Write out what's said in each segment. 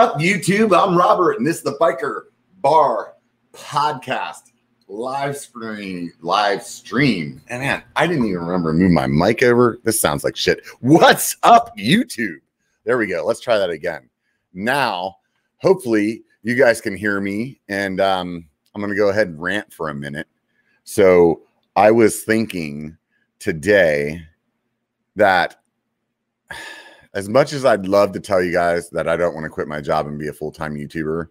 up, YouTube? I'm Robert, and this is the Biker Bar Podcast live stream. Live stream. And man, I didn't even remember to move my mic over. This sounds like shit. What's up, YouTube? There we go. Let's try that again. Now, hopefully, you guys can hear me, and um, I'm going to go ahead and rant for a minute. So, I was thinking today that as much as I'd love to tell you guys that I don't want to quit my job and be a full time YouTuber,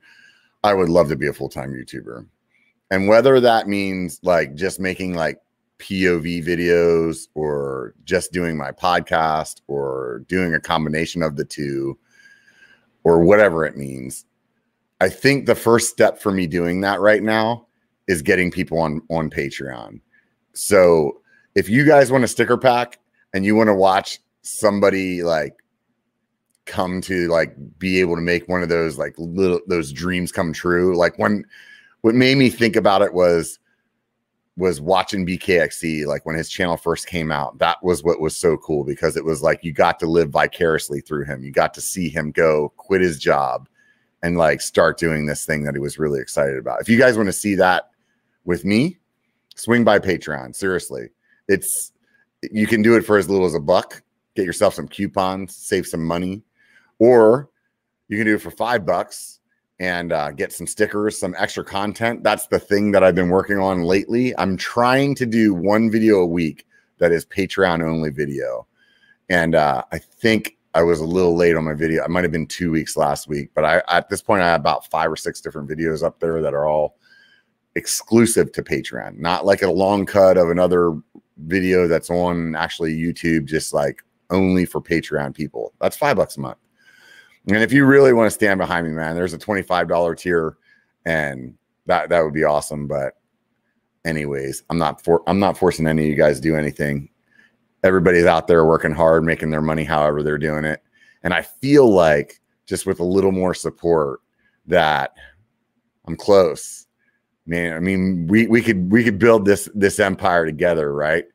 I would love to be a full time YouTuber. And whether that means like just making like POV videos or just doing my podcast or doing a combination of the two or whatever it means, I think the first step for me doing that right now is getting people on on Patreon. So if you guys want a sticker pack and you want to watch somebody like come to like be able to make one of those like little those dreams come true. Like when what made me think about it was was watching BKXC like when his channel first came out. That was what was so cool because it was like you got to live vicariously through him. You got to see him go quit his job and like start doing this thing that he was really excited about. If you guys want to see that with me, swing by Patreon. Seriously. It's you can do it for as little as a buck. Get yourself some coupons, save some money or you can do it for five bucks and uh, get some stickers, some extra content. That's the thing that I've been working on lately. I'm trying to do one video a week that is Patreon only video. And uh, I think I was a little late on my video. I might have been two weeks last week, but I at this point I have about five or six different videos up there that are all exclusive to Patreon, not like a long cut of another video that's on actually YouTube, just like only for Patreon people. That's five bucks a month. And if you really want to stand behind me, man, there's a $25 tier and that that would be awesome. But anyways, I'm not for I'm not forcing any of you guys to do anything. Everybody's out there working hard, making their money however they're doing it. And I feel like just with a little more support that I'm close. Man, I mean, we we could we could build this this empire together, right?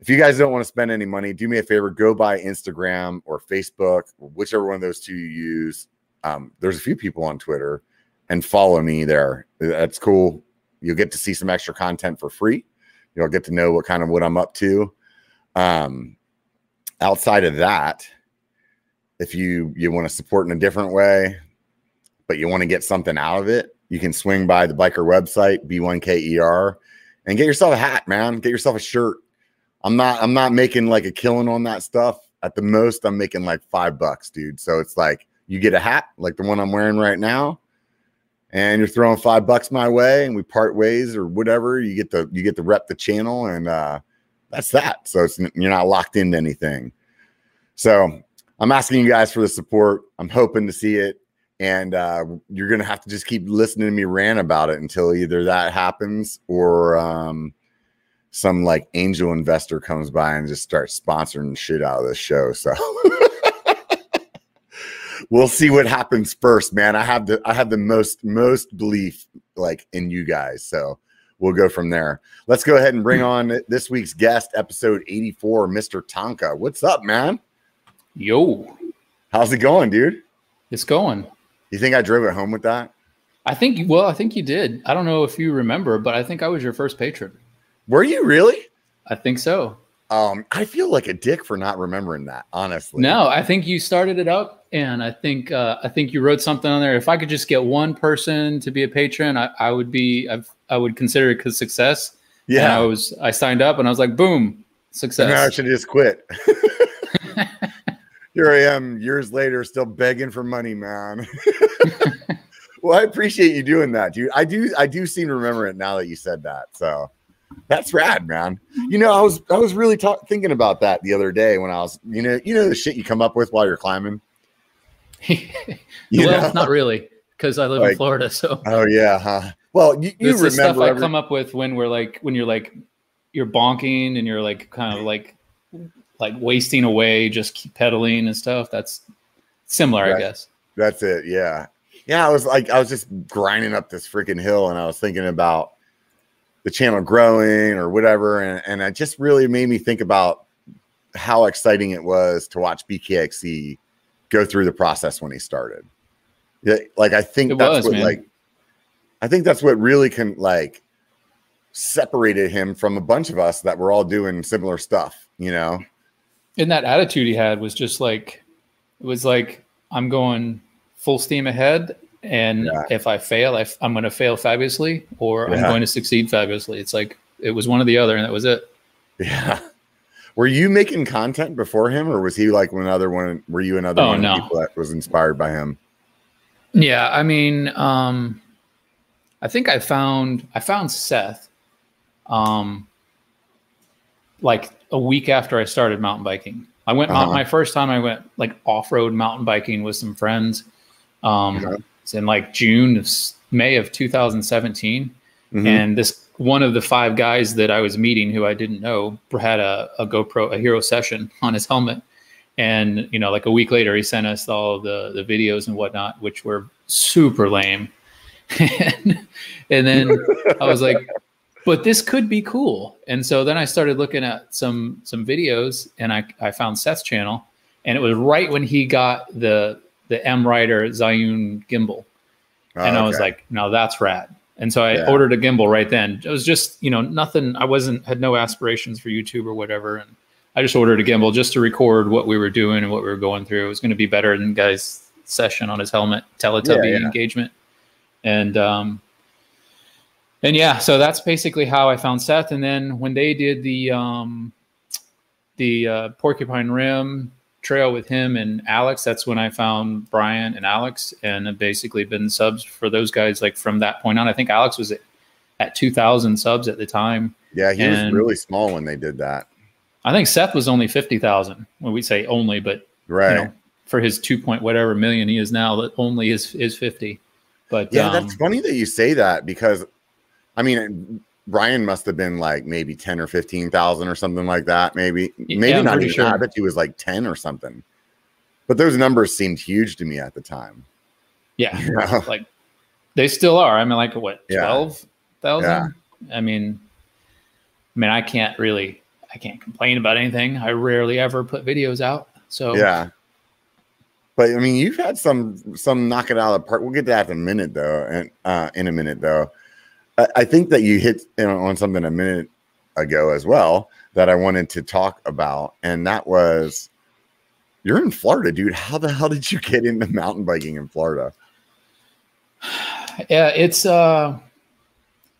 If you guys don't want to spend any money, do me a favor, go by Instagram or Facebook, whichever one of those two you use. Um, there's a few people on Twitter and follow me there. That's cool. You'll get to see some extra content for free. You'll get to know what kind of what I'm up to. Um, outside of that, if you you want to support in a different way, but you want to get something out of it, you can swing by the biker website, B1KER, and get yourself a hat, man. Get yourself a shirt I'm not I'm not making like a killing on that stuff. At the most, I'm making like five bucks, dude. So it's like you get a hat like the one I'm wearing right now, and you're throwing five bucks my way, and we part ways or whatever. You get the you get to rep the channel, and uh, that's that. So you're not locked into anything. So I'm asking you guys for the support. I'm hoping to see it, and uh, you're gonna have to just keep listening to me rant about it until either that happens or um, some like angel investor comes by and just starts sponsoring shit out of this show. So we'll see what happens first, man. I have the I have the most most belief like in you guys. So we'll go from there. Let's go ahead and bring on this week's guest, episode 84, Mr. Tonka. What's up, man? Yo. How's it going, dude? It's going. You think I drove it home with that? I think well, I think you did. I don't know if you remember, but I think I was your first patron. Were you really? I think so. Um, I feel like a dick for not remembering that, honestly. No, I think you started it up, and I think uh, I think you wrote something on there. If I could just get one person to be a patron, I, I would be I've, I would consider it a success. Yeah, and I was I signed up, and I was like, boom, success. And I should just quit. Here I am, years later, still begging for money, man. well, I appreciate you doing that, dude. I do I do seem to remember it now that you said that. So that's rad, man. You know, I mm-hmm. was I was really ta- thinking about that the other day when I was, you know, you know the shit you come up with while you're climbing. you well, know? not really, because I live like, in Florida. So oh yeah, huh? Well, you, you remember stuff every- I come up with when we're like when you're like you're bonking and you're like kind of like like wasting away, just keep pedaling and stuff. That's similar. I guess. That's it. Yeah, yeah. I was like, I was just grinding up this freaking hill, and I was thinking about the channel growing or whatever. And, and it just really made me think about how exciting it was to watch BKXC go through the process when he started. Yeah, like I think It that's was, what man. like I think that's what really can like separated him from a bunch of us that were all doing similar stuff, you know? and that attitude he had was just like it was like i'm going full steam ahead and Yeah. if i fail I, am going to fail fabulously or i'm going to succeed fabulously it's like it was one or the other and that was it Yeah. Were you making content before him or was he like another one were you another Oh, one no. people that was inspired by him? yeah i mean um i think i found i found seth um like a week after i started mountain biking i went Uh-huh. my first time i went like off-road mountain biking with some friends um Okay. It's in like june of may of 2017 Mhm. and this one of the five guys that I was meeting who I didn't know had a, a GoPro, a hero session on his helmet. And, you know, like a week later, he sent us all the, the videos and whatnot, which were super lame. and, and then I was like, but this could be cool. And so then I started looking at some, some videos and I, I found Seth's channel and it was right when he got the, the M Rider Zhiyun gimbal Oh, and I was okay. like, no, that's rad. And so I Yeah. ordered a gimbal right then. It was just, you know, nothing. I wasn't had no aspirations for YouTube or whatever, and I just ordered a gimbal just to record what we were doing and what we were going through. It was going to be better than guy's session on his helmet, Teletubby Yeah, yeah. engagement, and um, and yeah, so that's basically how I found Seth. And then when they did the um, the uh, Porcupine Rim trail with him and Alex, that's when I found Brian and Alex, and have basically been subs for those guys like from that point on. I think Alex was at, at 2,000 subs at the time. yeah, he was really small when they did that. I think Seth was only 50,000 when we say only, but Right. you know, for his two point whatever million he is now, that only is is 50. But Yeah, um, that's funny that you say that because, I mean, Brian must have been like maybe ten or fifteen thousand or something like that. Maybe, maybe I'm not even. sure. I bet he was like ten or something. But those numbers seemed huge to me at the time. yeah, You know? like they still are. I mean, like what Yeah. twelve thousand? Yeah. I mean, I mean, I can't really, I can't complain about anything. I rarely ever put videos out, so Yeah. But I mean, you've had some some knock it out of the park. We'll get to that in a minute, though, and uh, in a minute, though. I, think that you hit on something a minute ago as well that I wanted to talk about, and that was you're in Florida, dude. How the hell did you get into mountain biking in Florida? yeah, it's uh,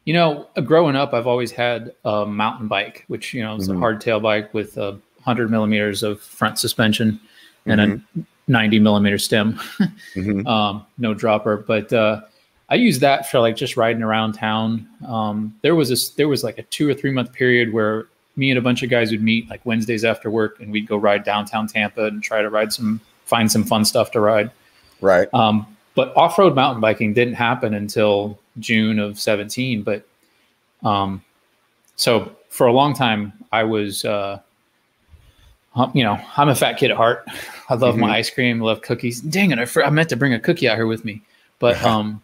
you know, growing up, I've always had a mountain bike, which you know is Mhm. a hardtail bike with a hundred millimeters of front suspension and Mm-hmm. a 90 millimeter stem. Mhm. um, no dropper. But uh, I use that for like just riding around town. Um, there was this, there was like a two or three month period where me and a bunch of guys would meet like Wednesdays after work, and we'd go ride downtown Tampa and try to ride some, find some fun stuff to ride. Right. Um, but off road mountain biking didn't happen until June of 17. But um, so for a long time, I was, uh, you know, I'm a fat kid at heart. I love Mhm. my ice cream, love cookies. Dang it, I, for, I meant to bring a cookie out here with me, but um,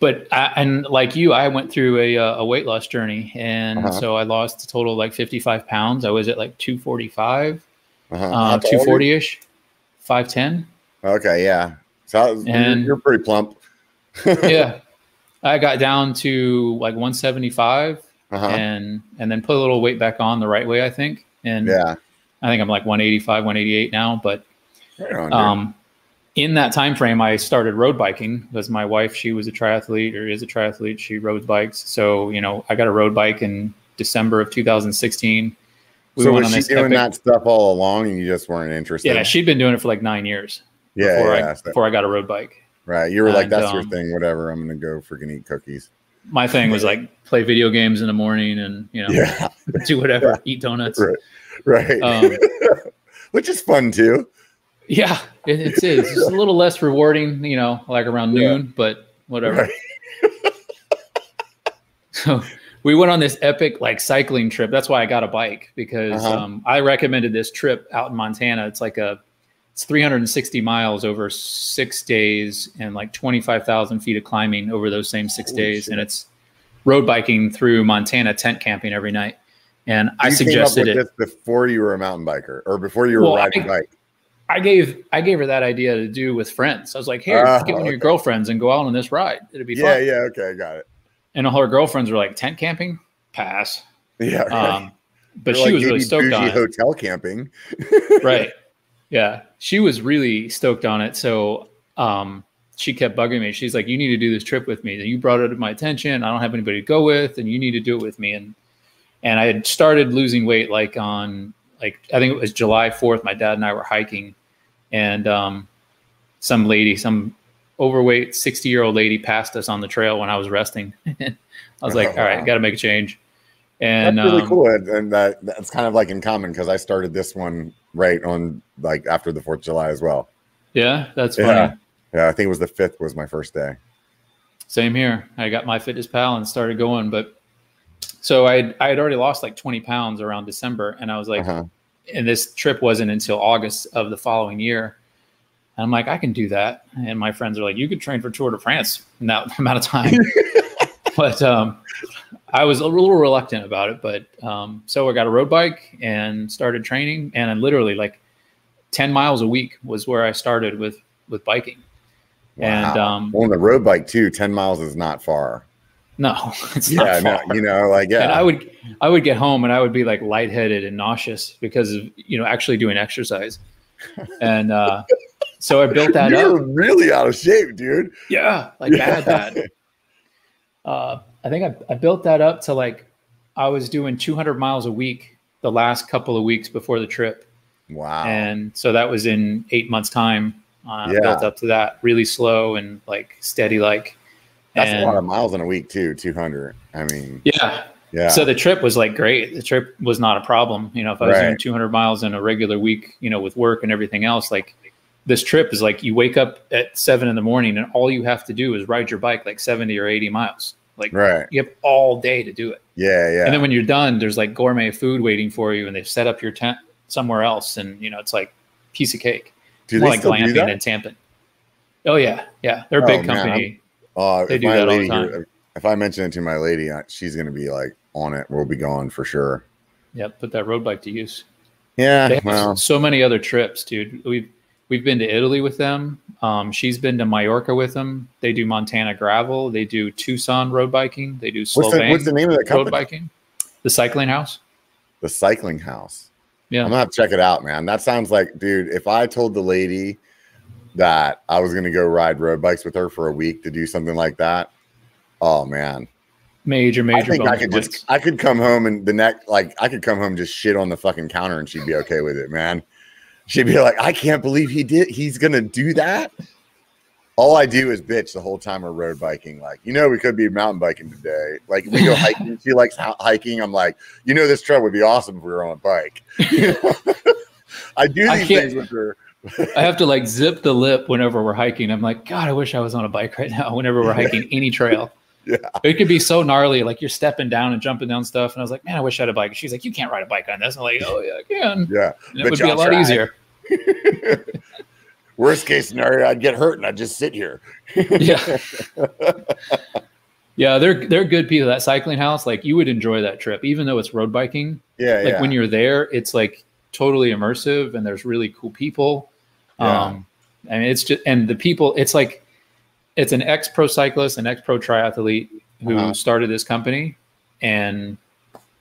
but I, and like you, I went through a uh, a weight loss journey, and Uh-huh. so I lost a total of like 55 pounds. I was at like 245, Uh-huh. uh, How tall are you? 240 ish, 510. Okay. Yeah. So And- you're pretty plump. yeah, I got down to like 175, Uh-huh. and and then put a little weight back on the right way, I think, and Yeah. I think I'm like 185, 188 now, but. Right on, um, in that time frame i started road biking because my wife she was a triathlete or is a triathlete she rode bikes so you know i got a road bike in december of 2016 we so went was on she doing epic- that stuff all along, and you just weren't interested? yeah she'd been doing it for like nine years yeah, before, yeah. I, So- before i got a road bike right. You were like, and, "That's your um, thing. Whatever. I'm gonna go freaking eat cookies." my thing was like play video games in the morning and you know Yeah. do whatever eat donuts Right. Right. um, Which is fun too. Yeah it, it's it's a little less rewarding you know like around Yeah. noon but whatever Right. So we went on this epic like cycling trip. That's why I got a bike because Uh-huh. um, I recommended this trip out in Montana. It's like a it's 360 miles over six days and like 25,000 feet of climbing over those same six Holy days, shit. and it's road biking through Montana, tent camping every night. And I suggested it. up with this before you were a mountain biker or before you were Well, riding I- bike. I gave I gave her that idea to do with friends. I was like, "Here, uh, get one of your girlfriends and go out on this ride. It'd be yeah, fun." Yeah, yeah, okay, I got it. And all her girlfriends were like, "Tent camping, pass." Yeah, right. um, but They're she like was really stoked on it. Hotel camping, right? Yeah, she was really stoked on it. So um, she kept bugging me. She's like, "You need to do this trip with me. And you brought it to my attention. I don't have anybody to go with, and you need to do it with me." And and I had started losing weight like on like I think it was July fourth. My dad and I were hiking, and um, some lady, some overweight sixty year old lady, passed us on the trail when I was resting. I was like, "All right, got to make a change." And that's really um, cool, and that that's kind of like in common because I started this one right on like after the Fourth of July as well. Yeah, that's funny. Yeah. yeah, I think it was the fifth was my first day. Same here. I got MyFitnessPal and started going, but so I I had already lost like 20 pounds around December, and I was like, uh-huh. And this trip wasn't until August of the following year. And I'm like, I can do that. And my friends are like, you could train for Tour de France in that amount of time. but um, I was a little reluctant about it. But um, so I got a road bike and started training, and I literally like 10 miles a week was where I started with with biking. Wow. And um, on the road bike too, 10 miles is not far. No, it's yeah, not no, you know, like yeah. And I would I would get home and I would be like lightheaded and nauseous because of you know actually doing exercise, and uh, so I built that You're up. really out of shape, dude. Yeah, like bad, bad. Uh, I think I, I built that up to like I was doing 200 miles a week the last couple of weeks before the trip. Wow. And so that was in eight months' time. Uh, yeah. Built up to that really slow and like steady, like that's and, a lot of miles in a week too. Two hundred. I mean, yeah, yeah. So the trip was like great. The trip was not a problem. You know, if I was right. doing two hundred miles in a regular week, you know, with work and everything else, like this trip is like you wake up at seven in the morning and all you have to do is ride your bike like seventy or eighty miles. Like right. you have all day to do it. Yeah, yeah. And then when you're done, there's like gourmet food waiting for you, and they've set up your tent somewhere else, and you know it's like piece of cake. Do More like glamping and camping. Oh yeah, yeah. They're a big oh, company. Uh, they do that all the time. Here, if I mention it to my lady, she's going to be like on it. We'll be gone for sure. Yep, put that road bike to use. Yeah, well, so many other trips, dude. We've we've been to Italy with them. Um, she's been to Mallorca with them. They do Montana gravel. They do Tucson road biking. They do what's the, what's the name of that road biking? The Cycling House. The Cycling House. Yeah, I'm gonna have to check it out, man. That sounds like, dude. If I told the lady that I was going to go ride road bikes with her for a week to do something like that. Oh man, major, major. I think I could points. just, I could come home and the next, like, I could come home just shit on the fucking counter and she'd be okay with it, man. She'd be like, I can't believe he did. He's gonna do that. All I do is bitch the whole time we're road biking. Like, you know, we could be mountain biking today. Like, we go hiking. She likes hiking. I'm like, you know, this trip would be awesome if we were on a bike. I do these things with her I have to like zip the lip whenever we're hiking. I'm like, God, I wish I was on a bike right now. Whenever we're hiking any trail, yeah, it could be so gnarly. Like you're stepping down and jumping down stuff, and I was like, man, I wish I had a bike. She's like, you can't ride a bike on this. I'm like, oh yeah, I can. Yeah, and it would be a lot try. easier. Worst case scenario, I'd get hurt and I'd just sit here. yeah. Yeah, they're they're good people. That cycling house, like you would enjoy that trip, even though it's road biking. Yeah, like yeah. when you're there, it's like totally immersive and there's really cool people. Yeah. Um, I mean, it's just, and the people, it's like, it's an ex pro cyclist, an ex pro triathlete who uh-huh. started this company and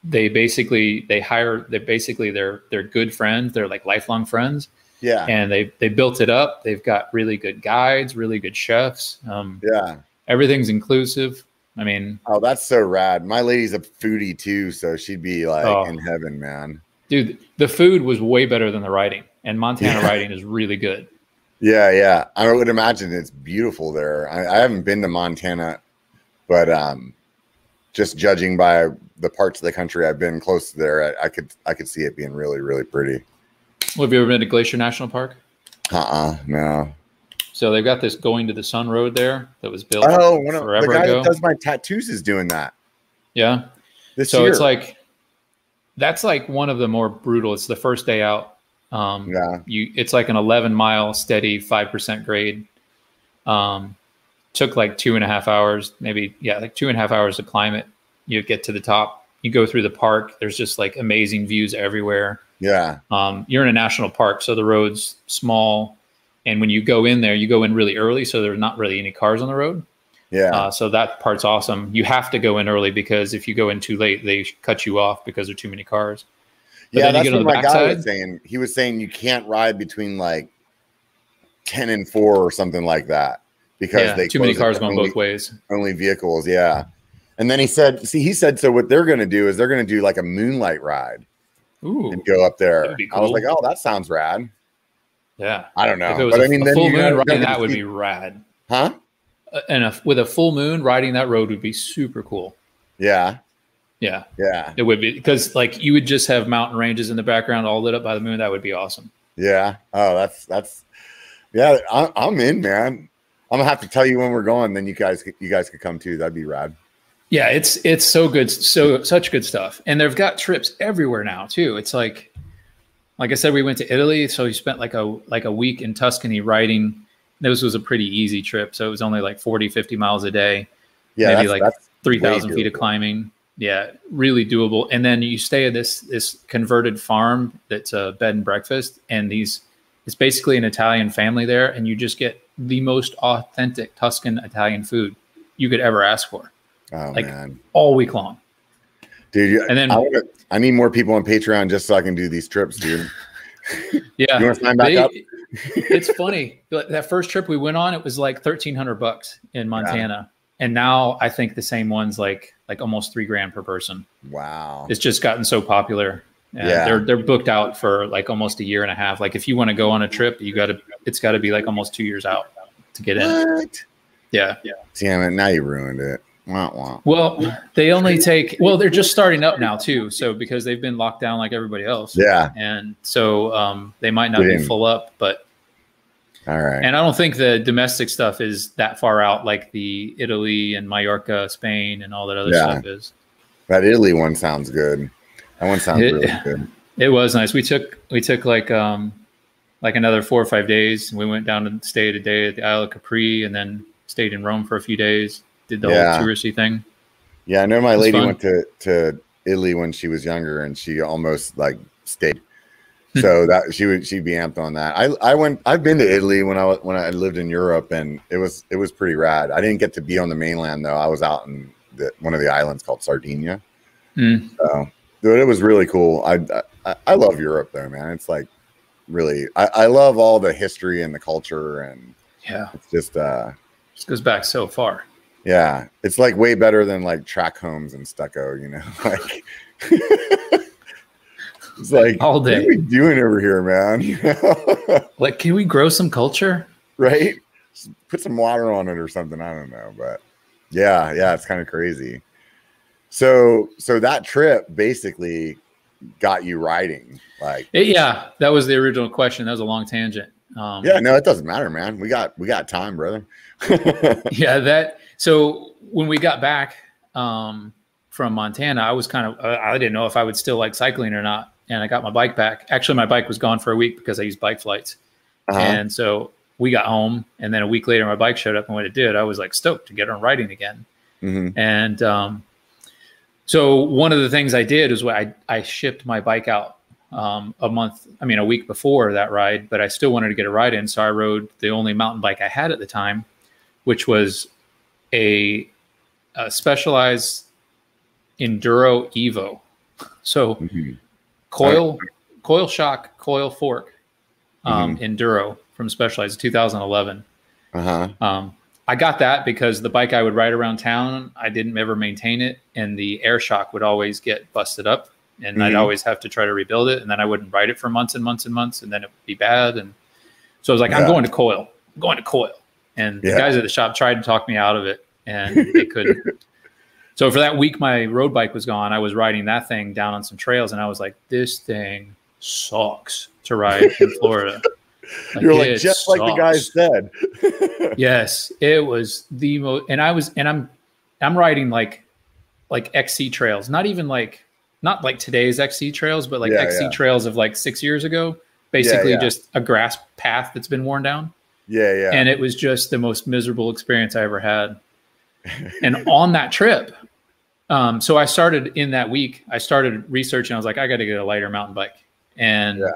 they basically, they hire, they basically, they're, they're good friends. They're like lifelong friends. Yeah. And they, they built it up. They've got really good guides, really good chefs. Um, yeah. Everything's inclusive. I mean, oh, that's so rad. My lady's a foodie too, so she'd be like oh, in heaven, man. Dude, the food was way better than the riding and Montana yeah. riding is really good. Yeah, yeah. I would imagine it's beautiful there. I, I, haven't been to Montana, but um, just judging by the parts of the country I've been close to there, I, I could I could see it being really really pretty. Well, have you ever been to Glacier National Park? Uh uh no. So they've got this going to the sun road there that was built. Oh, one of, the guy ago. that does my tattoos is doing that. Yeah. This so year. it's like that's like one of the more brutal. It's the first day out um, yeah. You, it's like an 11 mile steady 5% grade. Um, took like two and a half hours, maybe, yeah, like two and a half hours to climb it. You get to the top, you go through the park. There's just like amazing views everywhere. Yeah. Um, you're in a national park, so the road's small, and when you go in there, you go in really early, so there's not really any cars on the road. Yeah. Uh, so that part's awesome. You have to go in early because if you go in too late, they cut you off because there are too many cars. But yeah, that's what my guy was saying. He was saying you can't ride between like ten and four or something like that because yeah, they too many cars going only, both ways. Only vehicles, yeah. And then he said, "See, he said so. What they're going to do is they're going to do like a moonlight ride Ooh, and go up there." Cool. I was like, "Oh, that sounds rad." Yeah, I don't know, but a, I mean, then full moon riding that would be rad, huh? Uh, and a, with a full moon riding that road would be super cool. Yeah, yeah, yeah, it would be because like you would just have mountain ranges in the background all lit up by the moon. That would be awesome. Yeah. Oh, that's that's yeah. I, I'm in, man. I'm gonna have to tell you when we're going. Then you guys, you guys could come too. That'd be rad. Yeah, it's it's so good, so such good stuff, and they've got trips everywhere now too. It's like, like I said, we went to Italy, so we spent like a like a week in Tuscany riding. This was a pretty easy trip, so it was only like 40, 50 miles a day. Yeah, maybe like three thousand feet of climbing. Yeah, really doable. And then you stay at this this converted farm that's a bed and breakfast, and these it's basically an Italian family there, and you just get the most authentic Tuscan Italian food you could ever ask for. Oh like man. all week long. Dude, and then I, wanna, I, need more people on Patreon just so I can do these trips, dude. yeah. you want to sign back they, up? it's funny. That first trip we went on, it was like thirteen hundred bucks in Montana. Yeah. And now I think the same one's like like almost three grand per person. Wow. It's just gotten so popular. yeah. They're they're booked out for like almost a year and a half. Like if you want to go on a trip, you gotta it's gotta be like almost two years out to get in. What? Yeah. Yeah. Damn it. Now you ruined it. Wah, wah. Well, they only take well, they're just starting up now too. So because they've been locked down like everybody else. Yeah. And so um, they might not be full up, but all right. And I don't think the domestic stuff is that far out like the Italy and Mallorca, Spain, and all that other yeah. stuff is. That Italy one sounds good. That one sounds it, really good. It was nice. We took we took like um like another four or five days. We went down and stayed a day at the Isle of Capri and then stayed in Rome for a few days did the yeah. whole touristy thing. Yeah, I know my lady fun. went to to Italy when she was younger, and she almost like stayed. So that she would she'd be amped on that. I I went I've been to Italy when I was when I lived in Europe, and it was it was pretty rad. I didn't get to be on the mainland though. I was out in the, one of the islands called Sardinia. Mm. So, dude, it was really cool. I, I I love Europe though, man. It's like really I, I love all the history and the culture and yeah, it's just uh, this goes back so far. Yeah, it's like way better than like track homes and stucco, you know. like it's like all day. What are we doing over here, man? like, can we grow some culture? Right? Just put some water on it or something. I don't know, but yeah, yeah, it's kind of crazy. So, so that trip basically got you riding, like it, yeah. That was the original question. That was a long tangent. Um, yeah, no, it doesn't matter, man. We got we got time, brother. yeah, that so when we got back um, from Montana, I was kind of uh, I didn't know if I would still like cycling or not, and I got my bike back. Actually, my bike was gone for a week because I used bike flights, uh-huh. and so we got home, and then a week later, my bike showed up, and when it did, I was like stoked to get on riding again. Mm-hmm. And um, so one of the things I did is I I shipped my bike out um, a month, I mean a week before that ride, but I still wanted to get a ride in, so I rode the only mountain bike I had at the time, which was a, a specialized enduro evo so mm-hmm. Coil coil shock coil fork um, mm-hmm. enduro from specialized 2011 uh-huh. um, i got that because the bike i would ride around town i didn't ever maintain it and the air shock would always get busted up and mm-hmm. i'd always have to try to rebuild it and then i wouldn't ride it for months and months and months and then it would be bad and so i was like yeah. i'm going to coil I'm going to coil and the guys at the shop tried to talk me out of it, and they couldn't. so for that week, my road bike was gone. I was riding that thing down on some trails, and I was like, "This thing sucks to ride in Florida." Like, You're like just sucks. like the guy said. yes, it was the most, and I was, and I'm, I'm riding like, like XC trails, not even like, not like today's XC trails, but like yeah, XC yeah. trails of like six years ago. Basically, yeah, just a grass path that's been worn down. Yeah, yeah. And it was just the most miserable experience I ever had. and on that trip, um, so I started in that week, I started researching. I was like, I got to get a lighter mountain bike. And yeah.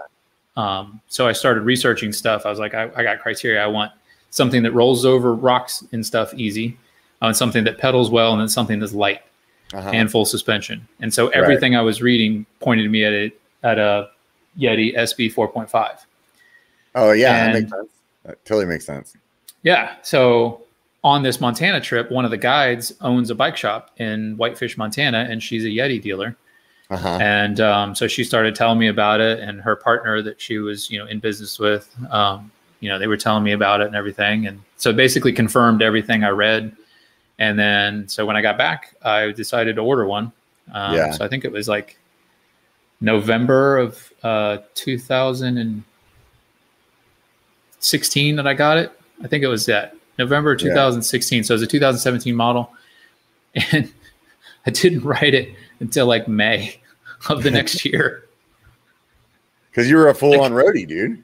um, so I started researching stuff. I was like, I, I, got criteria. I want something that rolls over rocks and stuff easy. I want something that pedals well, and then something that's light uh-huh. and full suspension. And so everything right. I was reading pointed me at it at a Yeti SB 4.5. Oh yeah, and, that makes sense. That totally makes sense. Yeah. So on this Montana trip, one of the guides owns a bike shop in Whitefish, Montana, and she's a Yeti dealer. Uh-huh. And um, so she started telling me about it, and her partner that she was, you know, in business with, um, you know, they were telling me about it and everything, and so basically confirmed everything I read. And then, so when I got back, I decided to order one. Um, yeah. So I think it was like November of uh, 2016 that I got it. I think it was that November 2016. Yeah. So it was a 2017 model. And I didn't write it until like May of the next year. Because you were a full on like, roadie, dude.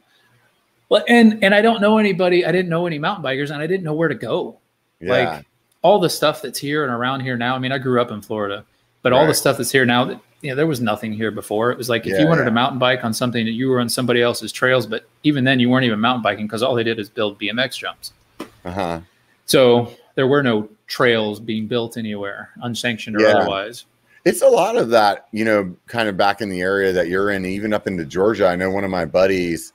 Well, and and I don't know anybody. I didn't know any mountain bikers, and I didn't know where to go. Yeah. Like all the stuff that's here and around here now. I mean, I grew up in Florida, but right. all the stuff that's here now that you know, there was nothing here before. It was like if yeah, you wanted yeah. a mountain bike on something that you were on somebody else's trails, but even then you weren't even mountain biking because all they did is build BMX jumps. Uh-huh. So there were no trails being built anywhere, unsanctioned or yeah. otherwise. It's a lot of that, you know, kind of back in the area that you're in, even up into Georgia. I know one of my buddies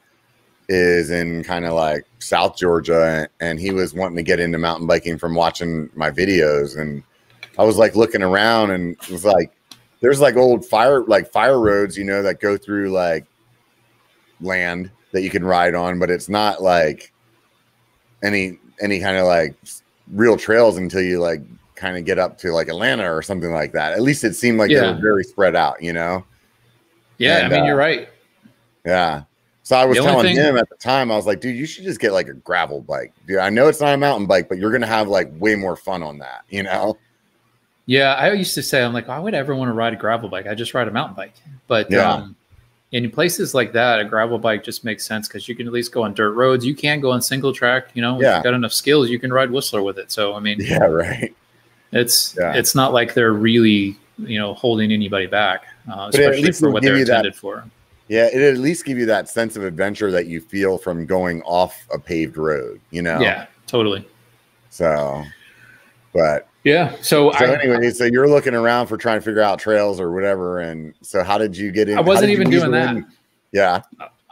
is in kind of like South Georgia, and he was wanting to get into mountain biking from watching my videos. And I was like looking around and it was like, there's like old fire, like fire roads, you know, that go through like land that you can ride on, but it's not like any any kind of like real trails until you like kind of get up to like Atlanta or something like that. At least it seemed like yeah. they were very spread out, you know? Yeah, and, I mean, uh, you're right. Yeah. So I was telling thing- him at the time, I was like, dude, you should just get like a gravel bike. Dude, I know it's not a mountain bike, but you're gonna have like way more fun on that, you know? Yeah, I used to say, I'm like, why would I ever want to ride a gravel bike? I just ride a mountain bike. But yeah. um, in places like that, a gravel bike just makes sense because you can at least go on dirt roads. You can go on single track. You know, yeah. you've got enough skills, you can ride Whistler with it. So I mean, yeah, right. It's yeah. it's not like they're really you know holding anybody back, uh, especially for what they're intended that, for. Yeah, it at least give you that sense of adventure that you feel from going off a paved road. You know. Yeah, totally. So, but yeah. So, so I, anyway, so you're looking around for trying to figure out trails or whatever. And so how did you get in? I wasn't even doing that. In? Yeah.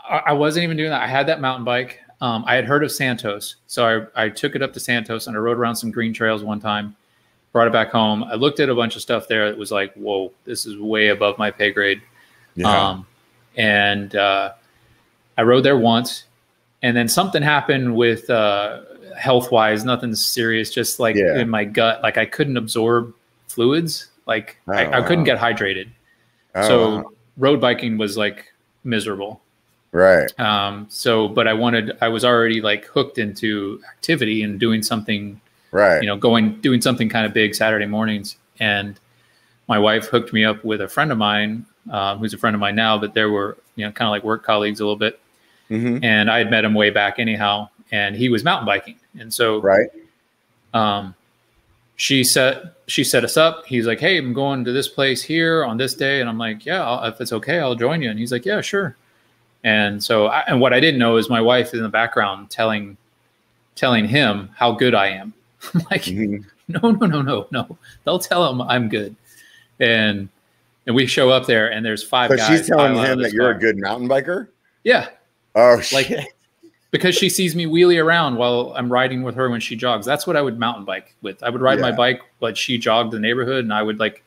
I, I, wasn't even doing that. I had that mountain bike. Um, I had heard of Santos. So I, I took it up to Santos and I rode around some green trails one time, brought it back home. I looked at a bunch of stuff there. It was like, whoa, this is way above my pay grade. Yeah. Um, and uh, I rode there once. And then something happened with uh, health wise, nothing serious. Just like yeah. in my gut, like I couldn't absorb fluids. Like oh, I, I, couldn't get hydrated. Oh, so wow. road biking was like miserable. Right. Um, so, but I wanted, I was already like hooked into activity and doing something, right. You know, going, doing something kind of big Saturday mornings. And my wife hooked me up with a friend of mine, um, who's a friend of mine now, but there were, you know, kind of like work colleagues a little bit. Mm-hmm. And I had met him way back anyhow and he was mountain biking. And so, right. Um, she set she set us up. He's like, "Hey, I'm going to this place here on this day," and I'm like, "Yeah, I'll, if it's okay, I'll join you." And he's like, "Yeah, sure." And so, I, and what I didn't know is my wife in the background telling telling him how good I am. I'm like, mm-hmm. "No, no, no, no, no. They'll tell him I'm good." And and we show up there, and there's five. So she's telling him that you're car. a good mountain biker. Yeah. Oh, like shit because she sees me wheelie around while I'm riding with her when she jogs. That's what I would mountain bike with. I would ride yeah. my bike, but she jogged the neighborhood, and I would like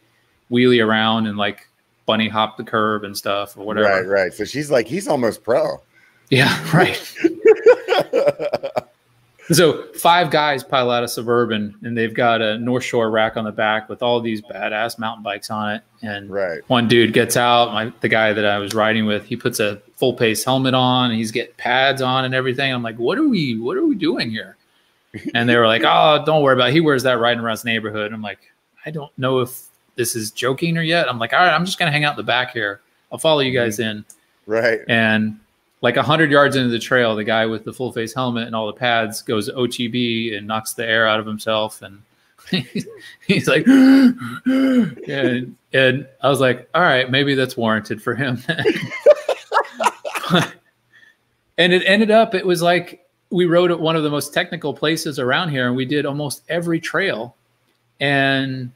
wheelie around and like bunny hop the curb and stuff or whatever. Right, right. So she's like, he's almost pro. Yeah, right. so five guys pile out of suburban and they've got a north shore rack on the back with all these badass mountain bikes on it. And right. one dude gets out my the guy that i was riding with he puts a full face helmet on and he's getting pads on and everything. I'm like what are we what are we doing here? And they were like oh don't worry about it. He wears that riding around his neighborhood. I'm like i don't know if this is joking or yet. I'm like all right i'm just gonna hang out the back here. I'll follow you guys mm-hmm. in. Right. And like 100 yards into the trail, the guy with the full face helmet and all the pads goes OTB and knocks the air out of himself. And he's like, and, and I was like, all right, maybe that's warranted for him. and it ended up, it was like we rode at one of the most technical places around here, and we did almost every trail. And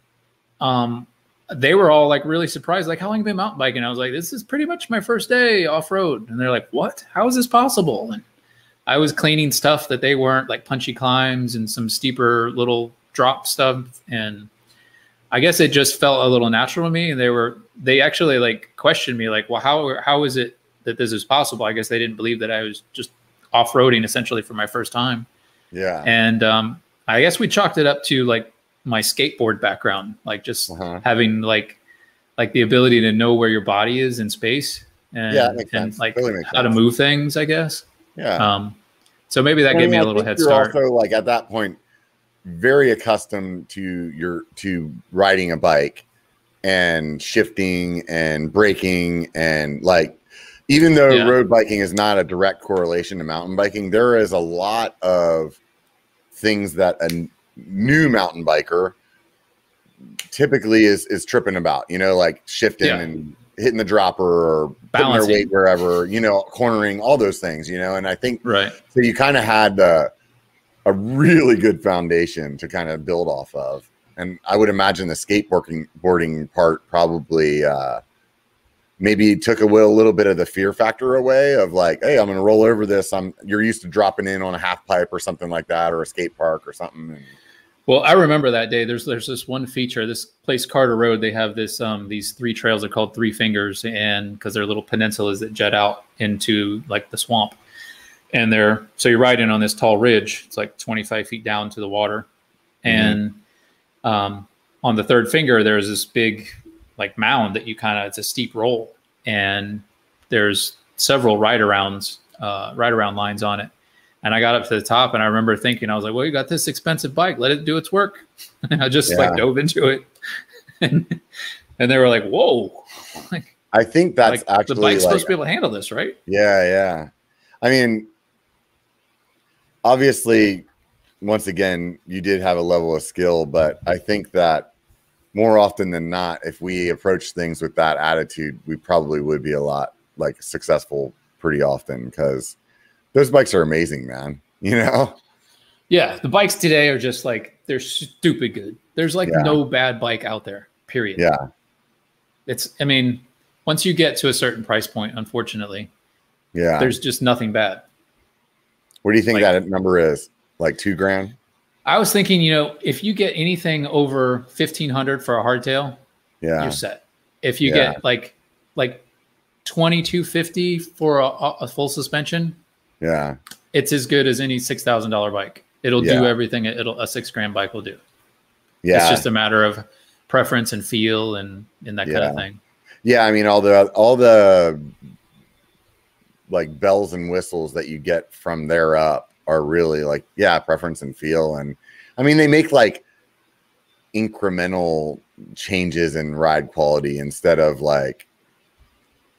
um, they were all like really surprised, like, how long have you been mountain biking? I was like, this is pretty much my first day off road. And they're like, what? How is this possible? And I was cleaning stuff that they weren't, like punchy climbs and some steeper little drop stuff. And I guess it just felt a little natural to me. And they were, they actually like questioned me, like, well, how, how is it that this is possible? I guess they didn't believe that I was just off roading essentially for my first time. Yeah. And um, I guess we chalked it up to like my skateboard background, like just uh-huh. having like like the ability to know where your body is in space and, yeah, and like totally how sense. to move things, I guess. Yeah. Um, so maybe that gave me a little head start. Also, like at that point, very accustomed to your to riding a bike and shifting and braking and like even though yeah. road biking is not a direct correlation to mountain biking, there is a lot of things that a new mountain biker typically is is tripping about, you know, like shifting yeah. and hitting the dropper or Balancing. putting their weight wherever, you know, cornering, all those things, you know. And I think right. So you kind of had uh, a really good foundation to kind of build off of. And I would imagine the skateboarding boarding part probably uh, maybe took away a little bit of the fear factor away of like, hey, I'm going to roll over this. I'm you're used to dropping in on a half pipe or something like that, or a skate park or something. And, well, I remember that day. There's there's this one feature. This place, Carter Road, they have this um these three trails are called Three Fingers, and because they're little peninsulas that jet out into like the swamp, and they're so you're riding on this tall ridge. It's like 25 feet down to the water, mm-hmm. and um, on the third finger there's this big like mound that you kind of it's a steep roll, and there's several ride arounds uh, ride around lines on it and I got up to the top and I remember thinking, I was like, well, you got this expensive bike, let it do its work. and I just yeah. like dove into it. and, and they were like, whoa. like, I think that's like, actually the bike's like, supposed to be able to handle this, right? Yeah, yeah. I mean, obviously, once again, you did have a level of skill, but I think that more often than not, if we approach things with that attitude, we probably would be a lot like successful pretty often because those bikes are amazing, man. You know? Yeah, the bikes today are just like they're stupid good. There's like yeah. no bad bike out there. Period. Yeah. It's I mean, once you get to a certain price point, unfortunately, yeah, there's just nothing bad. What do you think like, that number is? Like two grand? I was thinking, you know, if you get anything over fifteen hundred for a hardtail, yeah, you're set. If you yeah. get like like twenty two fifty for a, a full suspension, yeah. It's as good as any six thousand dollar bike. It'll yeah. do everything it'll a six grand bike will do. Yeah. It's just a matter of preference and feel and and that yeah. kind of thing. Yeah, I mean all the all the like bells and whistles that you get from there up are really like yeah, preference and feel and I mean they make like incremental changes in ride quality instead of like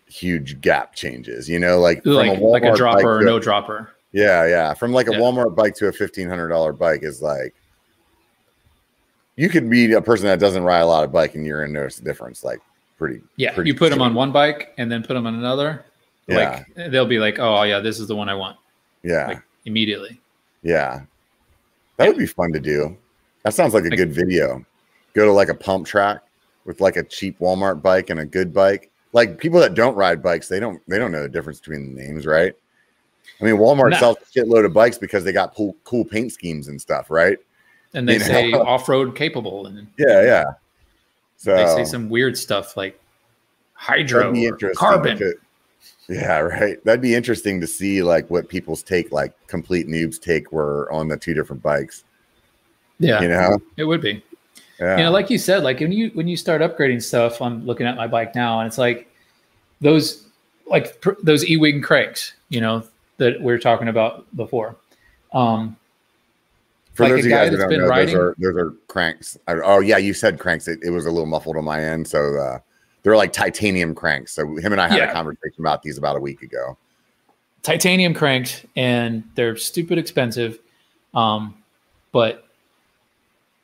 huge gap changes, you know, like like a, like a dropper or no dropper. Yeah, yeah. From like a yeah. Walmart bike to a fifteen hundred dollar bike is like you could be a person that doesn't ride a lot of bike and you're gonna notice the difference like pretty yeah pretty you put them on one bike and then put them on another yeah. like they'll be like oh yeah this is the one i want yeah like, immediately yeah that yeah. would be fun to do that sounds like a like, good video go to like a pump track with like a cheap walmart bike and a good bike like people that don't ride bikes, they don't they don't know the difference between the names, right? I mean, Walmart no. sells a shitload of bikes because they got cool, cool paint schemes and stuff, right? And they you say off-road capable, and yeah, yeah. So they say some weird stuff like hydro, carbon. To, yeah, right. That'd be interesting to see, like what people's take, like complete noobs take, were on the two different bikes. Yeah, you know, it would be. Yeah. You know, like you said, like when you when you start upgrading stuff, I'm looking at my bike now, and it's like those like pr- those eeWing cranks, you know, that we are talking about before. Um, For like those a guy that's been know, riding, those are, those are cranks. I, oh yeah, you said cranks. It, it, was a little muffled on my end, so uh, they're like titanium cranks. So him and I had yeah. a conversation about these about a week ago. Titanium cranked, and they're stupid expensive, um, but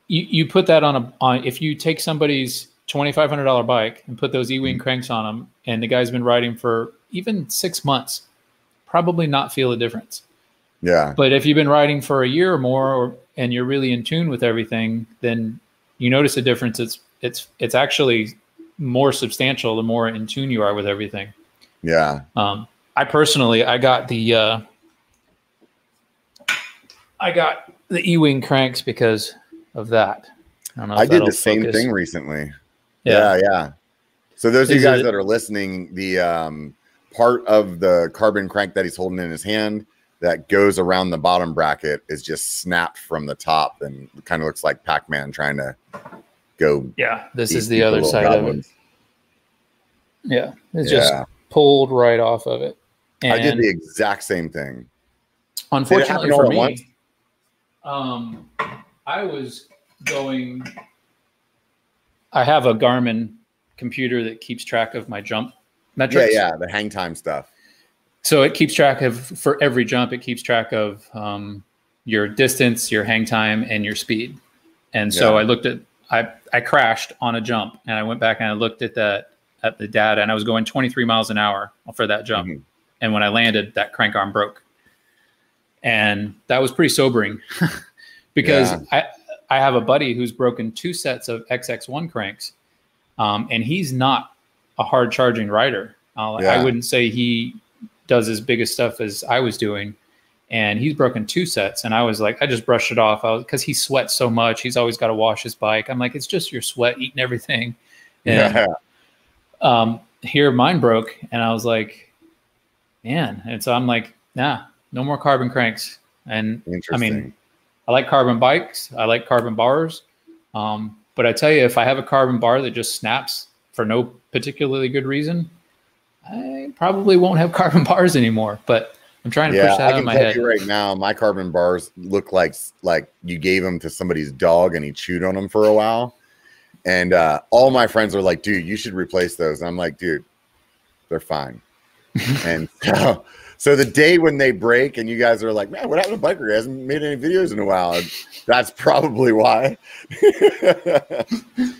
you, you put that on a on if you take somebody's twenty five hundred dollar bike and put those E wing mm-hmm. cranks on them, and the guy's been riding for even six months, probably not feel a difference. Yeah. But if you've been riding for a year or more, or, and you're really in tune with everything, then you notice a difference. It's it's it's actually more substantial the more in tune you are with everything. Yeah. Um, I personally, I got the uh, I got the eeWing cranks because of that. I, I did the same focus. thing recently. Yeah. yeah, yeah. So those of you guys it, that are listening, the um, part of the carbon crank that he's holding in his hand that goes around the bottom bracket is just snapped from the top and kind of looks like Pac-Man trying to go. Yeah, this is the other side goblins. of it. Yeah, it's yeah. just pulled right off of it. And I did the exact same thing. Unfortunately for me, um, I was going. I have a Garmin computer that keeps track of my jump metrics. Yeah, yeah, the hang time stuff. So it keeps track of for every jump. It keeps track of um, your distance, your hang time, and your speed. And so yeah. I looked at I I crashed on a jump, and I went back and I looked at that at the data, and I was going 23 miles an hour for that jump. Mm-hmm. And when I landed, that crank arm broke, and that was pretty sobering because yeah. I I have a buddy who's broken two sets of XX1 cranks, um, and he's not a hard charging rider. Uh, yeah. I wouldn't say he does as big a stuff as I was doing. And he's broken two sets. And I was like, I just brushed it off because he sweats so much. He's always got to wash his bike. I'm like, it's just your sweat eating everything. And yeah. um, here mine broke. And I was like, man. And so I'm like, nah, no more carbon cranks. And I mean, I like carbon bikes. I like carbon bars. Um, but I tell you, if I have a carbon bar that just snaps for no particularly good reason, I probably won't have carbon bars anymore. But I'm trying to yeah, push that I can in my tell head. You right now, my carbon bars look like like you gave them to somebody's dog and he chewed on them for a while. And uh, all my friends are like, "Dude, you should replace those." And I'm like, "Dude, they're fine." and so, so the day when they break and you guys are like, "Man, what happened to Biker? He hasn't made any videos in a while." That's probably why.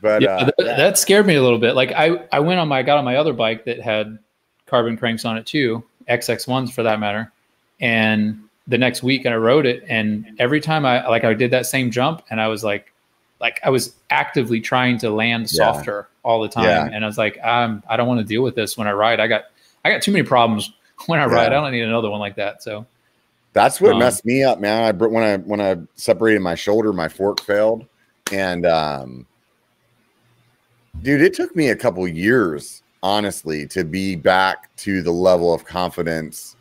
But yeah, uh, that, yeah. that, scared me a little bit. Like I, I went on my, I got on my other bike that had carbon cranks on it too, XX ones for that matter. And the next week and I rode it, and every time I like I did that same jump, and I was like, like I was actively trying to land softer yeah. all the time, yeah. and I was like, um, I don't want to deal with this when I ride. I got, I got too many problems when I ride. I don't need another one like that. So. That's what um, messed me up, man. I when I when I separated my shoulder, my fork failed, and um, Dude, it took me a couple years, honestly, to be back to the level of confidence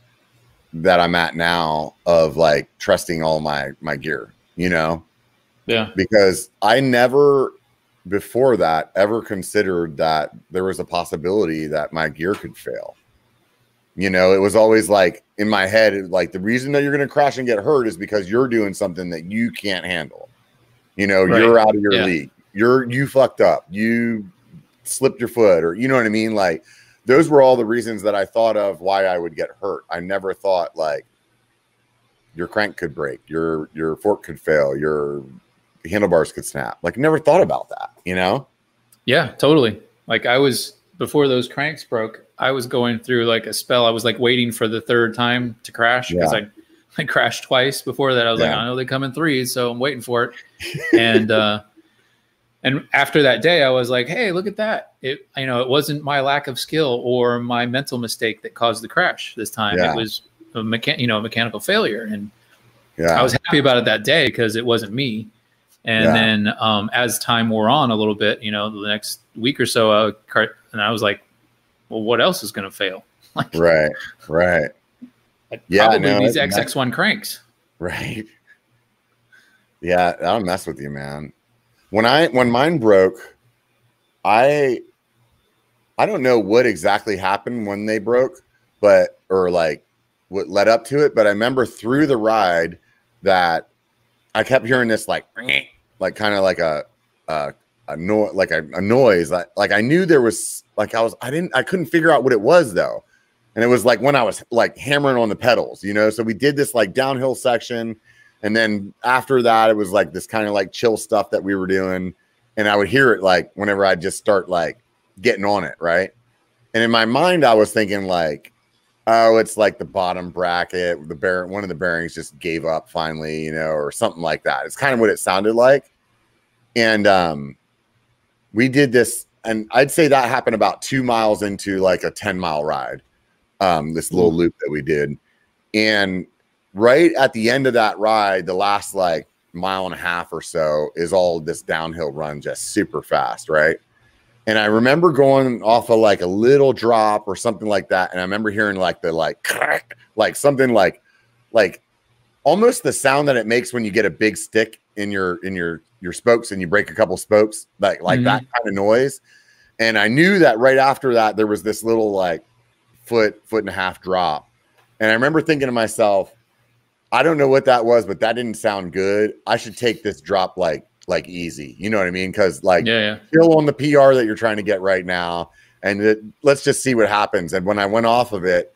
that I'm at now of like trusting all my my gear, you know? Yeah. Because I never before that ever considered that there was a possibility that my gear could fail. You know, it was always like in my head, like the reason that you're going to crash and get hurt is because you're doing something that you can't handle. You know, right. you're out of your yeah. league you're you fucked up. You slipped your foot, or you know what I mean? Like those were all the reasons that I thought of why I would get hurt. I never thought like your crank could break, your your fork could fail, your handlebars could snap. Like never thought about that, you know? Yeah, totally. Like I was before those cranks broke, I was going through like a spell. I was like waiting for the third time to crash because yeah. I I crashed twice before that. I was yeah. like, I know they come in threes, so I'm waiting for it. And uh and after that day i was like hey look at that it you know it wasn't my lack of skill or my mental mistake that caused the crash this time yeah. it was a mechan- you know mechanical failure and yeah. i was happy about it that day because it wasn't me and yeah. then um, as time wore on a little bit you know the next week or so uh, and i was like well what else is going to fail? Like right right. Yeah probably no, these xx1 cranks. Right. Yeah i don't mess with you man. When I when mine broke, I I don't know what exactly happened when they broke, but or like what led up to it, but I remember through the ride that I kept hearing this like like kind of like a a, a noise like a, a noise. Like, like I knew there was like I was I didn't I couldn't figure out what it was though. And it was like when I was like hammering on the pedals, you know. So we did this like downhill section and then after that, it was like this kind of like chill stuff that we were doing. And I would hear it like whenever I just start like getting on it, right? And in my mind, I was thinking like, oh, it's like the bottom bracket. The bear, one of the bearings just gave up finally, you know, or something like that. It's kind of what it sounded like. And um, we did this, and I'd say that happened about two miles into like a 10 mile ride. Um, this little loop that we did. And right at the end of that ride, the last like mile and a half or so is all this downhill run just super fast, right? And I remember going off of like a little drop or something like that. And I remember hearing like the like crack, like something like like almost the sound that it makes when you get a big stick in your in your your spokes and you break a couple spokes, like like mm-hmm. that kind of noise. And I knew that right after that there was this little like foot, foot and a half drop. And I remember thinking to myself, I don't know what that was, but that didn't sound good. I should take this drop like like easy. You know what I mean? Because like yeah, yeah. still on the PR that you're trying to get right now, and it, let's just see what happens. And when I went off of it,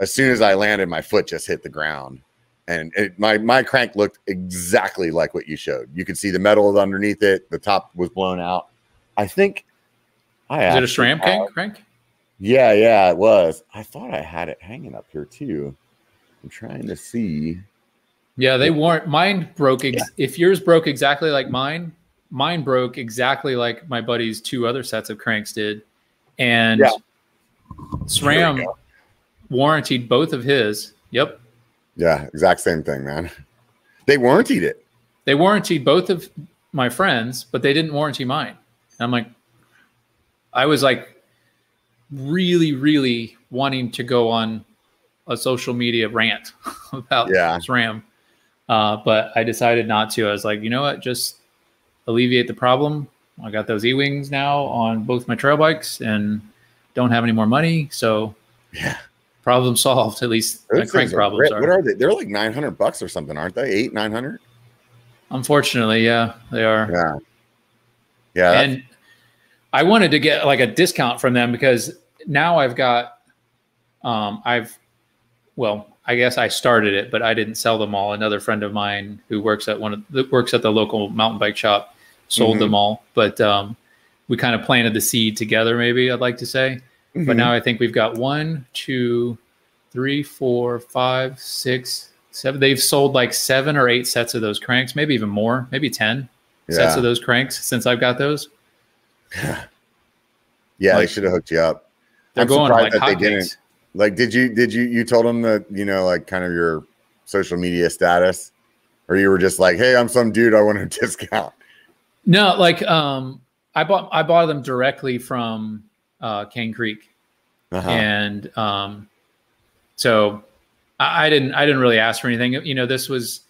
as soon as I landed, my foot just hit the ground, and it, my my crank looked exactly like what you showed. You could see the metal underneath it. The top was blown out. I think. I is it a SRAM crank? Crank? Yeah, yeah, it was. I thought I had it hanging up here too. I'm trying to see. Yeah, they weren't. Mine broke. Ex- yeah. If yours broke exactly like mine, mine broke exactly like my buddy's two other sets of cranks did, and yeah. SRAM warranted both of his. Yep. Yeah, exact same thing, man. They warranted it. They warranted both of my friends, but they didn't warranty mine. And I'm like, I was like, really, really wanting to go on a social media rant about yeah. SRAM uh, but I decided not to. I was like, you know what, just alleviate the problem. I got those eeWings now on both my trail bikes and don't have any more money. So yeah, problem solved. At least my crank problems are. What are they? They're like 900 bucks or something, aren't they? Eight, 900. Unfortunately. Yeah, they are. Yeah. Yeah. And I wanted to get like a discount from them because now I've got, um, I've, well, I guess I started it, but I didn't sell them all. Another friend of mine who works at one of the, works at the local mountain bike shop sold mm-hmm. them all. But um, we kind of planted the seed together. Maybe I'd like to say. Mm-hmm. But now I think we've got one, two, three, four, five, six, seven. They've sold like seven or eight sets of those cranks, maybe even more, maybe ten yeah. sets of those cranks since I've got those. yeah, like, they should have hooked you up. They're I'm going like that they didn't. Like, did you did you you told them that you know like kind of your social media status, or you were just like, hey, I'm some dude, I want a discount. No, like um, I bought I bought them directly from uh, Cane Creek, uh-huh. and um, so I, I didn't I didn't really ask for anything. You know, this was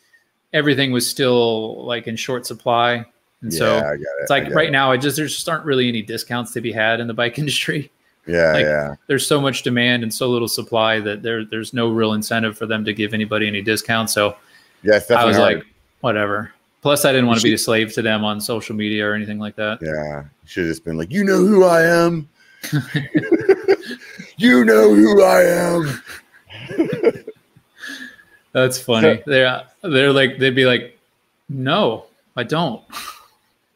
everything was still like in short supply. And yeah, so it. it's like right it. now, I just there just aren't really any discounts to be had in the bike industry. Yeah, like, yeah. There's so much demand and so little supply that there there's no real incentive for them to give anybody any discount. So yeah, I was hard. like, whatever. Plus, I didn't want to be a slave to them on social media or anything like that. Yeah, should have just been like, you know who I am. you know who I am. That's funny. they're they're like they'd be like, no, I don't.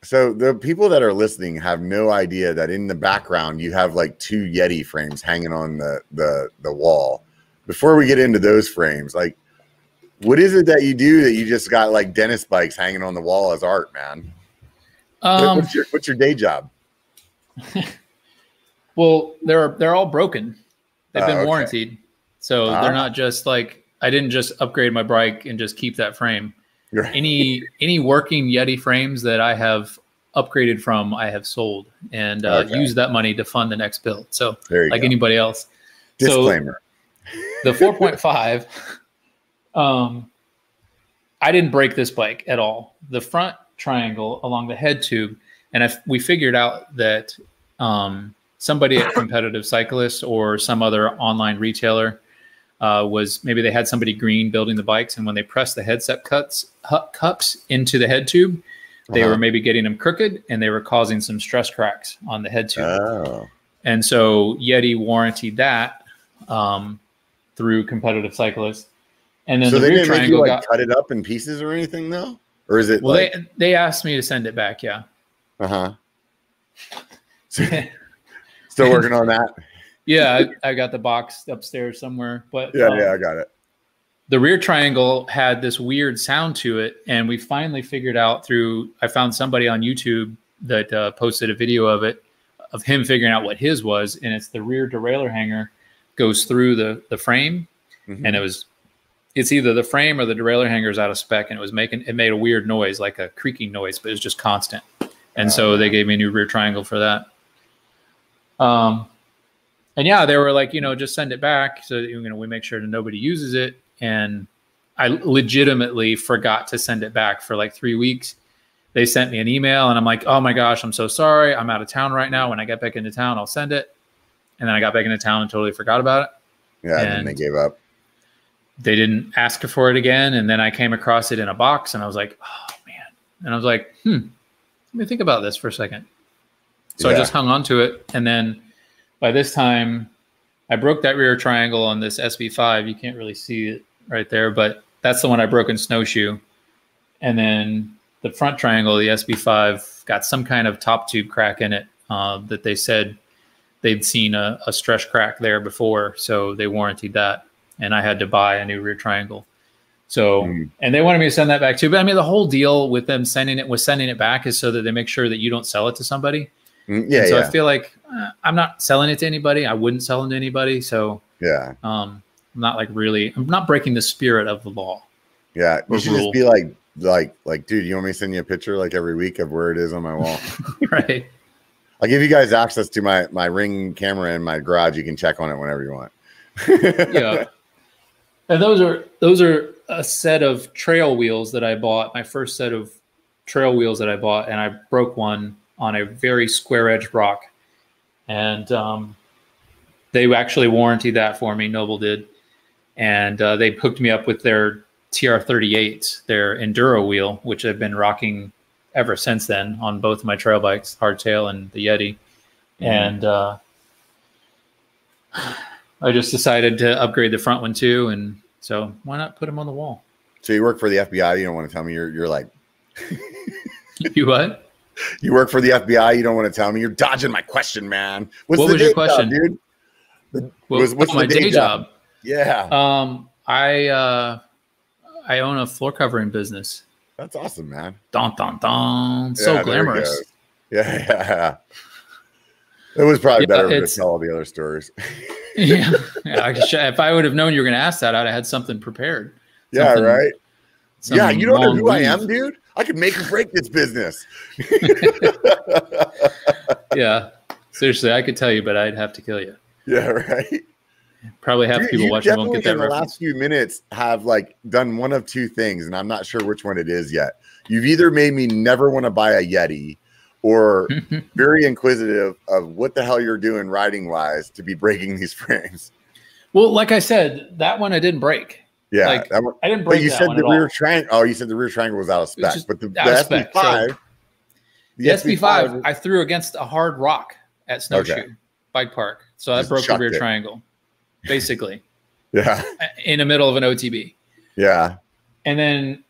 So the people that are listening have no idea that in the background you have like two Yeti frames hanging on the the the wall. Before we get into those frames, like what is it that you do that you just got like dentist bikes hanging on the wall as art, man? Um, what's your what's your day job? well, they're they're all broken. They've been uh, okay. warranted, so uh, they're not just like I didn't just upgrade my bike and just keep that frame. Right. Any any working Yeti frames that I have upgraded from, I have sold and uh, okay. used that money to fund the next build. So like go. anybody else. Disclaimer. So the 4.5, um, I didn't break this bike at all. The front triangle along the head tube, and if we figured out that um, somebody at Competitive Cyclists or some other online retailer uh, was maybe they had somebody green building the bikes, and when they pressed the headset cuts cups into the head tube, they uh-huh. were maybe getting them crooked, and they were causing some stress cracks on the head tube. Oh. And so Yeti warranted that um, through competitive cyclists. And then so the they didn't make you like got, cut it up in pieces or anything, though, or is it? Well, like... they they asked me to send it back. Yeah. Uh huh. Still working on that. yeah, I, I, got the box upstairs somewhere. But yeah, um, yeah, I got it. The rear triangle had this weird sound to it, and we finally figured out through. I found somebody on YouTube that uh, posted a video of it, of him figuring out what his was, and it's the rear derailleur hanger goes through the the frame, mm-hmm. and it was. It's either the frame or the derailleur hanger is out of spec, and it was making it made a weird noise, like a creaking noise, but it was just constant. And so they gave me a new rear triangle for that. Um, and yeah, they were like, you know, just send it back so you know we make sure that nobody uses it. And I legitimately forgot to send it back for like three weeks. They sent me an email, and I'm like, oh my gosh, I'm so sorry. I'm out of town right now. When I get back into town, I'll send it. And then I got back into town and totally forgot about it. Yeah, and, and they gave up. They didn't ask for it again, and then I came across it in a box, and I was like, oh man. And I was like, hmm, let me think about this for a second. So yeah. I just hung on to it, and then by this time, I broke that rear triangle on this SB5. You can't really see it right there, but that's the one I broke in snowshoe. And then the front triangle, the SB5, got some kind of top tube crack in it uh, that they said they'd seen a, a stress crack there before, so they warranted that. And I had to buy a new rear triangle. So, mm. and they wanted me to send that back too. But I mean, the whole deal with them sending it, with sending it back, is so that they make sure that you don't sell it to somebody. Mm, yeah. so yeah. I feel like uh, I'm not selling it to anybody. I wouldn't sell it to anybody. So yeah, um, I'm not like really. I'm not breaking the spirit of the law. Yeah, you should rule. just be like, like, like, dude, you want me to send you a picture like every week of where it is on my wall? right. I'll give you guys access to my my ring camera in my garage. You can check on it whenever you want. yeah. And those are those are a set of trail wheels that I bought. My first set of trail wheels that I bought, and I broke one on a very square edge rock. And um, they actually warranted that for me. Nobl did. And uh, they hooked me up with their TR38, their enduro wheel, which I've been rocking ever since then on both my trail bikes, Hardtail and the Yeti. Mm-hmm. And uh, I just decided to upgrade the front one too. And so why not put them on the wall? So you work for the FBI. You don't want to tell me you're, you're like, you what? You work for the FBI. You don't want to tell me. You're dodging my question, man. What's what was your question, job, dude? The, what's, what's my day, day job? job? Yeah. Um, I uh, I own a floor covering business. That's awesome, man. Don don don. So glamorous. Yeah, yeah, yeah. It was probably yeah, better to tell all the other stories. yeah, yeah. If I would have known you were going to ask that, I'd have had something prepared. Something, yeah, right. Yeah, you don't know who I am, dude. I could make or break this business. yeah, seriously, I could tell you, but I'd have to kill you. Yeah, right. Probably half Dude, people watching won't get that. In the last few minutes, have like done one of two things, and I'm not sure which one it is yet. You've either made me never want to buy a Yeti, or very inquisitive of what the hell you're doing riding wise to be breaking these frames. Well, like I said, that one I didn't break. Yeah, like, one, I didn't break. But you said the rear triangle. Oh, you said the rear triangle was out of spec, but the, the SB five, so the, SB five, I threw against a hard rock at Snowshoe okay. Bike Park, so I broke the rear it. triangle, basically. yeah, in the middle of an OTB. Yeah, and then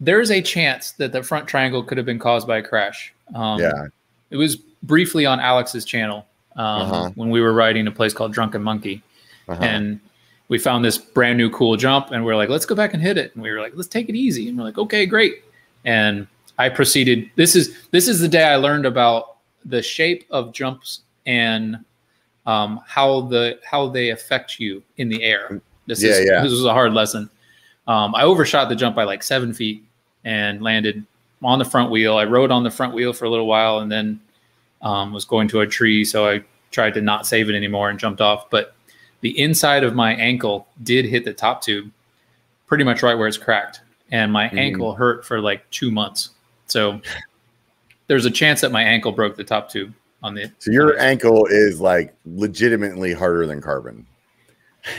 there's a chance that the front triangle could have been caused by a crash. Um, yeah, it was briefly on Alex's channel um, uh-huh. when we were riding a place called Drunken Monkey, uh-huh. and we found this brand new cool jump and we are like, let's go back and hit it. And we were like, let's take it easy. And we're like, okay, great. And I proceeded. This is this is the day I learned about the shape of jumps and um, how the how they affect you in the air. This yeah, is yeah. this was a hard lesson. Um, I overshot the jump by like seven feet and landed on the front wheel. I rode on the front wheel for a little while and then um, was going to a tree, so I tried to not save it anymore and jumped off. But the inside of my ankle did hit the top tube pretty much right where it's cracked. And my mm. ankle hurt for like two months. So there's a chance that my ankle broke the top tube on the. So your ankle is like legitimately harder than carbon.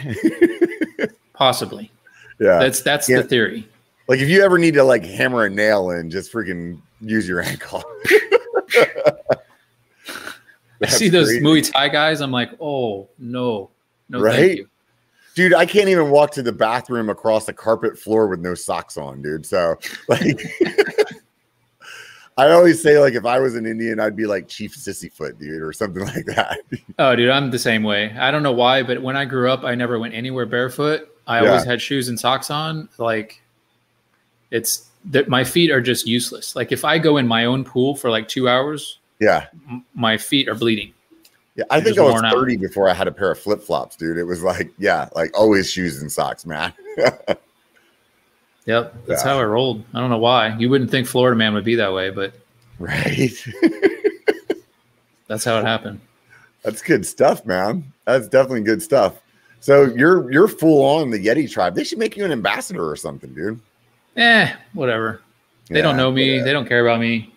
Possibly. Yeah. That's that's yeah. the theory. Like if you ever need to like hammer a nail in, just freaking use your ankle. I see those crazy. Muay Thai guys. I'm like, oh no, no, right? Dude, I can't even walk to the bathroom across the carpet floor with no socks on, dude. So, like, I always say like if I was an Indian, I'd be like Chief Sissyfoot, dude, or something like that. oh, dude, I'm the same way. I don't know why, but when I grew up, I never went anywhere barefoot. I yeah. always had shoes and socks on. Like, it's that my feet are just useless. Like if I go in my own pool for like two hours, yeah, m- my feet are bleeding. Yeah, I think I was 30 out. before I had a pair of flip flops, dude. It was like, yeah, like always shoes and socks, man. Yep, that's yeah. how I rolled. I don't know why. You wouldn't think Florida man would be that way, but right. that's how it happened. That's good stuff, man. That's definitely good stuff. So you're you're full on the Yeti tribe. They should make you an ambassador or something, dude. Eh, whatever. They yeah, don't know me. Yeah. They don't care about me.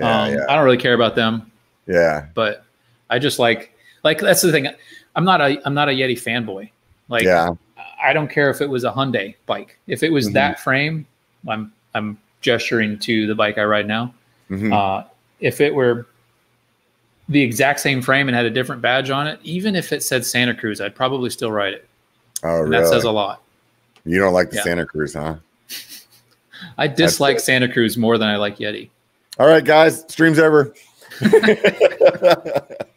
Um, I don't really care about them. Yeah. But I just like like that's the thing. I'm not a I'm not a Yeti fanboy. Like yeah. I don't care if it was a Hyundai bike. If it was mm-hmm. that frame, I'm I'm gesturing to the bike I ride now. Mm-hmm. Uh, if it were the exact same frame and had a different badge on it, even if it said Santa Cruz, I'd probably still ride it. Oh, and really? That says a lot. You don't like the yeah. Santa Cruz, huh? I dislike Santa Cruz more than I like Yeti. All right, guys, stream's over.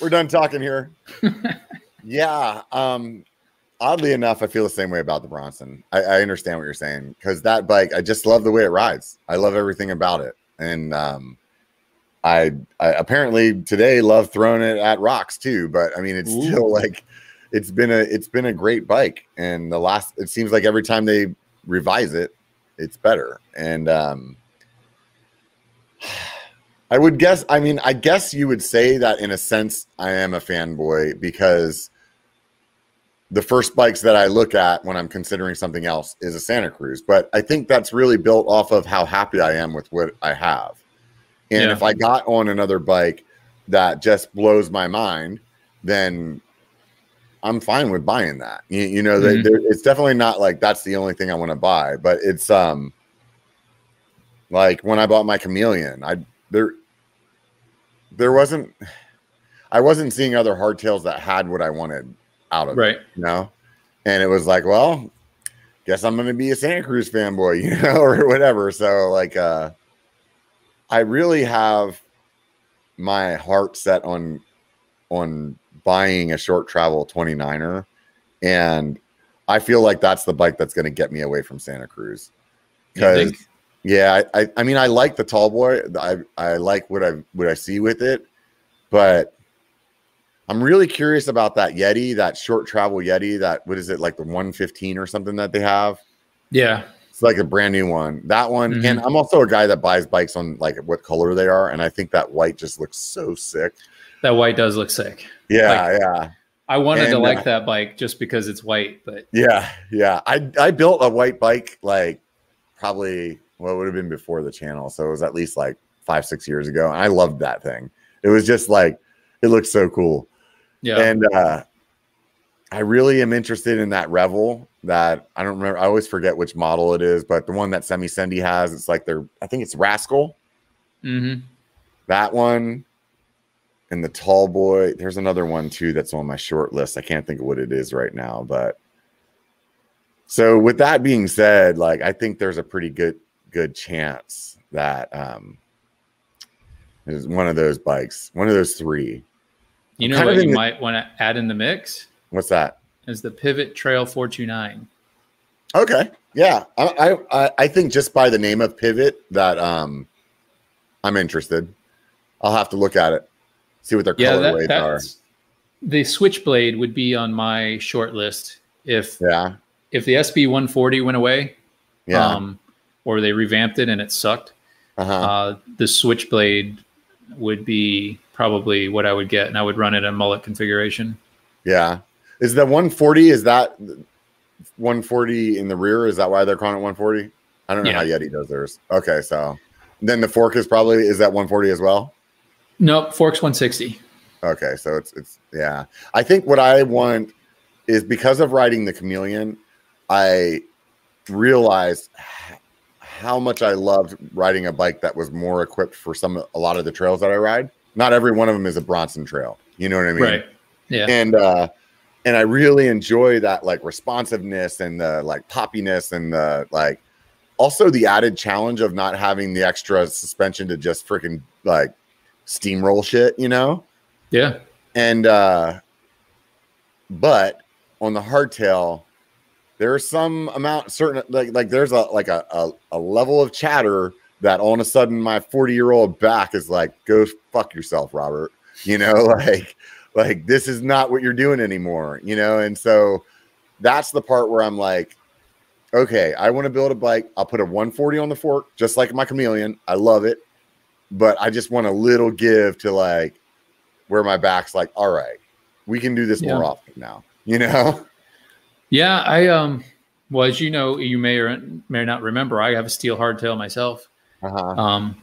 We're done talking here. yeah. Um, oddly enough, I feel the same way about the Bronson. I, I understand what you're saying because that bike, I just love the way it rides. I love everything about it, and um, I, I apparently today love throwing it at rocks too. But I mean, it's Ooh. still like it's been a it's been a great bike, and the last it seems like every time they revise it, it's better. And um, I would guess. I mean, I guess you would say that in a sense, I am a fanboy because the first bikes that I look at when I'm considering something else is a Santa Cruz. But I think that's really built off of how happy I am with what I have. And yeah. if I got on another bike that just blows my mind, then I'm fine with buying that. You, you know, mm-hmm. they, it's definitely not like that's the only thing I want to buy, but it's um like when I bought my chameleon, I there there wasn't I wasn't seeing other hardtails that had what I wanted out of right. it, you know? And it was like, well, guess I'm going to be a Santa Cruz fanboy, you know, or whatever. So, like, uh, I really have my heart set on on buying a short travel 29er and I feel like that's the bike that's going to get me away from Santa Cruz. Cuz yeah, I, I, I mean I like the Tallboy. I I like what I what I see with it, but I'm really curious about that Yeti, that short travel Yeti, that what is it like the 115 or something that they have? Yeah. It's like a brand new one. That one. Mm-hmm. And I'm also a guy that buys bikes on like what color they are. And I think that white just looks so sick. That white does look sick. Yeah, like, yeah. I wanted and, to like uh, that bike just because it's white, but yeah, yeah. I I built a white bike like probably what would have been before the channel. So it was at least like five, six years ago. And I loved that thing. It was just like it looked so cool. Yeah. And uh, I really am interested in that Revel that I don't remember. I always forget which model it is, but the one that Semi Sendy has, it's like they're, I think it's Rascal. Mm-hmm. That one and the Tallboy. There's another one too that's on my short list. I can't think of what it is right now, but so with that being said, like I think there's a pretty good good chance that um is one of those bikes, one of those three you know what you the, might want to add in the mix? What's that? Is the Pivot Trail 429. Okay. Yeah. I, I I think just by the name of Pivot that um I'm interested. I'll have to look at it, see what their yeah, colorways that, are. The Switchblade would be on my short list if yeah if the SB 140 went away, yeah, um, or they revamped it and it sucked. Uh-huh. Uh, the Switchblade would be probably what I would get, and I would run it in mullet configuration. Yeah, is that 140? Is that 140 in the rear? Is that why they're calling it 140? I don't know yeah. how Yeti does theirs. Okay, so then the fork is probably is that 140 as well? Nope, fork's 160. Okay, so it's it's yeah. I think what I want is because of riding the chameleon, I realized how much I loved riding a bike that was more equipped for some a lot of the trails that I ride not every one of them is a Bronson trail. You know what I mean? Right. Yeah. And uh and I really enjoy that like responsiveness and the like poppiness and the like also the added challenge of not having the extra suspension to just freaking like steamroll shit, you know? Yeah. And uh but on the hardtail, there's some amount certain like like there's a like a, a, a level of chatter that all of a sudden my 40 year old back is like, go fuck yourself, Robert. You know, like like this is not what you're doing anymore, you know? And so that's the part where I'm like, okay, I want to build a bike. I'll put a 140 on the fork, just like my chameleon. I love it. But I just want a little give to like where my back's like, all right, we can do this yeah. more often now, you know? Yeah, I um well as you know, you may or may not remember, I have a steel hardtail myself. Uh-huh. Um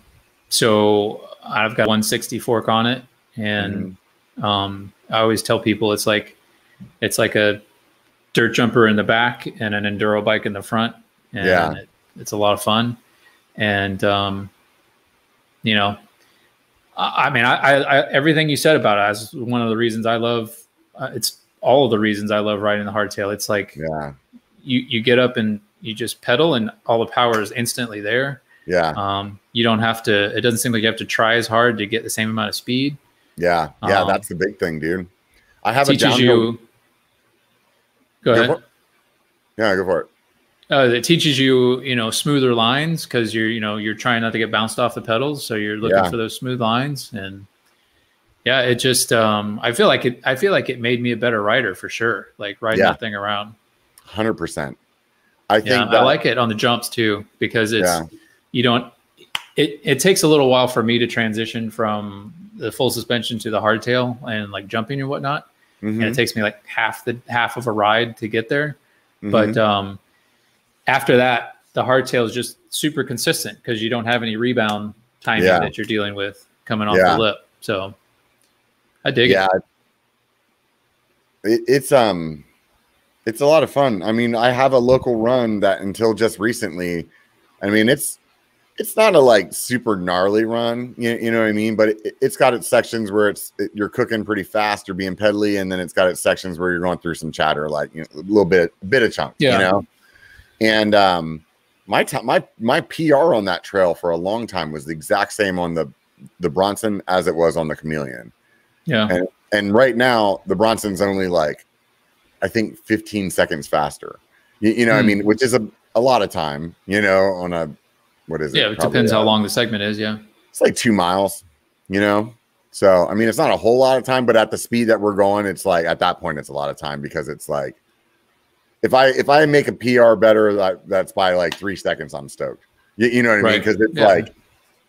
so I've got 160 fork on it. And mm-hmm. um I always tell people it's like it's like a dirt jumper in the back and an enduro bike in the front. And yeah. It, it's a lot of fun. And, um, you know, I, I mean, I, I, everything you said about it is one of the reasons I love, uh, it's all of the reasons I love riding the hardtail. It's like, yeah, you, you get up and you just pedal and all the power is instantly there. Yeah. Um, you don't have to, it doesn't seem like you have to try as hard to get the same amount of speed. Yeah. Yeah. Um, that's the big thing, dude. I have a downhill. You, Go, go ahead. Yeah, go for it. Uh, it teaches you, you know, smoother lines because you're, you know, you're trying not to get bounced off the pedals, so you're looking yeah. for those smooth lines, and yeah, it just, um, I feel like it, I feel like it made me a better rider for sure, like riding yeah. that thing around. Hundred percent. I think yeah, that, I like it on the jumps too because it's yeah. you don't. It it takes a little while for me to transition from the full suspension to the hardtail and like jumping and whatnot mm-hmm. and it takes me like half the half of a ride to get there. Mm-hmm. But um, after that, the hardtail is just super consistent because you don't have any rebound timing yeah. that you're dealing with coming off the lip. So I dig yeah. it. it. It's um, it's a lot of fun. I mean, I have a local run that until just recently, I mean, it's it's not a like super gnarly run, you, you know what I mean? But it, has got its sections where it's it, you're cooking pretty fast, you're being pedally, and then it's got its sections where you're going through some chatter, like you know, a little bit, a bit of chunk, yeah. you know. And um, my time, my my PR on that trail for a long time was the exact same on the the Bronson as it was on the Chameleon. Yeah. And and right now the Bronson's only like, I think 15 seconds faster. You, you know, mm. I hmm. mean, which is a a lot of time, you know, on a what is it? Yeah, it Probably, depends how long the segment is. Yeah, it's like two miles. You know, so I mean, it's not a whole lot of time, but at the speed that we're going, it's like at that point, it's a lot of time because it's like if I if I make a PR better, that, that's by like three seconds. I'm stoked. You, you know what I right. mean? Because it's yeah. like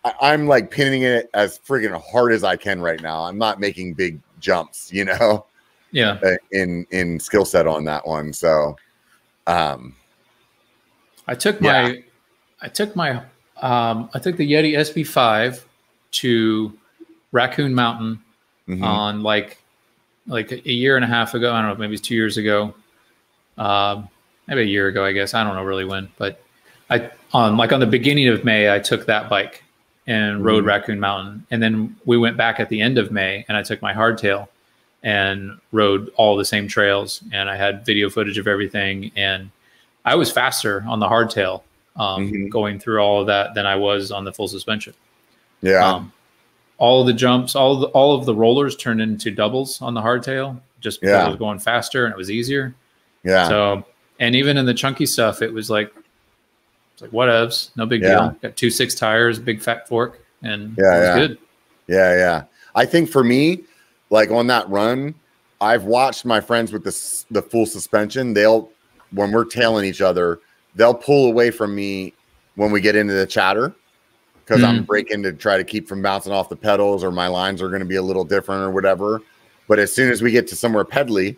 I, am like pinning it as freaking hard as I can right now. I'm not making big jumps. You know. Yeah. Uh, in in skill set on that one, so. Um, I took my yeah. I took my um, I took the Yeti SB5 to Raccoon Mountain mm-hmm. on like like a year and a half ago. I don't know, maybe it's two years ago. Um, maybe a year ago, I guess. I don't know really when, but I on like on the beginning of May, I took that bike and rode mm-hmm. Raccoon Mountain, and then we went back at the end of May, and I took my hardtail and rode all the same trails, and I had video footage of everything, and I was faster on the hardtail um, mm-hmm. going through all of that than I was on the full suspension. Yeah. Um, all of the jumps, all of the, all of the rollers turned into doubles on the hardtail just because yeah. it was going faster and it was easier. Yeah. So, and even in the chunky stuff, it was like, like whatevs, no big yeah. deal. Got two six tires, big fat fork, and yeah, yeah. good. Yeah, yeah. I think for me, like on that run, I've watched my friends with the the full suspension. They'll when we're tailing each other, they'll pull away from me when we get into the chatter because mm. I'm breaking to try to keep from bouncing off the pedals or my lines are going to be a little different or whatever. But as soon as we get to somewhere pedally,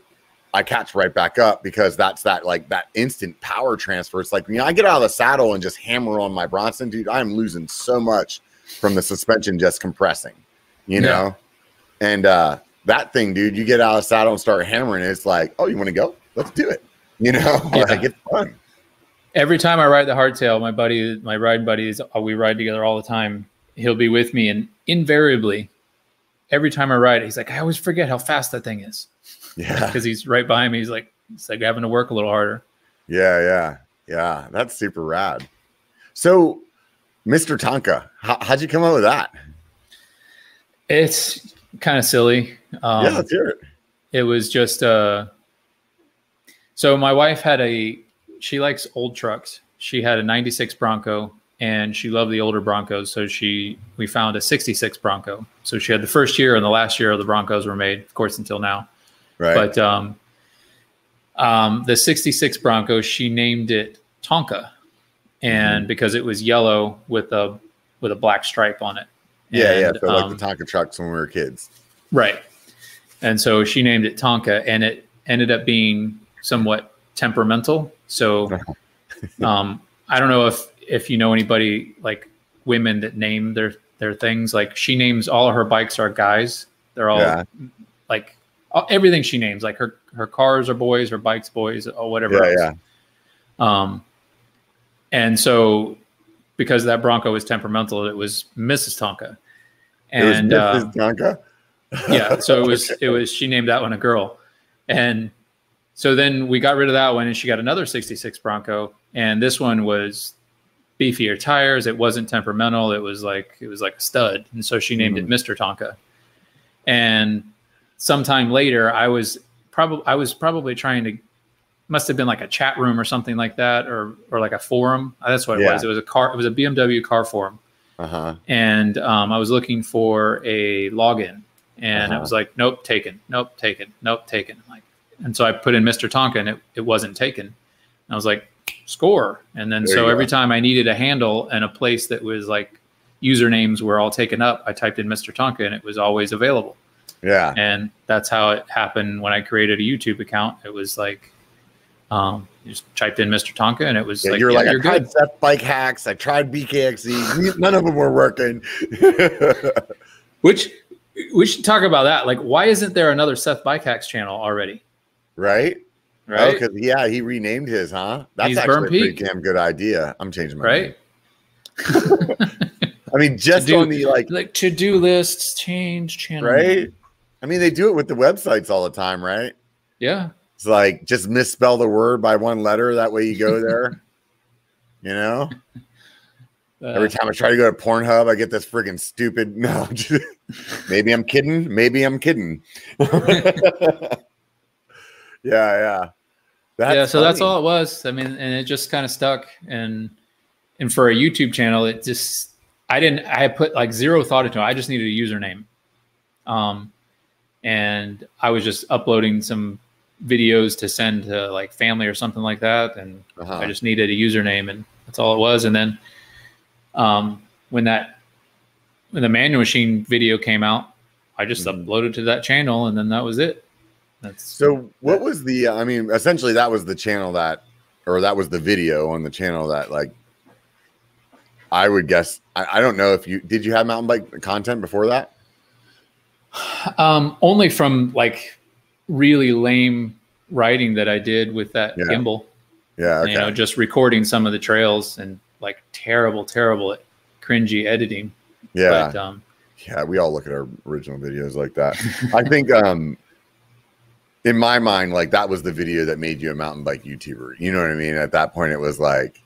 I catch right back up because that's that like that instant power transfer. It's like you know, I get out of the saddle and just hammer on my Bronson, dude. I'm losing so much from the suspension just compressing, you yeah. know. And uh that thing, dude, you get out of the saddle and start hammering. It's like, oh, you want to go? Let's do it. You know, yeah. like it's fun every time I ride the hardtail, my buddy, my ride buddies, uh, we ride together all the time. He'll be with me, and invariably, every time I ride, he's like, I always forget how fast that thing is. Yeah, because he's right behind me. He's like, it's like having to work a little harder. Yeah, yeah, yeah. That's super rad. So, Mr. Tonka, how, how'd you come up with that? It's kind of silly. Um, yeah, let's hear it. It was just uh, so my wife had a she likes old trucks. She had a 96 Bronco and she loved the older Broncos. So she we found a 66 Bronco. So she had the first year and the last year of the Broncos were made, of course, until now. Right. But um, um, the 66 Bronco, she named it Tonka. And mm-hmm. because it was yellow with a with a black stripe on it. Yeah, and, yeah. So like um, the Tonka trucks when we were kids. Right. And so she named it Tonka and it ended up being somewhat temperamental. So um, I don't know if if you know anybody like women that name their their things. Like she names all of her bikes are guys. They're all yeah. like everything she names. Like her her cars are boys, her bikes boys, or whatever. Yeah, else. yeah. Um, and so because that Bronco was temperamental, it was Mrs. Tonka. And it was Mrs. Uh, Tonka. yeah, so it was it was she named that one a girl, and so then we got rid of that one, and she got another '66 Bronco, and this one was beefier tires. It wasn't temperamental. It was like it was like a stud, and so she named mm-hmm. it Mister Tonka. And sometime later, I was probably I was probably trying to must have been like a chat room or something like that, or or like a forum. That's what it yeah. was. It was a car. It was a BMW car forum. Uh-huh. And um, I was looking for a login, and uh-huh. it was like, nope, taken. Nope, taken. Nope, taken. I'm like, and so I put in Mr. Tonka, and it, it wasn't taken. And I was like, score. And then there so every time I needed a handle and a place that was like usernames were all taken up, I typed in Mr. Tonka, and it was always available. Yeah. And that's how it happened when I created a YouTube account. It was like um, you just typed in Mr. Tonka, and it was yeah, like, you're yeah, like, you're I tried good. Seth bike hacks, I tried BKXE, none of them were working. Which we should talk about that. Like, why isn't there another Seth bike hacks channel already? Right. Oh, right. Oh, because yeah, he renamed his, huh? That's He's actually a pretty damn good idea. I'm changing my right. I mean, just do, on the like like to do lists, change channel, right? I mean, they do it with the websites all the time, right? Yeah. It's like just misspell the word by one letter. That way you go there. you know. Uh, Every time I try to go to Pornhub, I get this freaking stupid. No, maybe I'm kidding. Maybe I'm kidding. yeah, yeah. That's yeah, so funny. that's all it was. I mean, and it just kind of stuck. And and for a YouTube channel, it just I didn't I put like zero thought into it. I just needed a username. Um and I was just uploading some videos to send to like family or something like that. And uh-huh. I just needed a username and that's all it was. And then um, when that when the manual machine video came out, I just mm-hmm. uploaded to that channel and then that was it. That's so what was the I mean, essentially that was the channel that or that was the video on the channel that like I would guess I, I don't know if you did you have mountain bike content before that? Um, only from like really lame writing that I did with that yeah. gimbal. Yeah, okay. you know, just recording some of the trails and like terrible, terrible at cringy editing. Yeah, but, um, yeah, we all look at our original videos like that. I think, um, in my mind, like that was the video that made you a mountain bike YouTuber. You know what I mean? At that point, it was like,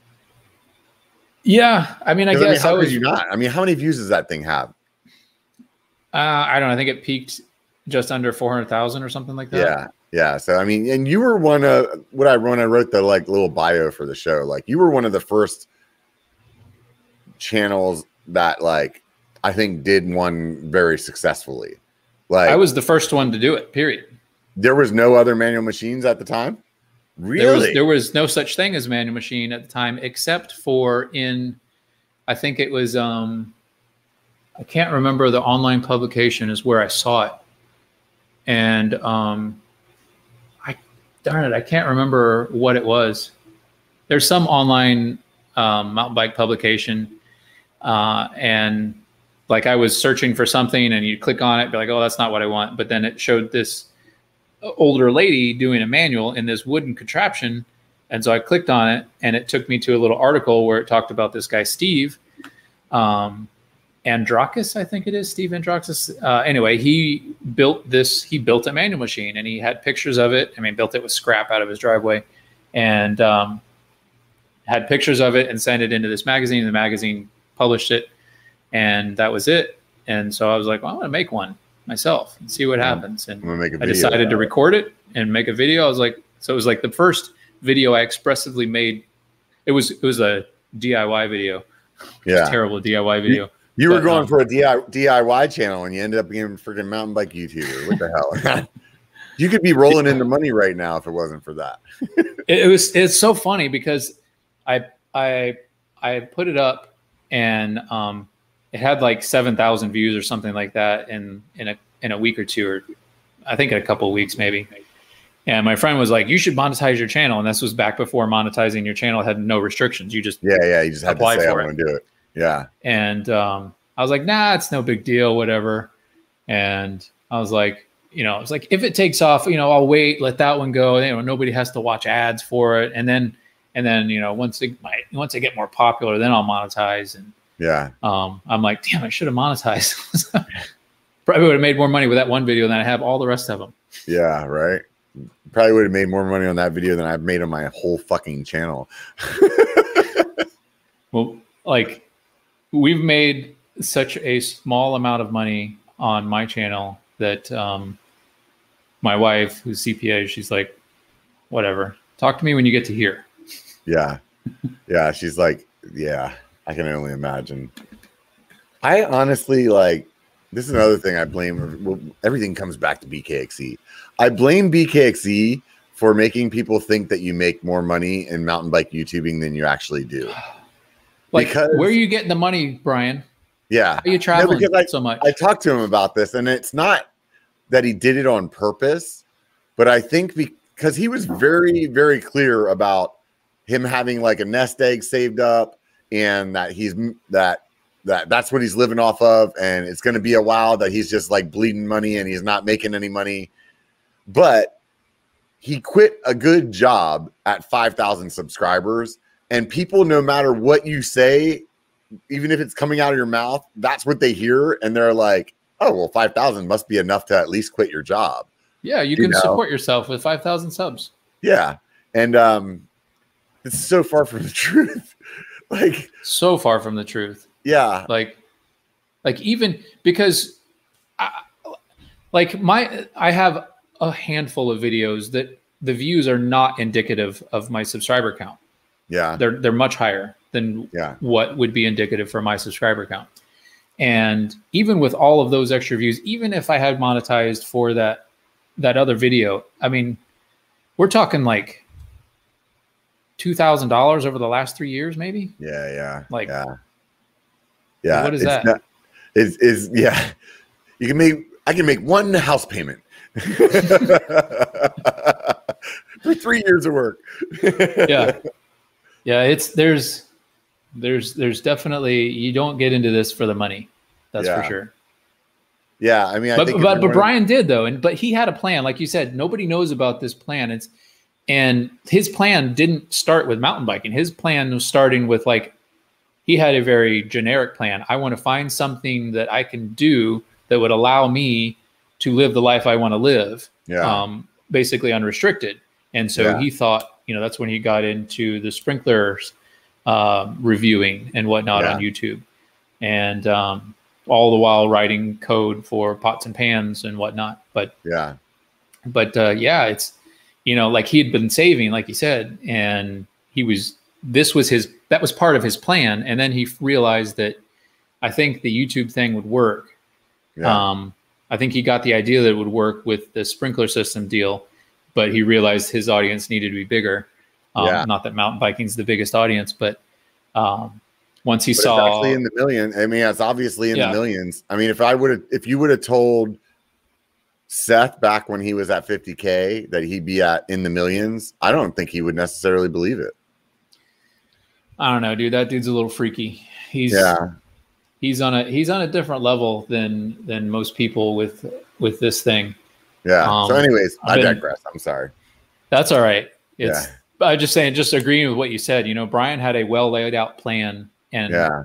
yeah. I mean, I guess I, mean, how I was, could you not? I mean, how many views does that thing have? Uh, I don't know. I think it peaked just under 400,000 or something like that. Yeah. Yeah. So, I mean, and you were one of what I, when I wrote the like little bio for the show, like you were one of the first channels that like, I think did one very successfully. Like I was the first one to do it, period. There was no other manual machines at the time. Really? There was, there was no such thing as manual machine at the time, except for in, I think it was, um, I can't remember the online publication is where I saw it and um, I darn it, I can't remember what it was. There's some online um, mountain bike publication, uh, and like I was searching for something, and you click on it, be like, oh, that's not what I want. But then it showed this older lady doing a manual in this wooden contraption, and so I clicked on it, and it took me to a little article where it talked about this guy Steve. Um, I think it is Steve Andrakis. Uh, anyway, he built this. He built a manual machine, and he had pictures of it. I mean, built it with scrap out of his driveway, and um, had pictures of it and sent it into this magazine. The magazine published it, and that was it. And so I was like, well, I'm gonna make one myself and see what happens. And I decided to record it and make a video. I was like, so it was like the first video I expressively made. It was it was a DIY video. Yeah, terrible DIY video. You, you but, were going um, for a DIY channel and you ended up being a freaking mountain bike YouTuber. What the hell? you could be rolling into money right now if it wasn't for that. it, it was it's so funny because I I I put it up and um it had like seven thousand views or something like that in in a in a week or two or I think in a couple of weeks maybe. And my friend was like, "You should monetize your channel." And this was back before monetizing your channel had no restrictions. You just yeah, yeah, you just had to say I want to do it. Yeah. And um, I was like, "Nah, it's no big deal, whatever." And I was like, you know, it's like if it takes off, you know, I'll wait, let that one go. You know, nobody has to watch ads for it, and then and then you know, once it might once they get more popular, then I'll monetize. And yeah, um, I'm like, damn, I should have monetized. Probably would have made more money with that one video than I have all the rest of them. Yeah, right probably would have made more money on that video than I've made on my whole fucking channel. well, like we've made such a small amount of money on my channel that um, my wife, who's CPA, she's like, whatever. Talk to me when you get to here. Yeah. Yeah. She's like, yeah, I can only imagine. I honestly like this is another thing I blame. Well, everything comes back to BKXC. I blame BKXC for making people think that you make more money in mountain bike YouTubing than you actually do. Like, because, where are you getting the money, Brian? Yeah, How are you traveling no, I, so much? I talked to him about this, and it's not that he did it on purpose, but I think because he was very, very clear about him having like a nest egg saved up, and that he's that that that's what he's living off of and it's going to be a while that he's just like bleeding money and he's not making any money. But he quit a good job at 5000 subscribers and people no matter what you say even if it's coming out of your mouth that's what they hear and they're like oh well 5000 must be enough to at least quit your job. Yeah you, you can know? support yourself with 5000 subs. Yeah and um it's so far from the truth like so far from the truth yeah. Like, like even because, I, like my, I have a handful of videos that the views are not indicative of my subscriber count. Yeah. They're they're much higher than yeah. what would be indicative for my subscriber count. And even with all of those extra views, even if I had monetized for that that other video, I mean, we're talking like two thousand dollars over the last three years, maybe. Yeah, yeah. Like yeah. Yeah. What is that? Not, is is yeah. You can make I can make one house payment. For three years of work. yeah. Yeah, it's there's there's there's definitely you don't get into this for the money. That's yeah. for sure. Yeah, I mean, I but but, but Brian did though, and but he had a plan, like you said. Nobody knows about this plan. It's and his plan didn't start with mountain biking. His plan was starting with like he had a very generic plan. I want to find something that I can do that would allow me to live the life I want to live, yeah. um, basically unrestricted. And so yeah. he thought, you know, that's when he got into the sprinklers uh, reviewing and whatnot yeah. on YouTube, and um, all the while writing code for pots and pans and whatnot. But yeah, but uh, yeah, it's you know, like he had been saving, like he said, and he was this was his that was part of his plan and then he realized that i think the youtube thing would work yeah. um, i think he got the idea that it would work with the sprinkler system deal but he realized his audience needed to be bigger um, yeah. not that mountain biking is the biggest audience but um, once he but saw actually in the million i mean it's obviously in yeah. the millions i mean if i would have if you would have told seth back when he was at 50k that he'd be at in the millions i don't think he would necessarily believe it I don't know, dude. That dude's a little freaky. He's yeah. He's on a he's on a different level than than most people with with this thing. Yeah. Um, so, anyways, I been, digress. I'm sorry. That's all right. It's yeah. I'm just saying, just agreeing with what you said. You know, Brian had a well laid out plan and yeah.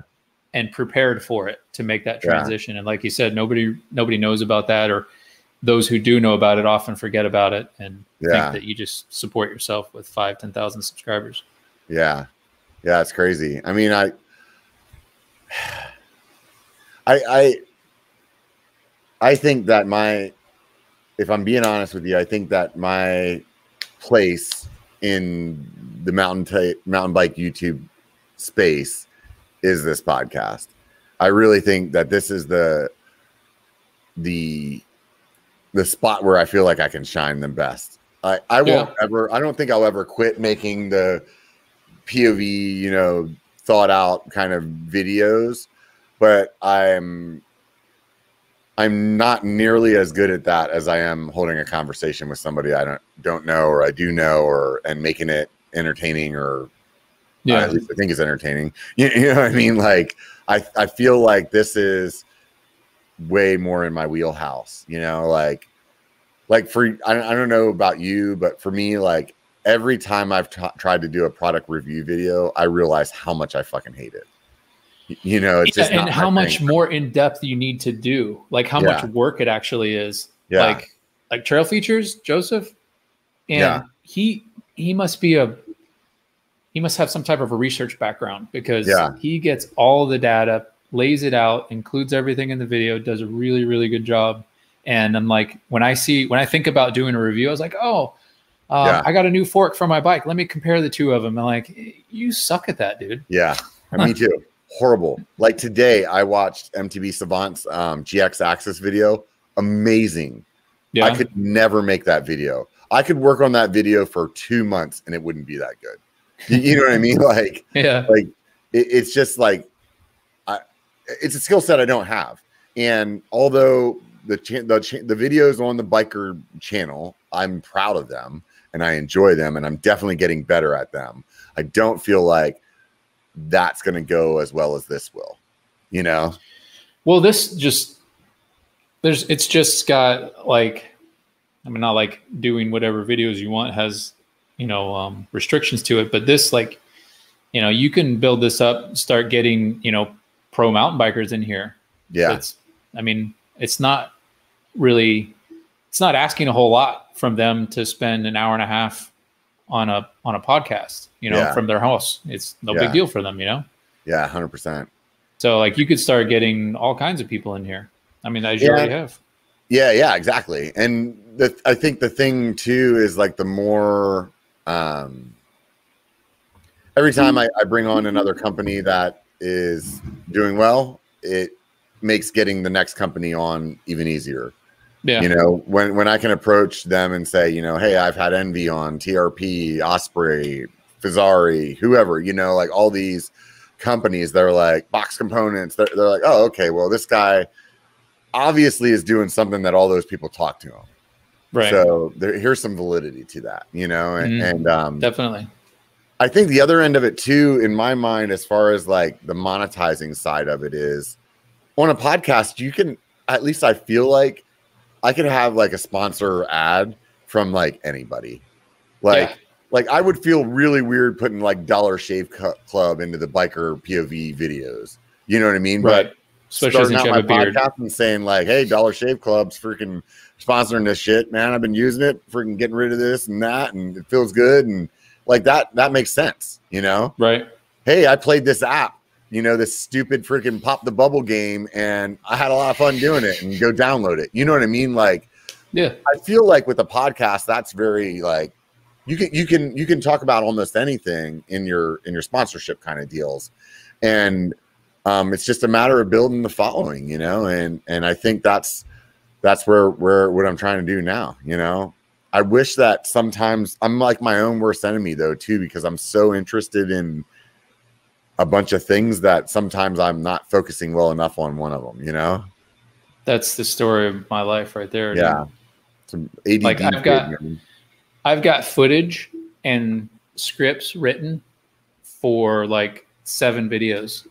and prepared for it to make that transition. Yeah. And like you said, nobody nobody knows about that, or those who do know about it often forget about it and yeah. think that you just support yourself with five, ten thousand subscribers. Yeah. Yeah, it's crazy. I mean, I, I, I, I think that my, if I'm being honest with you, I think that my place in the mountain t- mountain bike YouTube space is this podcast. I really think that this is the the the spot where I feel like I can shine the best. I, I won't yeah. ever I don't think I'll ever quit making the POV, you know, thought out kind of videos, but I'm I'm not nearly as good at that as I am holding a conversation with somebody I don't don't know or I do know or and making it entertaining or yeah, uh, at least I think it's entertaining. You, you know what I mean? Like I I feel like this is way more in my wheelhouse. You know, like like for I, I don't know about you, but for me, like every time I've t- tried to do a product review video, I realize how much I fucking hate it. You know, it's just yeah, and how much thing. more in depth you need to do, like how yeah. much work it actually is. Yeah. Like like trail features, Joseph, and yeah. he he must be a he must have some type of a research background because yeah. he gets all the data, lays it out, includes everything in the video, does a really really good job. And I'm like, when I see when I think about doing a review, I was like, oh, uh, yeah. I got a new fork for my bike. Let me compare the two of them. I'm like, you suck at that, dude. Yeah, me too horrible. Like today, I watched MTB Savant's um, GX AXS video. Amazing. Yeah. I could never make that video. I could work on that video for two months and it wouldn't be that good. You, you know what I mean? Like, yeah, like it, it's just like, it's a skill set I don't have. And although the the the videos on the biker channel, I'm proud of them and I enjoy them, and I'm definitely getting better at them. I don't feel like that's going to go as well as this will, you know? Well, this just, there's, it's just got like, I mean, not like doing whatever videos you want has, you know, um, restrictions to it, but this, like, you know, you can build this up, start getting, you know, pro mountain bikers in here. Yeah. It's, I mean, it's not really, it's not asking a whole lot from them to spend an hour and a half on a on a podcast, you know, yeah. from their house. It's no yeah. big deal for them, you know. Yeah, hundred percent. So like you could start getting all kinds of people in here. I mean, as you yeah. already have. Yeah, yeah, exactly. And the, I think the thing too is like the more um, every time I, I bring on another company that is doing well, it makes getting the next company on even easier. Yeah. You know, when when I can approach them and say, you know, hey, I've had ENVE on TRP, Osprey, Fezzari, whoever, you know, like all these companies that are like box components. They're, they're like, oh, okay, well, this guy obviously is doing something that all those people talk to him. Right. So there, here's some validity to that, you know, and, mm, and um, definitely. I think the other end of it too, in my mind, as far as like the monetizing side of it is on a podcast, you can at least I feel like I could have like a sponsor ad from like anybody. Like, yeah. like I would feel really weird putting like Dollar Shave Club into the biker POV videos. You know what I mean? Right. But Especially starting out my podcast and saying like, "Hey, Dollar Shave Club's freaking sponsoring this shit, man. I've been using it, freaking getting rid of this and that, and it feels good." And like that, that makes sense, you know? Right. Hey, I played this app you know, this stupid freaking pop the bubble game, and I had a lot of fun doing it and go download it. You know what I mean? Like, yeah, I feel like with a podcast, that's very like you can you can you can talk about almost anything in your in your sponsorship kind of deals, and um, it's just a matter of building the following, you know, and and I think that's that's where where what I'm trying to do now, you know. I wish that sometimes I'm like my own worst enemy though too because I'm so interested in a bunch of things that sometimes I'm not focusing well enough on one of them, you know? That's the story of my life right there. Yeah. Some ADD like I've got, I've got footage and scripts written for like seven videos,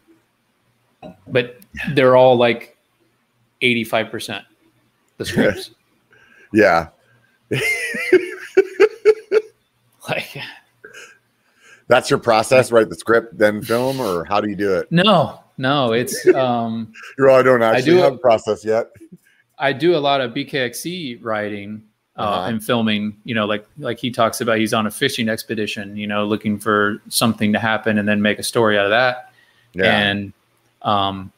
but they're all like 85% the scripts. yeah. like that's your process, write the script, then film, or how do you do it? No, no, it's um you're all I don't actually I do have a process yet. I do a lot of BKXC writing uh, uh-huh. and filming. You know, like like he talks about, he's on a fishing expedition. You know, looking for something to happen and then make a story out of that. Yeah. And um,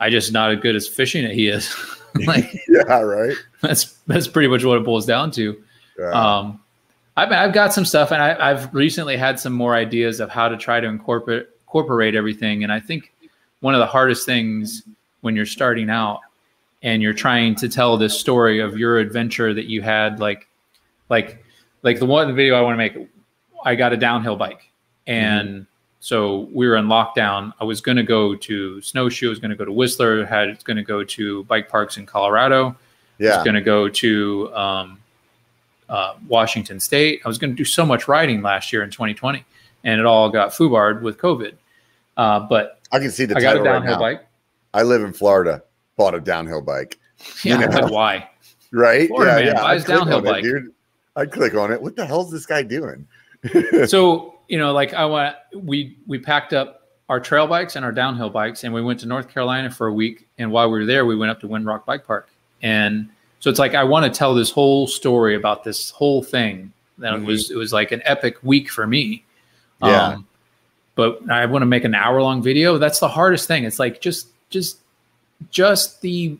I just not as good as fishing as he is. like, yeah, right. That's that's pretty much what it boils down to. Yeah. Um, I've I've got some stuff, and I, I've recently had some more ideas of how to try to incorporate incorporate everything. And I think one of the hardest things when you're starting out and you're trying to tell this story of your adventure that you had, like, like, like the one the video I want to make, I got a downhill bike, and mm-hmm. so we were in lockdown. I was going to go to Snowshoe. I was going to go to Whistler. Had it's going to go to bike parks in Colorado. Yeah. I was going to go to um, uh, Washington State. I was going to do so much riding last year in 2020, and it all got foobarred with COVID. Uh, but I can see the I got a downhill right bike. I live in Florida. Bought a downhill bike. Yeah, you know? why? Right? Florida yeah, man yeah. buys downhill bike, dude. I click on it. What the hell's this guy doing? so you know, like I want we we packed up our trail bikes and our downhill bikes, and we went to North Carolina for a week. And while we were there, we went up to Windrock Bike Park, and so it's like I want to tell this whole story about this whole thing. That mm-hmm. it was it was like an epic week for me. Yeah. Um, but I want to make an hour long video. That's the hardest thing. It's like just just just the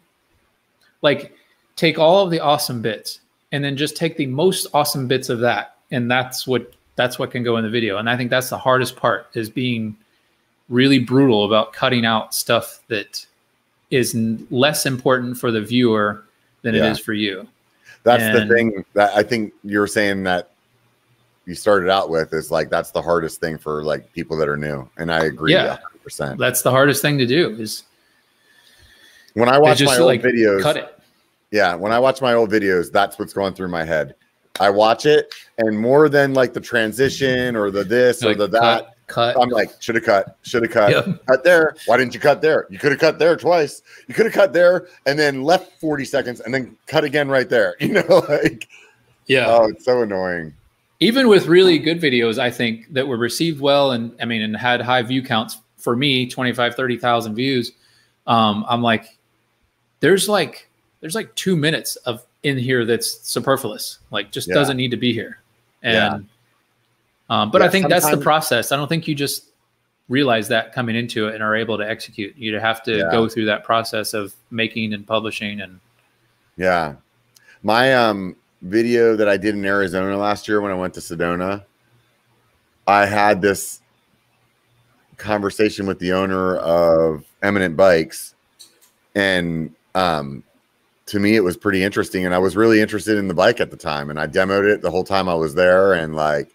like take all of the awesome bits and then just take the most awesome bits of that and that's what that's what can go in the video and i think that's the hardest part is being really brutal about cutting out stuff that is less important for the viewer than yeah. it is for you that's and, the thing that i think you're saying that you started out with is like that's the hardest thing for like people that are new and i agree yeah 100%. that's the hardest thing to do is when i watch my old like, videos cut it yeah when i watch my old videos that's what's going through my head i watch it and more than like the transition or the this like, or the that cut, i'm like should have cut should have cut yep. cut there why didn't you cut there you could have cut there twice you could have cut there and then left 40 seconds and then cut again right there you know like yeah oh it's so annoying even with really good videos, I think that were received well and I mean, and had high view counts for me, 25, 30,000 views. Um, I'm like, there's like, there's like two minutes of in here that's superfluous, like just yeah. doesn't need to be here. And, yeah. Um, but yeah, I think that's the process. I don't think you just realize that coming into it and are able to execute. You have to go through that process of making and publishing and. Yeah. My, um, video that I did in Arizona last year when I went to Sedona, I had this conversation with the owner of Eminent Bikes, and um, to me, it was pretty interesting. And I was really interested in the bike at the time, and I demoed it the whole time I was there, and like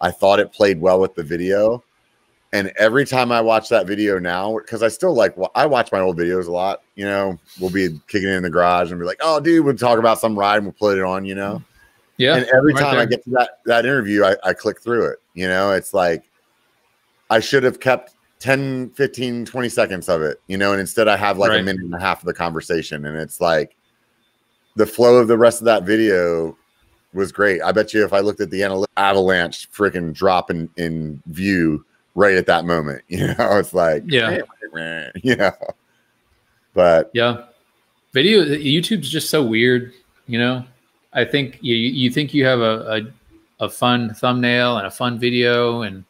I thought it played well with the video. And every time I watch that video now, because I still like, I watch my old videos a lot. You know, we'll be kicking it in the garage and be like, "Oh, dude, we'll talk about some ride and we'll put it on." You know, yeah. And every right time there. I get to that that interview, I, I click through it. You know, it's like I should have kept 10, 15, 20 seconds of it. You know, and instead I have like right. a minute and a half of the conversation, and it's like the flow of the rest of that video was great. I bet you if I looked at the analytics, avalanche freaking drop in, in view right at that moment. You know, it's like, yeah, you know, but yeah, video YouTube's just so weird. You know, I think you you think you have a, a, a fun thumbnail and a fun video and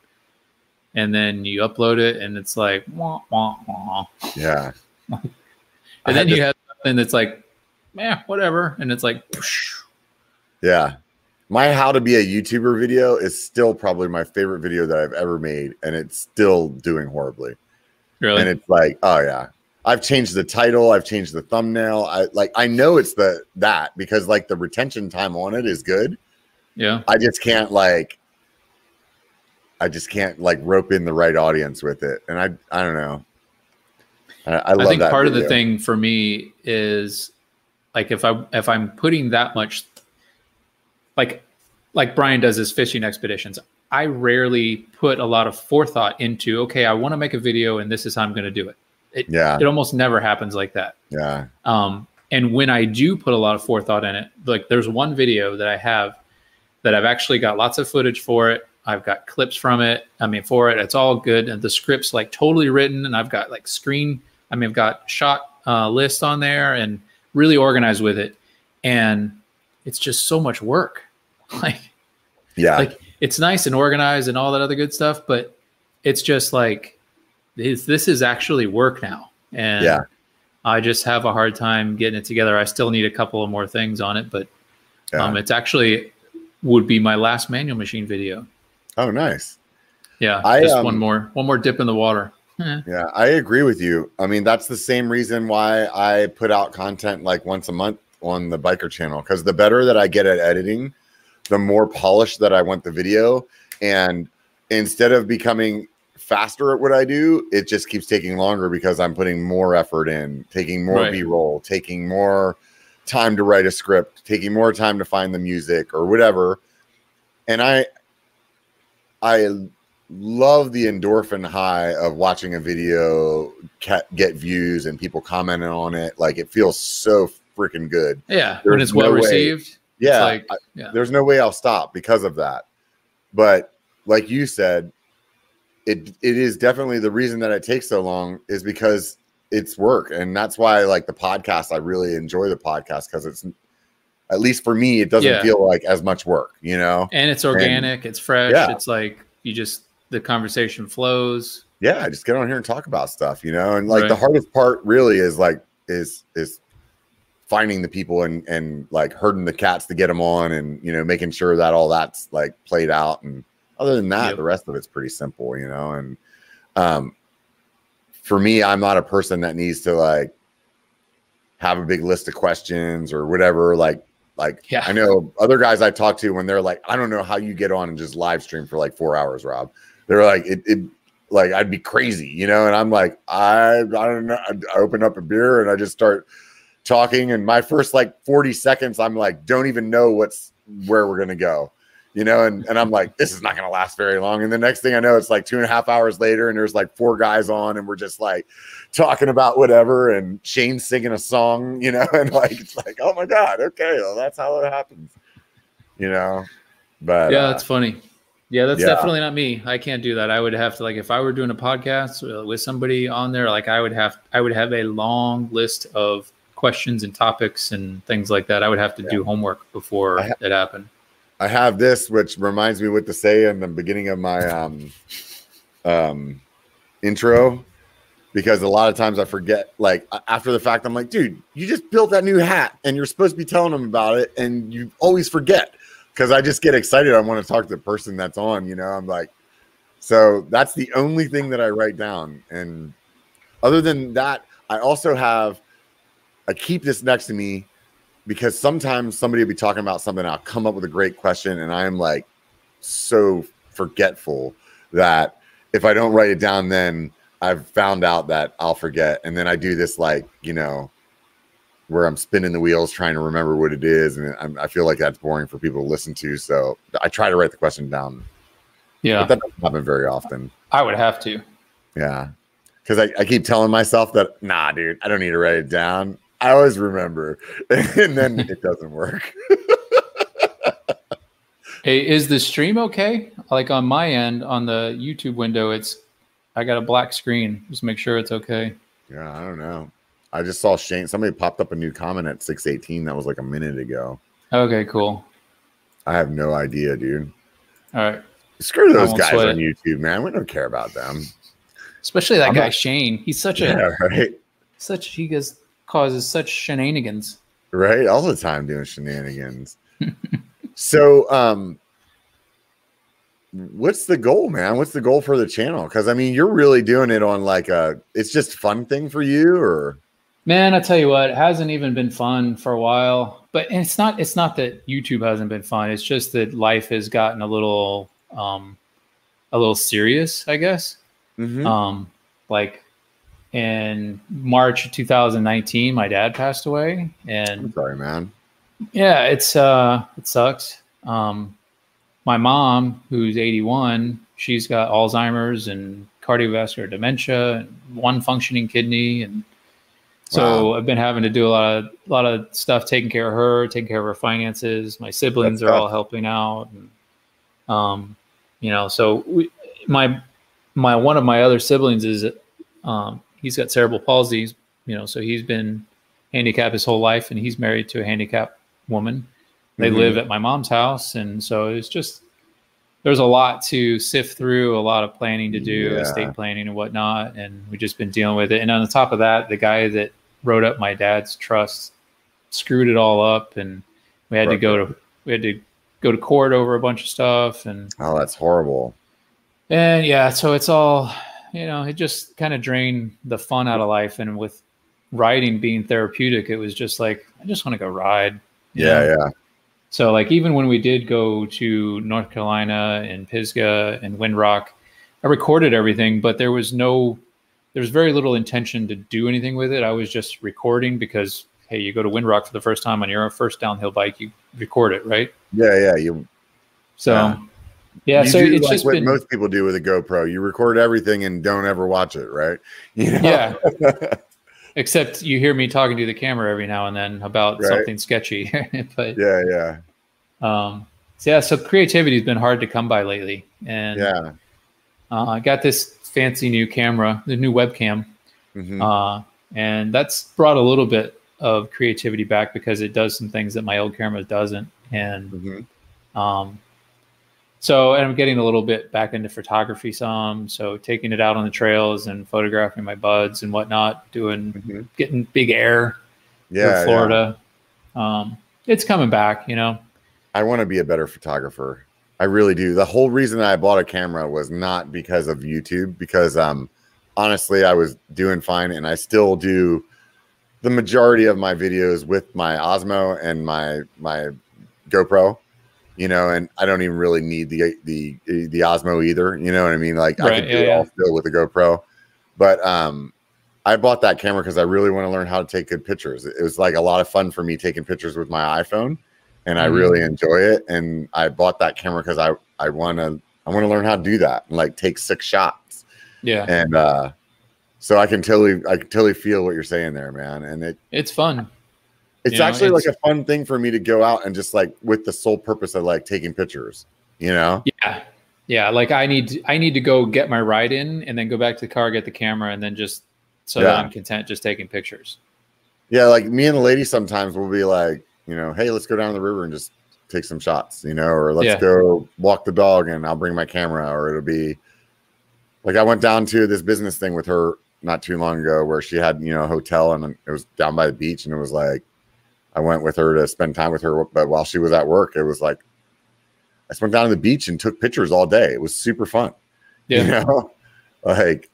and then you upload it and it's like wah, wah, wah. yeah and then you have something that's like yeah whatever and it's like yeah my how to be a YouTuber video is still probably my favorite video that I've ever made, and it's still doing horribly. Really? And it's like, oh yeah, I've changed the title, I've changed the thumbnail. I like I know it's the that because like the retention time on it is good. Yeah. I just can't like I just can't like rope in the right audience with it. And I I don't know. I, I, I think part video. of the thing for me is like if I if I'm putting that much like like Brian does his fishing expeditions. I rarely put a lot of forethought into, okay, I want to make a video and this is how I'm going to do it. It, yeah. It almost never happens like that. Yeah. Um, and when I do put a lot of forethought in it, like there's one video that I have that I've actually got lots of footage for it. I've got clips from it. I mean, for it, it's all good. And the script's like totally written. And I've got like screen, I mean, I've got shot uh, list on there and really organized with it. And it's just so much work. Like, yeah, like it's nice and organized and all that other good stuff, but it's just like this, this is actually work now. And yeah, I just have a hard time getting it together. I still need a couple of more things on it, but yeah. um, it's actually would be my last manual machine video. Oh, nice. Yeah, I, just um, one more, one more dip in the water. yeah, I agree with you. I mean, that's the same reason why I put out content like once a month on the biker channel because the better that I get at editing, the more polished that I want the video. And instead of becoming faster at what I do, it just keeps taking longer because I'm putting more effort in, taking more right. B roll, taking more time to write a script, taking more time to find the music or whatever. And I, I love the endorphin high of watching a video get views and people commenting on it. Like it feels so freaking good. Yeah, there's when it's well received. Yeah, like, yeah, there's no way I'll stop because of that. But like you said, it it is definitely the reason that it takes so long is because it's work, and that's why like the podcast. I really enjoy the podcast because it's at least for me, it doesn't yeah. feel like as much work, you know. And it's organic, and, it's fresh. Yeah. It's like you just the conversation flows. Yeah, I just get on here and talk about stuff, you know. And like right. the hardest part really is like is is finding the people and and like herding the cats to get them on and you know making sure that all that's like played out and other than that yep. the rest of it's pretty simple you know and um for me i'm not a person that needs to like have a big list of questions or whatever like like yeah. i know other guys i talk to when they're like i don't know how you get on and just live stream for like four hours rob they're like it, it like i'd be crazy you know and i'm like i i don't know i open up a beer and i just start talking and my first like 40 seconds i'm like don't even know what's where we're gonna go you know and, and i'm like this is not gonna last very long. And the next thing i know it's like two and a half hours later and there's like four guys on and we're just like talking about whatever and shane singing a song you know and like it's like oh my god okay well that's how it happens you know but yeah uh, that's funny. Yeah that's yeah. definitely not me. I can't do that. I would have to like if i were doing a podcast with somebody on there like i would have i would have a long list of questions and topics and things like that. I would have to yeah. do homework before ha- it happened. I have this, which reminds me what to say in the beginning of my um, um, intro, because a lot of times I forget. Like after the fact, I'm like, dude, you just built that new hat, and you're supposed to be telling them about it, and you always forget because I just get excited. I want to talk to the person that's on. You know, I'm like, so that's the only thing that I write down, and other than that, I also have I keep this next to me because sometimes somebody will be talking about something. I'll come up with a great question, and I'm like so forgetful that if I don't write it down, then I've found out that I'll forget. And then I do this like, you know, where I'm spinning the wheels trying to remember what it is. And I'm, i feel like that's boring for people to listen to. So I try to write the question down. Yeah. But that doesn't happen very often. I would have to. Yeah. Cause I, I keep telling myself that, nah, dude, I don't need to write it down. I always remember, and then it doesn't work. hey, is the stream okay? Like on my end, on the YouTube window, it's I got a black screen. Just make sure it's okay. Yeah, I don't know. I just saw Shane. Somebody popped up a new comment at six eighteen. That was like a minute ago. Okay, cool. I have no idea, dude. All right. Screw those guys on YouTube, man. We don't care about them. Especially that I'm guy not, Shane. He's such a yeah, right. Such he goes causes such shenanigans. Right, all the time doing shenanigans. so, um, what's the goal, man? What's the goal for the channel? Because I mean, you're really doing it on like a it's just fun thing for you, or man, I tell you what, it hasn't even been fun for a while. But it's not it's not that YouTube hasn't been fun. It's just that life has gotten a little um a little serious, I guess. Mm-hmm. Um, like in March 2019, my dad passed away, and I'm sorry, man. Yeah, it's uh, it sucks. Um, my mom, who's 81, she's got Alzheimer's and cardiovascular dementia, and one functioning kidney, and so wow. I've been having to do a lot of a lot of stuff, taking care of her, taking care of her finances. My siblings That's are tough. all helping out, and, um, you know, so we, my my one of my other siblings is um, he's got cerebral palsy, you know, so he's been handicapped his whole life and he's married to a handicapped woman. they mm-hmm. live at my mom's house, and so it's just there's a lot to sift through, a lot of planning to do, yeah. estate planning and whatnot, and we've just been dealing with it. And on the top of that, the guy that wrote up my dad's trust screwed it all up, and we had right. to go to we had to go to court over a bunch of stuff, and oh, that's horrible. And yeah, so it's all you know, it just kind of drained the fun out of life, and with riding being therapeutic, it was just like I just want to go ride. Yeah, yeah. So like even when we did go to North Carolina and Pisgah and Windrock, I recorded everything, but there was no there was very little intention to do anything with it. I was just recording because hey, you go to Windrock for the first time on your first downhill bike, you record it, right? Yeah, yeah. You so yeah, yeah you so it's like just what been, most people do with a GoPro. You record everything and don't ever watch it, right? You know? Yeah. Except you hear me talking to the camera every now and then about right. something sketchy. but yeah, yeah. Um, so yeah, so creativity has been hard to come by lately, and yeah, uh, I got this fancy new camera, the new webcam, mm-hmm. uh, and that's brought a little bit of creativity back because it does some things that my old camera doesn't, and mm-hmm. um, so and I'm getting a little bit back into photography some. So taking it out on the trails and photographing my buds and whatnot, doing mm-hmm. getting big air. Yeah, Florida. Yeah. Um, it's coming back, you know. I want to be a better photographer. I really do. The whole reason I bought a camera was not because of YouTube, because um, honestly, I was doing fine, and I still do the majority of my videos with my Osmo and my my GoPro you know, and I don't even really need the the the Osmo either. You know what I mean? Like right, I could do yeah, it all still with the GoPro, but um, I bought that camera because I really want to learn how to take good pictures. It was like a lot of fun for me taking pictures with my iPhone, and I mm-hmm. really enjoy it. And I bought that camera because I I want to I want to learn how to do that and like take six shots. Yeah, and uh, so I can totally I can totally feel what you're saying there, man. And it it's fun. It's you actually it's, like a fun thing for me to go out and just like with the sole purpose of like taking pictures, you know? Yeah. Yeah. Like I need, I need to go get my ride in and then go back to the car, get the camera, and then just so yeah. I'm content just taking pictures. Yeah. Like me and the lady sometimes will be like, you know, hey, let's go down the river and just take some shots, you know, or let's yeah. go walk the dog and I'll bring my camera, or it'll be like I went down to this business thing with her not too long ago where she had, you know, a hotel and it was down by the beach and it was like I went with her to spend time with her, but while she was at work, it was like I spent down on the beach and took pictures all day. It was super fun. Yeah. You know? like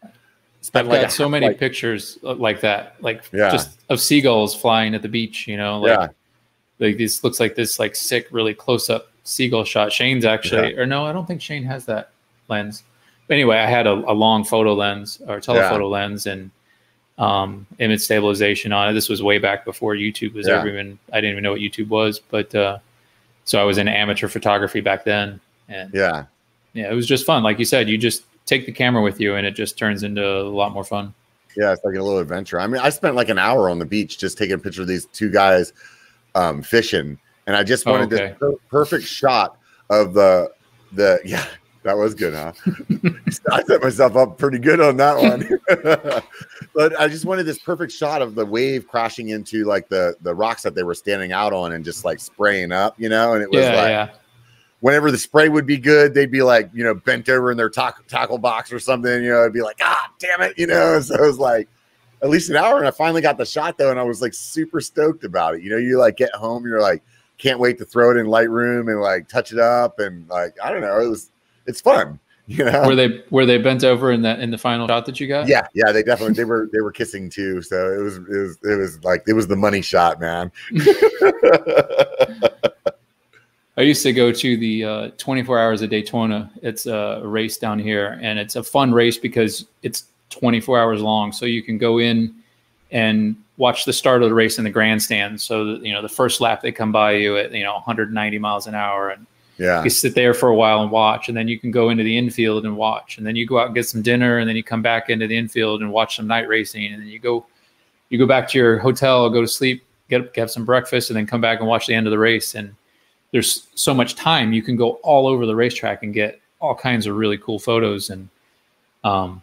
I've like got so many like, pictures uh, like that, like yeah. just of seagulls flying at the beach, you know, like, yeah. like this looks like this like sick, really close up seagull shot. Shane's actually, yeah. or no, I don't think Shane has that lens. But anyway, I had a, a long photo lens or telephoto lens and um, image stabilization on it. This was way back before YouTube was yeah. ever even. I didn't even know what YouTube was, but uh, so I was in amateur photography back then, and yeah, yeah, it was just fun. Like you said, you just take the camera with you, and it just turns into a lot more fun. Yeah, it's like a little adventure. I mean, I spent like an hour on the beach just taking a picture of these two guys um, fishing, and I just wanted oh, okay. this per- perfect shot of the the yeah that was good, huh? I set myself up pretty good on that one. but I just wanted this perfect shot of the wave crashing into like the the rocks that they were standing out on and just like spraying up, you know. And it was yeah, like yeah. whenever the spray would be good, they'd be like, you know, bent over in their tackle, tackle box or something. You know, it'd be like, ah, damn it, you know. So it was like at least an hour, and I finally got the shot though, and I was like super stoked about it. You know, you like get home, you're like, can't wait to throw it in Lightroom and like touch it up, and like I don't know, it was it's fun. You know? Were they were they bent over in that in the final shot that you got? Yeah, yeah, they definitely they were they were kissing too. So it was it was it was like it was the money shot, man. I used to go to the uh, 24 Hours of Daytona. It's a race down here, and it's a fun race because it's 24 hours long. So you can go in and watch the start of the race in the grandstand. So that, you know the first lap they come by you at you know 190 miles an hour, and yeah. You sit there for a while and watch, and then you can go into the infield and watch, and then you go out and get some dinner, and then you come back into the infield and watch some night racing, and then you go, you go back to your hotel, go to sleep, get up, have some breakfast, and then come back and watch the end of the race. And there's so much time you can go all over the racetrack and get all kinds of really cool photos. And um,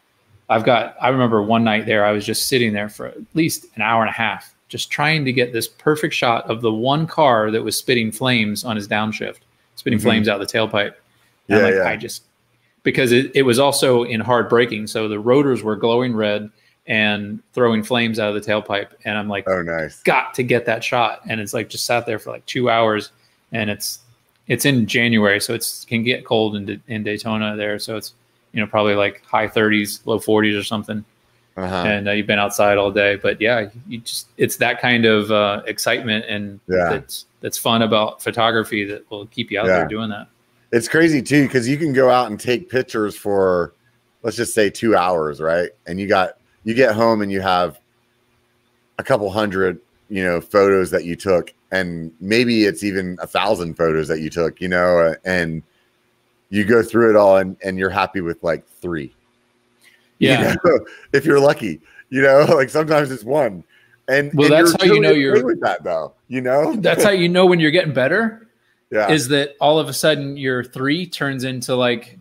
I've got, I remember one night there, I was just sitting there for at least an hour and a half, just trying to get this perfect shot of the one car that was spitting flames on his downshift, spitting mm-hmm. flames out the tailpipe. And yeah, like, yeah. I just because it, it was also in hard braking, so the rotors were glowing red and throwing flames out of the tailpipe. And I'm like, oh, nice, got to get that shot. And it's like just sat there for like two hours, and it's it's in January, so it's can get cold in in Daytona there. So it's you know probably like high 30s, low 40s or something. Uh-huh. And uh, you've been outside all day, but yeah, you just it's that kind of uh, excitement and yeah. that's that's fun about photography that will keep you out yeah. there doing that. It's crazy too because you can go out and take pictures for let's just say two hours, right? And you got you get home and you have a couple hundred, you know, photos that you took, and maybe it's even a thousand photos that you took, you know, and you go through it all and, and you're happy with like three. Yeah. You know, if you're lucky, you know, like sometimes it's one. And well, and that's how you know you're with that though, you know, that's how you know when you're getting better. Yeah. Is that all of a sudden your three turns into like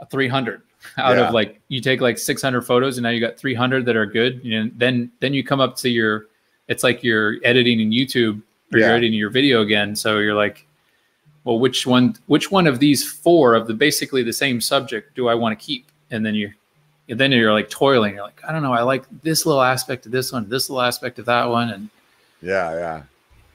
a 300 out yeah. of like, you take like 600 photos and now you got 300 that are good. You know, then, then you come up to your, it's like you're editing in YouTube or yeah. you're editing your video again. So you're like, well, which one, which one of these four of the basically the same subject do I want to keep? And then you, and then you're like toiling. You're like, I don't know. I like this little aspect of this one, this little aspect of that one. And yeah, yeah,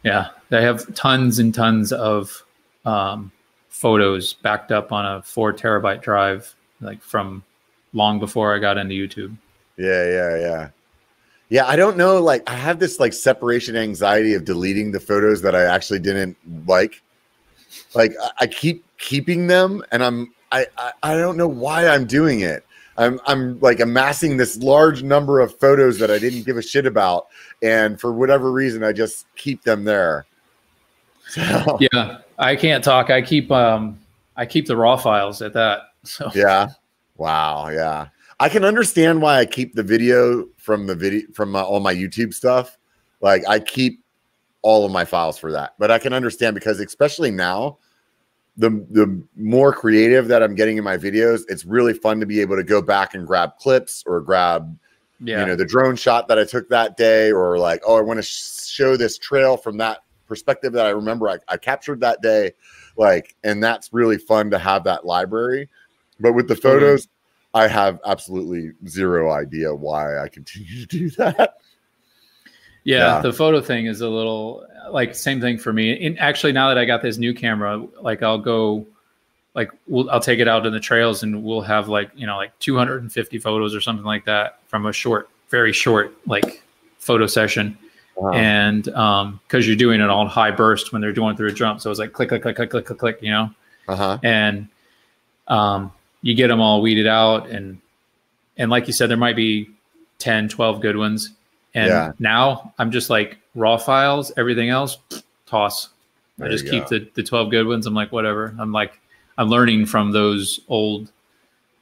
yeah. They have tons and tons of um, photos backed up on a four terabyte drive, like from long before I got into YouTube. Yeah, yeah, yeah. Yeah, I don't know. Like, I have this like separation anxiety of deleting the photos that I actually didn't like. Like, I keep keeping them, and I'm I I, I don't know why I'm doing it. I'm I'm like amassing this large number of photos that I didn't give a shit about, and for whatever reason, I just keep them there. So. Yeah, I can't talk. I keep um I keep the raw files at that. So yeah, wow, yeah. I can understand why I keep the video from the video from my, all my YouTube stuff. Like I keep all of my files for that, but I can understand because especially now, the the more creative that I'm getting in my videos, it's really fun to be able to go back and grab clips or grab yeah. you know the drone shot that I took that day or like oh I want to sh- show this trail from that perspective that I remember I, I captured that day like and that's really fun to have that library but with the photos mm-hmm. I have absolutely zero idea why I continue to do that yeah, yeah, the photo thing is a little like same thing for me. And actually, now that I got this new camera, like I'll go, like we'll, I'll take it out in the trails and we'll have like you know like 250 photos or something like that from a short, very short like photo session. Wow. And um, because you're doing it on high burst when they're going through a jump, so it's like click, click, click, click, click, click, click, you know. Uh-huh. And um, you get them all weeded out, and and like you said, there might be 10, 12 good ones and yeah. now I'm just like raw files, everything else, toss. There I just keep the, the 12 good ones. I'm like, whatever. I'm like, I'm learning from those old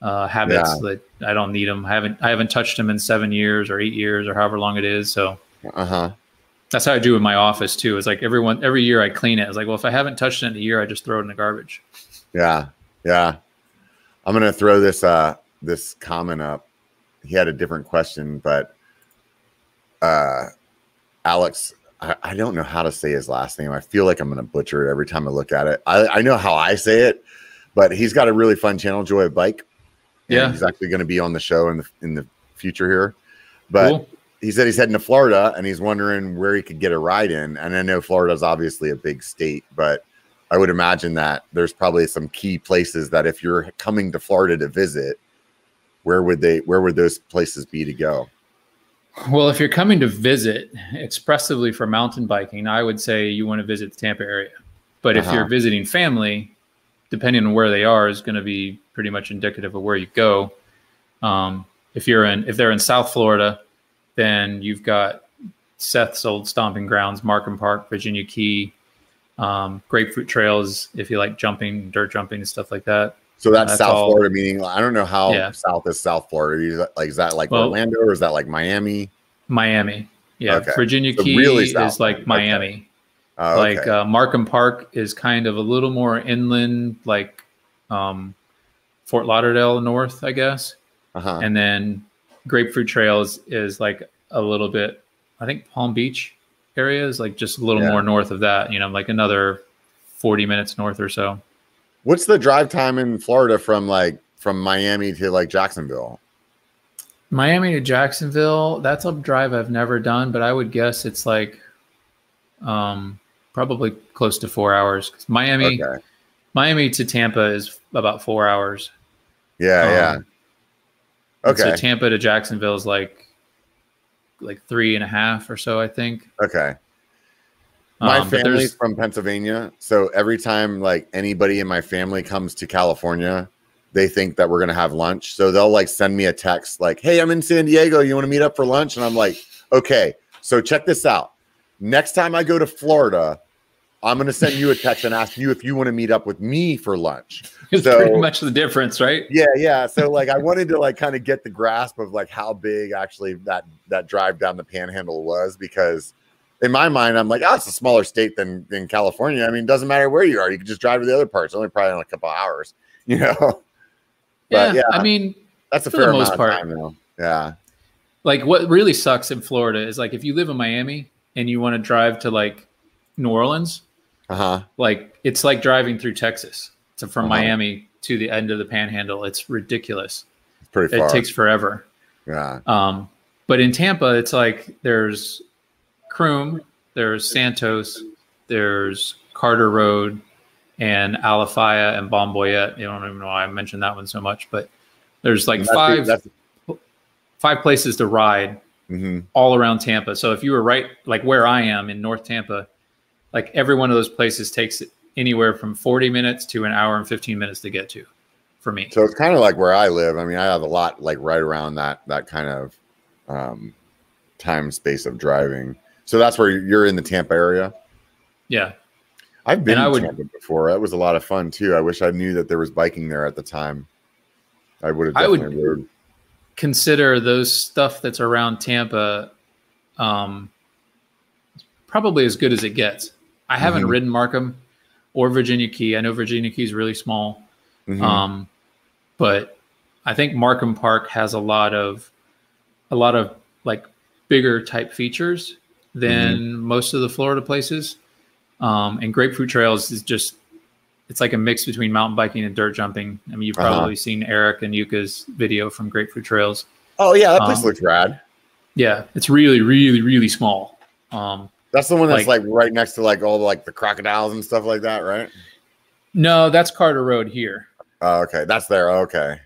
uh, habits yeah. that I don't need them. I haven't, I haven't touched them in seven years or eight years or however long it is. So, uh-huh. That's how I do in my office too. It's like everyone, every year I clean it. It's like, well, if I haven't touched it in a year, I just throw it in the garbage. Yeah. Yeah. I'm going to throw this, uh, this comment up. He had a different question, but uh, Alex, I, I, don't know how to say his last name. I feel like I'm going to butcher it every time I look at it. I, I know how I say it, but he's got a really fun channel, Joy of Bike. Yeah, he's actually going to be on the show in the in the future here. But cool. he said he's heading to Florida and he's wondering where he could get a ride in. And I know Florida is obviously a big state, but I would imagine that there's probably some key places that if you're coming to Florida to visit, where would they where would those places be to go? Well, if you're coming to visit expressively for mountain biking, I would say you want to visit the Tampa area. But uh-huh. if you're visiting family, depending on where they are, is going to be pretty much indicative of where you go. Um, if you're in, if they're in South Florida, then you've got Seth's old stomping grounds, Markham Park, Virginia Key, um, Grapefruit Trails. If you like jumping, dirt jumping, and stuff like that. So that's, that's South all, Florida, meaning I don't know how yeah. south is South Florida. Like, is that like well, Orlando or is that like Miami? Miami. Yeah. Okay. Virginia so Key really is like Miami. Okay. Oh, okay. Like uh, Markham Park is kind of a little more inland, like um, Fort Lauderdale North, I guess. Uh-huh. And then Grapefruit Trails is like a little bit, I think Palm Beach area is like just a little yeah. more north of that. You know, like another forty minutes north or so. What's the drive time in Florida from like from Miami to like Jacksonville? Miami to Jacksonville, that's a drive I've never done, but I would guess it's like um probably close to four hours. Miami okay. Miami to Tampa is about four hours. Yeah, um, yeah. Okay. So Tampa to Jacksonville is like like three and a half or so, I think. Okay. My um, family's from Pennsylvania, so every time like anybody in my family comes to California, they think that we're gonna have lunch. So they'll like send me a text like, "Hey, I'm in San Diego. You want to meet up for lunch?" And I'm like, "Okay." So check this out. Next time I go to Florida, I'm going to send you a text and ask you if you want to meet up with me for lunch. It's so, pretty much the difference, right? Yeah, yeah. So like I wanted to like kind of get the grasp of like how big actually that that drive down the panhandle was because in my mind I'm like, oh, it's a smaller state than than California. I mean, it doesn't matter where you are. You can just drive to the other parts. Only probably in a couple hours, you know. But, yeah, yeah, I mean, that's a fair the most part. Time. Yeah. Like what really sucks in Florida is like if you live in Miami and you want to drive to like New Orleans, uh-huh. Like it's like driving through Texas. So from uh-huh. Miami to the end of the panhandle. It's ridiculous. It's pretty far. It takes forever. Yeah. Um, but in Tampa, it's like there's Croom, there's Santos, there's Carter Road, and Alafia and Balm Boyette. You don't even know why I mentioned that one so much, but there's like five the, five places to ride mm-hmm. all around Tampa. So if you were right like where I am in North Tampa, like every one of those places takes anywhere from 40 minutes to an hour and 15 minutes to get to for me. So it's kind of like where I live. I mean, I have a lot like right around that that kind of um, time space of driving. So that's where you're in the Tampa area. Yeah, I've been to would, Tampa before. That was a lot of fun too. I wish I knew that there was biking there at the time. I would have. I would rode. consider those stuff that's around Tampa, um, probably as good as it gets. I haven't mm-hmm. ridden Markham or Virginia Key. I know Virginia Key is really small, mm-hmm. um, but I think Markham Park has a lot of a lot of like bigger type features than mm-hmm. most of the Florida places. Um, and Grapefruit Trails is just it's like a mix between mountain biking and dirt jumping. I mean, you've uh-huh. probably uh-huh. seen Eric and Yuka's video from Grapefruit Trails. Oh yeah, that place um, looks rad. Yeah, it's really, really, really small. Um, that's the one that's like, like, right next to like all the like the crocodiles and stuff like that, right? No, that's Carter Road here. Oh, okay. That's there. okay.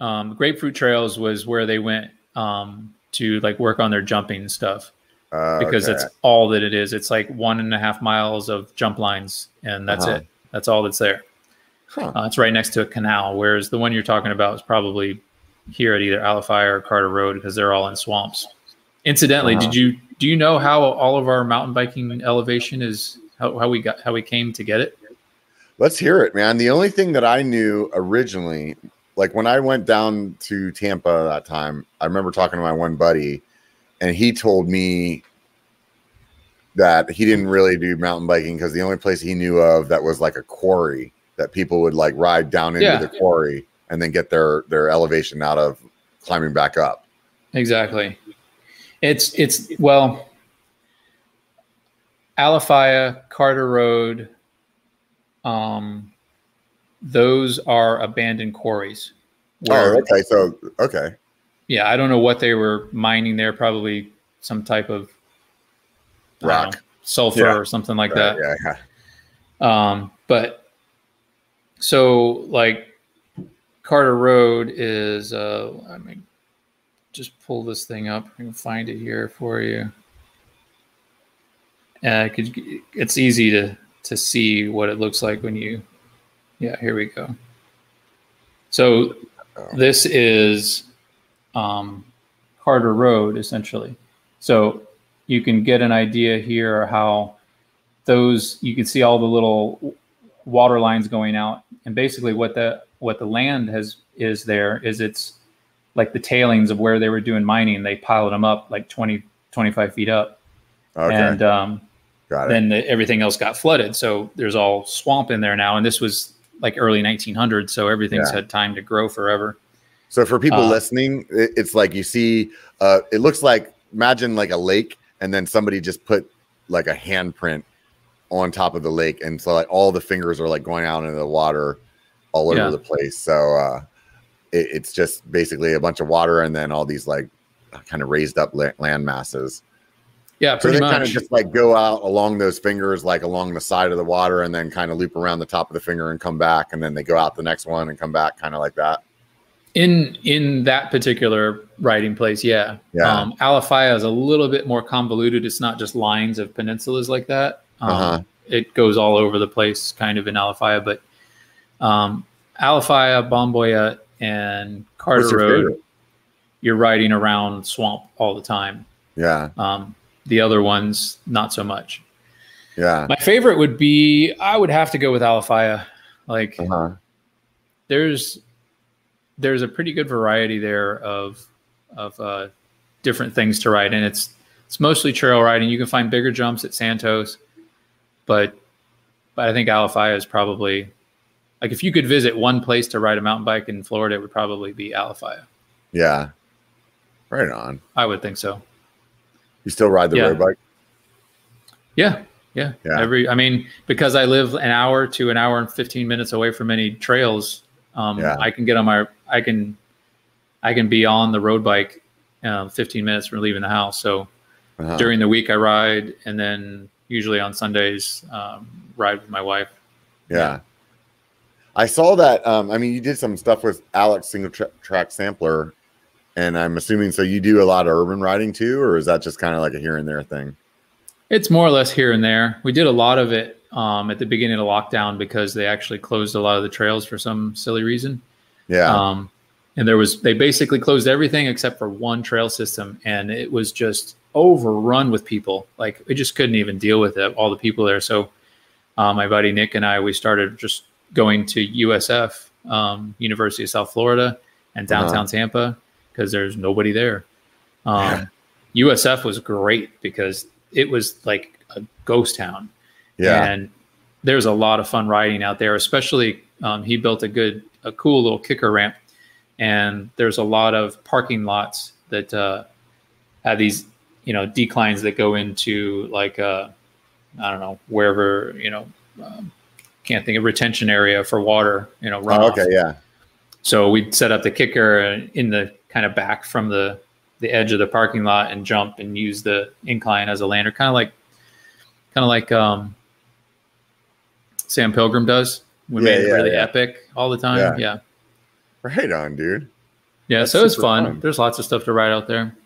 Um, Grapefruit Trails was where they went um, to like work on their jumping stuff uh, because okay. that's all that it is. It's like one and a half miles of jump lines, and that's uh-huh. it. That's all that's there. Huh. Uh, it's right next to a canal, whereas the one you're talking about is probably here at either Alafia or Carter Road because they're all in swamps. Incidentally, uh-huh. did you do you know how all of our mountain biking elevation is how, how we got how we came to get it? Let's hear it, man. The only thing that I knew originally, like when I went down to Tampa that time, I remember talking to my one buddy, and he told me that he didn't really do mountain biking because the only place he knew of that was like a quarry that people would like ride down into yeah. the quarry and then get their their elevation out of climbing back up. Exactly. It's it's well, Alafia, Carter Road, um, those are abandoned quarries. Where, oh, okay. So okay. Yeah, I don't know what they were mining there. Probably some type of rock, know, sulfur yeah. or something like right, that. Yeah, yeah. Um, but so like Carter Road is uh, I mean just pull this thing up. I can find it here for you. Uh, it's easy to to see what it looks like when you. Yeah, here we go. So this is um, Carter Road essentially. So you can get an idea here how those you can see all the little water lines going out, and basically what the what the land has is there is it's like the tailings of where they were doing mining. They piled them up like 20, 25 feet up. Okay. And um, then the, everything else got flooded. So there's all swamp in there now. And this was like early 1900s. So everything's yeah. had time to grow forever. So for people uh, listening, it's like you see, uh, it looks like, imagine like a lake and then somebody just put like a handprint on top of the lake, and so like all the fingers are like going out into the water all over Yeah. the place. So uh, it, it's just basically a bunch of water and then all these like kind of raised up la- land masses. Yeah, pretty So they kind of just like go out along those fingers, like along the side of the water, and then kind of loop around the top of the finger and come back, and then they go out the next one and come back, kind of like that. In in that particular writing place, yeah. Yeah. Um, Alafia is a little bit more convoluted. It's not just lines of peninsulas like that. Um, Uh-huh. It goes all over the place, kind of in Alafia. But um, Alafia, Bomboya, and Carter your Road, favorite? you're riding around swamp all the time. Yeah, Um, the other ones, not so much. yeah. My favorite would be I would have to go with Alafia. Like Uh-huh. there's there's a pretty good variety there of of uh, different things to ride, and it's it's mostly trail riding. You can find bigger jumps at Santos, but but I think Alafia is probably like if you could visit one place to ride a mountain bike in Florida, it would probably be Alafia. Yeah. Right on. I would think so. You still ride the Yeah. road bike? Yeah, yeah. Yeah. Every I mean, because I live an hour to an hour and fifteen minutes away from any trails, um, Yeah. I can get on my I can I can be on the road bike uh, fifteen minutes from leaving the house. So Uh-huh. during the week I ride, and then usually on Sundays um, ride with my wife. Yeah. I saw that. Um, I mean, you did some stuff with Alex single tra- track sampler, and I'm assuming so you do a lot of urban riding too, or is that just kind of like a here and there thing? It's more or less here and there. We did a lot of it um, at the beginning of lockdown because they actually closed a lot of the trails for some silly reason. Yeah. Um, and there was they basically closed everything except for one trail system, and it was just overrun with people. Like we just couldn't even deal with it, all the people there. So uh, my buddy Nick and I we started just going to USF, um, University of South Florida, and downtown Uh-huh. Tampa because there's nobody there. Um, USF was great because it was like a ghost town. Yeah. And there's a lot of fun riding out there, especially um, he built a good, a cool little kicker ramp. And there's a lot of parking lots that uh, have these, you know, declines that go into like, uh, I don't know, wherever, you know, um, can't think of retention area for water, you know, Oh, okay. Yeah. So we'd set up the kicker in the kind of back from the the edge of the parking lot and jump and use the incline as a lander, kind of like kind of like um, Sam Pilgrim does. We Yeah, made it yeah, really yeah. epic all the time. Yeah. Yeah, yeah. Right on, dude. That's so it's fun. fun. There's lots of stuff to ride out there.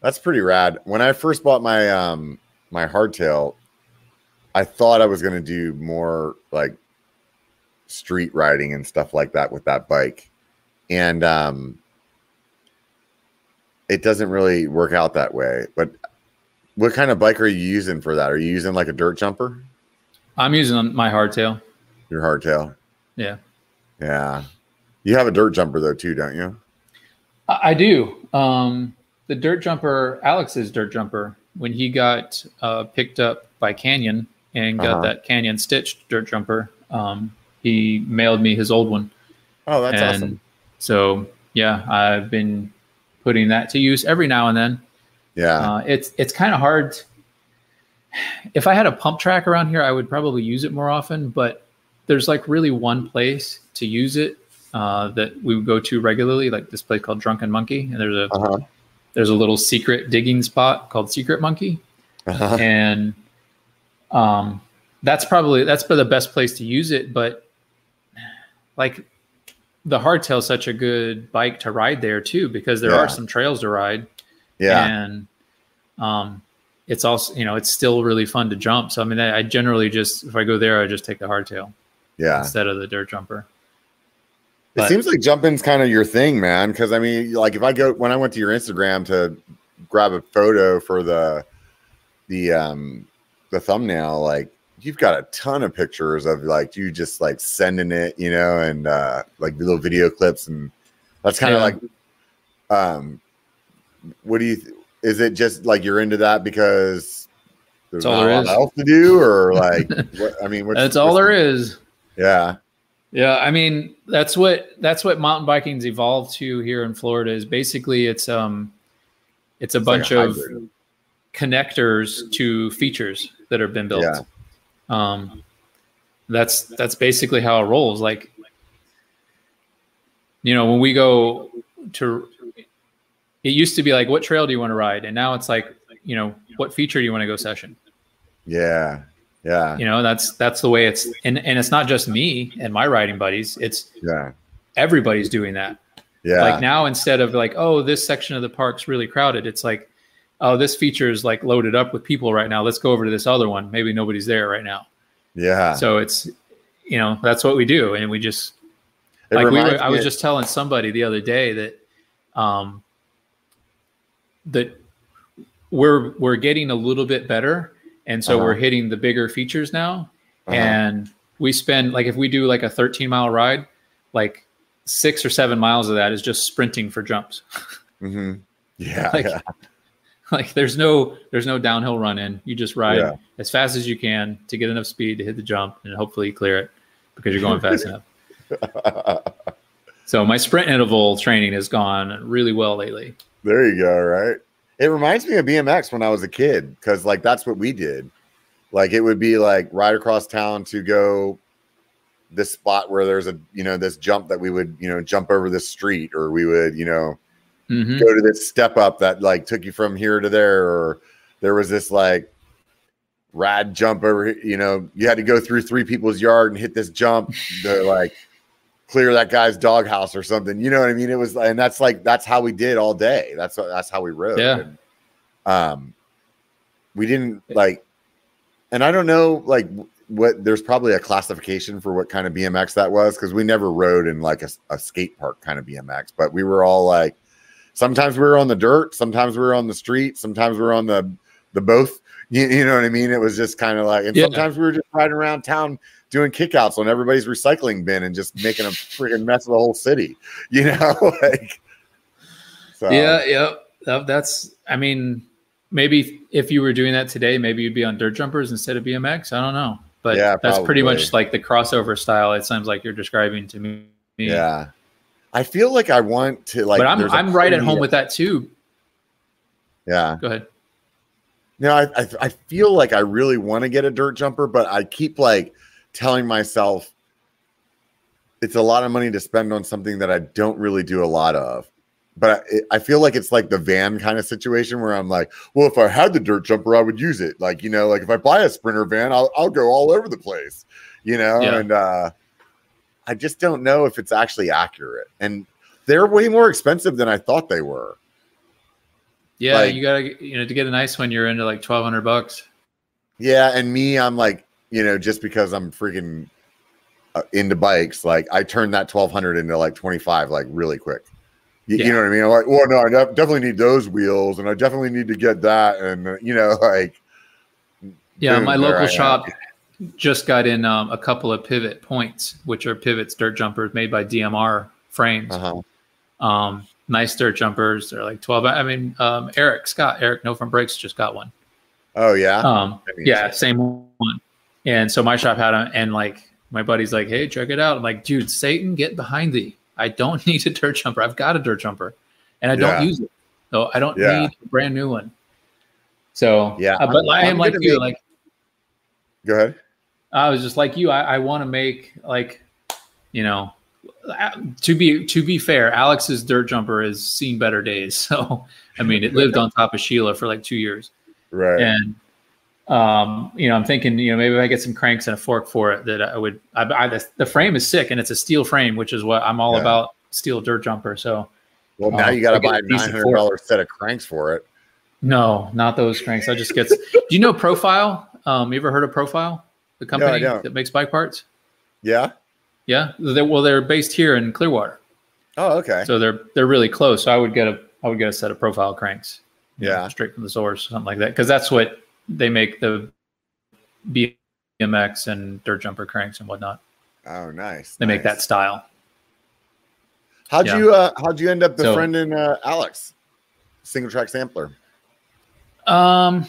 That's pretty rad. When I first bought my um my hardtail, I thought I was gonna do more like street riding and stuff like that with that bike. And um it doesn't really work out that way. But what kind of bike are you using for that? Are you using like a dirt jumper? I'm using my hardtail. Your hardtail? Yeah, Yeah. You have a dirt jumper though too, don't you? I, do. Um, the dirt jumper, Alex's dirt jumper, when he got uh, picked up by Canyon and got Uh-huh. that Canyon stitched dirt jumper, um, he mailed me his old one. Oh, that's and awesome. so, yeah, I've been putting that to use every now and then. Yeah. Uh, it's it's kind of hard. If I had a pump track around here, I would probably use it more often. But there's like really one place to use it uh, that we would go to regularly, like this place called Drunken Monkey, and there's a uh-huh. there's a little secret digging spot called Secret Monkey, Uh-huh. and um, that's probably that's the best place to use it. But like the hardtail is such a good bike to ride there too because there Yeah. are some trails to ride Yeah. and um, it's also you know it's still really fun to jump. So I mean, I, I generally just if I go there, I just take the hardtail Yeah. instead of the dirt jumper. It seems like jumping's kind of your thing, man. Because I mean, like if I go when I went to your Instagram to grab a photo for the the um the thumbnail, like you've got a ton of pictures of like you just like sending it, you know, and uh like little video clips, and that's kind of Yeah. like um what do you th- is it just like you're into that because there's all not there a lot is. else to do, or like what, I mean, what's, That's all there the- is. Yeah, Yeah, I mean that's what that's what mountain biking's evolved to here in Florida. Is basically it's um it's a It's like bunch a of connectors to features that have been built. Yeah. Um, that's that's basically how it rolls. Like, you know, when we go to, it used to be like, what trail do you want to ride, and now it's like, you know, what feature do you want to go session? Yeah, yeah. You know, that's that's the way it's, and and it's not just me and my riding buddies. It's yeah, everybody's doing that. Yeah. Like now, instead of like, oh, this section of the park's really crowded, it's like, oh, this feature is like loaded up with people right now. Let's go over to this other one. Maybe nobody's there right now. Yeah. So it's, you know, that's what we do, and we just it like we were. I was just telling somebody the other day that, um, that we're we're getting a little bit better, and so uh-huh. we're hitting the bigger features now, uh-huh. and we spend like if we do like a 13 mile ride, like six or seven miles of that is just sprinting for jumps. Mm-hmm. Yeah, like, yeah. like there's no there's no downhill run in. You just ride yeah. as fast as you can to get enough speed to hit the jump and hopefully clear it because you're going fast enough. So my sprint interval training has gone really well lately. There you go. Right. It reminds me of BMX when I was a kid because like that's what we did. Like it would be like ride across town to go this spot where there's a you know this jump that we would you know jump over this street or we would you know mm-hmm. go to this step up that like took you from here to there or there was this like rad jump over you know you had to go through three people's yard and hit this jump to like clear that guy's doghouse or something you know what i mean it was and that's like that's how we did all day that's that's how we rode yeah and, um we didn't like and i don't know like what there's probably a classification for what kind of BMX that was because we never rode in like a, a, skate park kind of BMX, but we were all like sometimes we were on the dirt, sometimes we were on the street, sometimes we were on the the both. You, you know what I mean? It was just kind of like, and yeah. sometimes we were just riding around town doing kickouts on everybody's recycling bin and just making a freaking mess of the whole city. You know, like so. yeah, yeah. That, that's I mean, maybe if you were doing that today, maybe you'd be on dirt jumpers instead of BMX. I don't know, but yeah, that's probably. pretty much like the crossover style. It sounds like you're describing to me. Yeah, I feel like I want to like. But I'm I'm right at home with that too. Yeah. Go ahead. No, I, I, I feel like I really want to get a dirt jumper, but I keep like telling myself it's a lot of money to spend on something that I don't really do a lot of. But I, I feel like it's like the van kind of situation where I'm like, well, if I had the dirt jumper, I would use it. Like, you know, like if I buy a sprinter van, I'll, I'll go all over the place, you know? Yeah. And, uh, I just don't know if it's actually accurate. And they're way more expensive than I thought they were. Yeah, like, you gotta you know to get a nice one, you're into like twelve hundred bucks. Yeah, and me, I'm like, you know, just because I'm freaking uh, into bikes, like I turned that twelve hundred into like twenty five, like really quick. You, yeah. you, know what I mean? I'm like, well, no, I definitely need those wheels, and I definitely need to get that, and uh, you know, like. Yeah, boom, my local shop just got in um, a couple of pivot points, which are pivots dirt jumpers made by DMR frames. Uh-huh. Um, nice dirt jumpers. They're like 12. I mean, um, Eric Scott, Eric No Front Brakes just got one. Oh yeah. Um, yeah, same one. And so my shop had them and like my buddy's like, Hey, check it out. I'm like, dude, Satan, get behind thee. I don't need a dirt jumper. I've got a dirt jumper and I don't use it. So I don't yeah. need a brand new one. So yeah, uh, but I'm, I am like you, like go ahead. I was just like you. I, I want to make like, you know, to be to be fair, Alex's dirt jumper has seen better days. So I mean, it lived on top of Sheila for like two years, right? And um, you know, I'm thinking, you know, maybe if I get some cranks and a fork for it, that I would. I, I the, the, frame is sick, and it's a steel frame, which is what I'm all yeah. about. Steel dirt jumper. So, well, now um, you got to buy a nine hundred dollars set of cranks for it. No, not those cranks. I just get. do you know Profile? Um, you ever heard of Profile? The company no, that makes bike parts. Yeah. Yeah. They're, well, they're based here in Clearwater. Oh, okay. So they're they're really close. So I would get a I would get a set of profile cranks. Yeah. Know, straight from the source, something like that, because that's what they make the BMX and dirt jumper cranks and whatnot. Oh, nice. They nice. make that style. How'd yeah. you uh how'd you end up befriending so, uh, Alex, single track sampler? Um,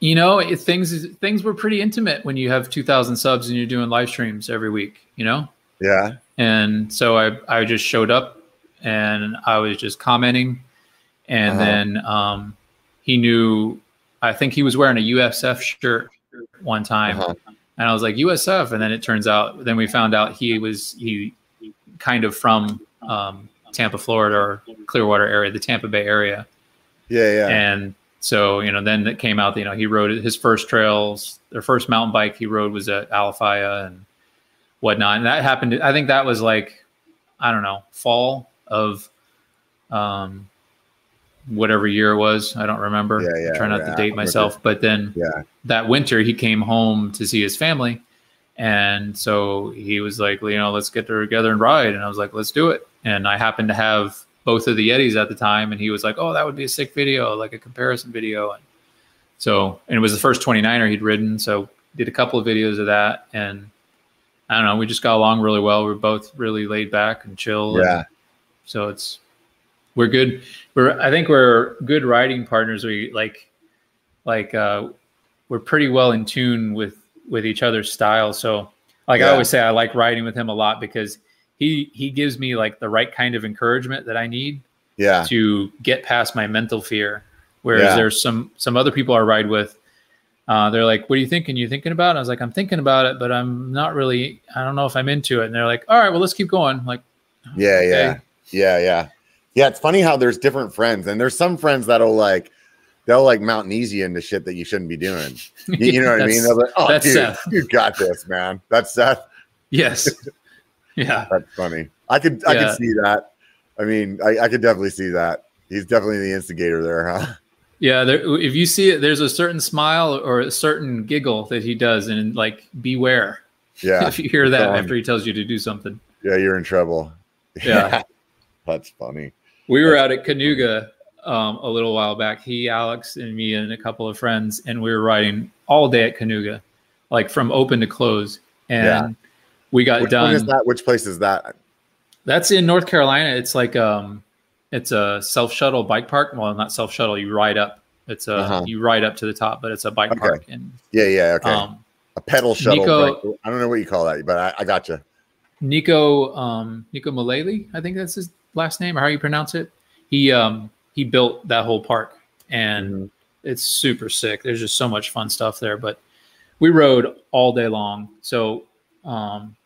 you know, it, things things were pretty intimate when you have 2,000 subs and you're doing live streams every week. You know. Yeah. And so I I just showed up and I was just commenting, and uh-huh. then um, he knew I think he was wearing a USF shirt one time, uh-huh. and I was like USF, and then it turns out, then we found out he was he kind of from um, Tampa, Florida, or Clearwater area, the Tampa Bay area. Yeah, yeah. And so you know, then it came out. You know, he rode his first trails. Their first mountain bike he rode was at Alafia and whatnot, and that happened. I think that was like I don't know fall of um whatever year it was. I don't remember. Yeah, yeah. try not yeah, to date myself. But then yeah. that winter he came home to see his family. And so he was like, you know, let's get together and ride. And I was like, let's do it. And I happened to have both of the Yetis at the time. And he was like, oh, that would be a sick video, like a comparison video. And so, and it was the first 29er he'd ridden. So did a couple of videos of that. And I don't know, we just got along really well. We are both really laid back and chill. Yeah. And so it's, we're good. We're I think we're good riding partners. We like like uh, we're pretty well in tune with with each other's style. So like yeah. I always say, I like riding with him a lot because he he gives me like the right kind of encouragement that I need. Yeah. To get past my mental fear. Whereas yeah. there's some some other people I ride with. Uh, they're like, "What are you thinking? You thinking about?" it? I was like, "I'm thinking about it, but I'm not really. I don't know if I'm into it." And they're like, "All right, well, let's keep going." I'm like, yeah, okay. yeah, yeah, yeah. Yeah, it's funny how there's different friends, and there's some friends that'll like they'll like mountain easy into shit that you shouldn't be doing. You, you know what I mean? They're like, oh, dude, Seth. you got this, man. That's Seth. Yes. Yeah. That's funny. I could I yeah. could see that. I mean, I, I could definitely see that. He's definitely the instigator there, huh? Yeah, there, if you see it, there's a certain smile or a certain giggle that he does, and like beware. Yeah, if you hear that after he tells you to do something. Yeah, you're in trouble. Yeah, that's funny. We were out at Kanuga um, a little while back. He, Alex, and me, and a couple of friends, and we were riding all day at Kanuga, like from open to close. And yeah. we got Which done. is that? Which place is that? That's in North Carolina. It's like um, it's a self shuttle bike park. Well, not self shuttle. You ride up. It's a uh-huh. you ride up to the top, but it's a bike okay. park. And yeah, yeah, okay. Um, a pedal shuttle. Nico, I don't know what you call that, but I, I got you. Nico, um, Nico Malali, I think that's his last name or how you pronounce it. He um he built that whole park and mm-hmm. it's super sick. There's just so much fun stuff there. But we rode all day long. So um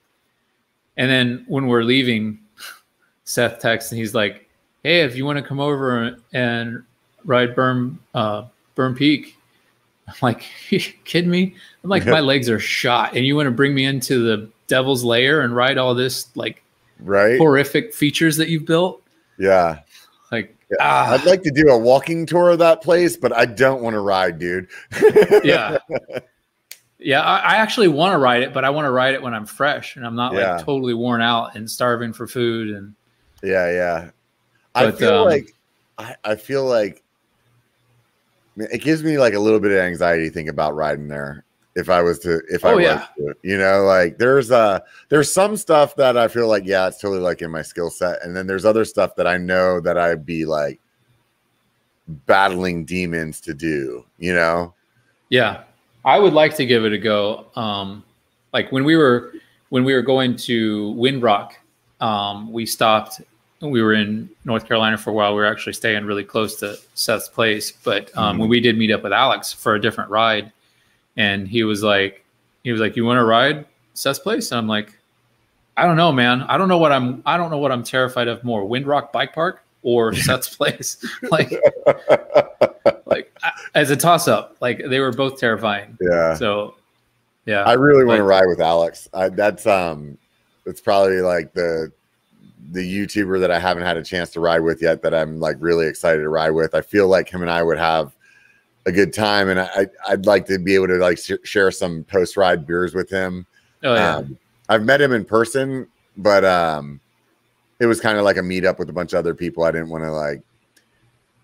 and then when we're leaving, Seth texts and he's like, Hey, if you want to come over and ride Burn uh Burn Peak. I'm like, you kidding me? I'm like, my legs are shot, and you want to bring me into the devil's lair and ride all this like right horrific features that you've built. Yeah. Like yeah. ah. I'd like to do a walking tour of that place, but I don't want to ride, dude. yeah. Yeah, I, I actually want to ride it, but I want to ride it when I'm fresh and I'm not yeah. like totally worn out and starving for food and yeah, yeah. But, I feel um, like I, I feel like it gives me like a little bit of anxiety to think about riding there if I was to if I oh, was to, you know, like there's uh there's some stuff that I feel like, yeah, it's totally like in my skill set. And then there's other stuff that I know that I'd be like battling demons to do, you know? Yeah. I would like to give it a go. Um like when we were when we were going to Windrock, um, we stopped we were in North Carolina for a while. We were actually staying really close to Seth's place. But um, mm-hmm. when we did meet up with Alex for a different ride, and he was like, he was like, "You want to ride Seth's place?" And I'm like, "I don't know, man. I don't know what I'm. I don't know what I'm terrified of more: Windrock Bike Park or Seth's place." like, like as a toss up, like they were both terrifying. Yeah. So, yeah, I really want to ride with Alex. I, that's um, it's probably like the the YouTuber that I haven't had a chance to ride with yet that I'm like really excited to ride with. I feel like him and I would have a good time, and I I'd like to be able to like sh- share some post ride beers with him. Oh yeah, um, I've met him in person, but um, it was kind of like a meetup with a bunch of other people. I didn't want to like.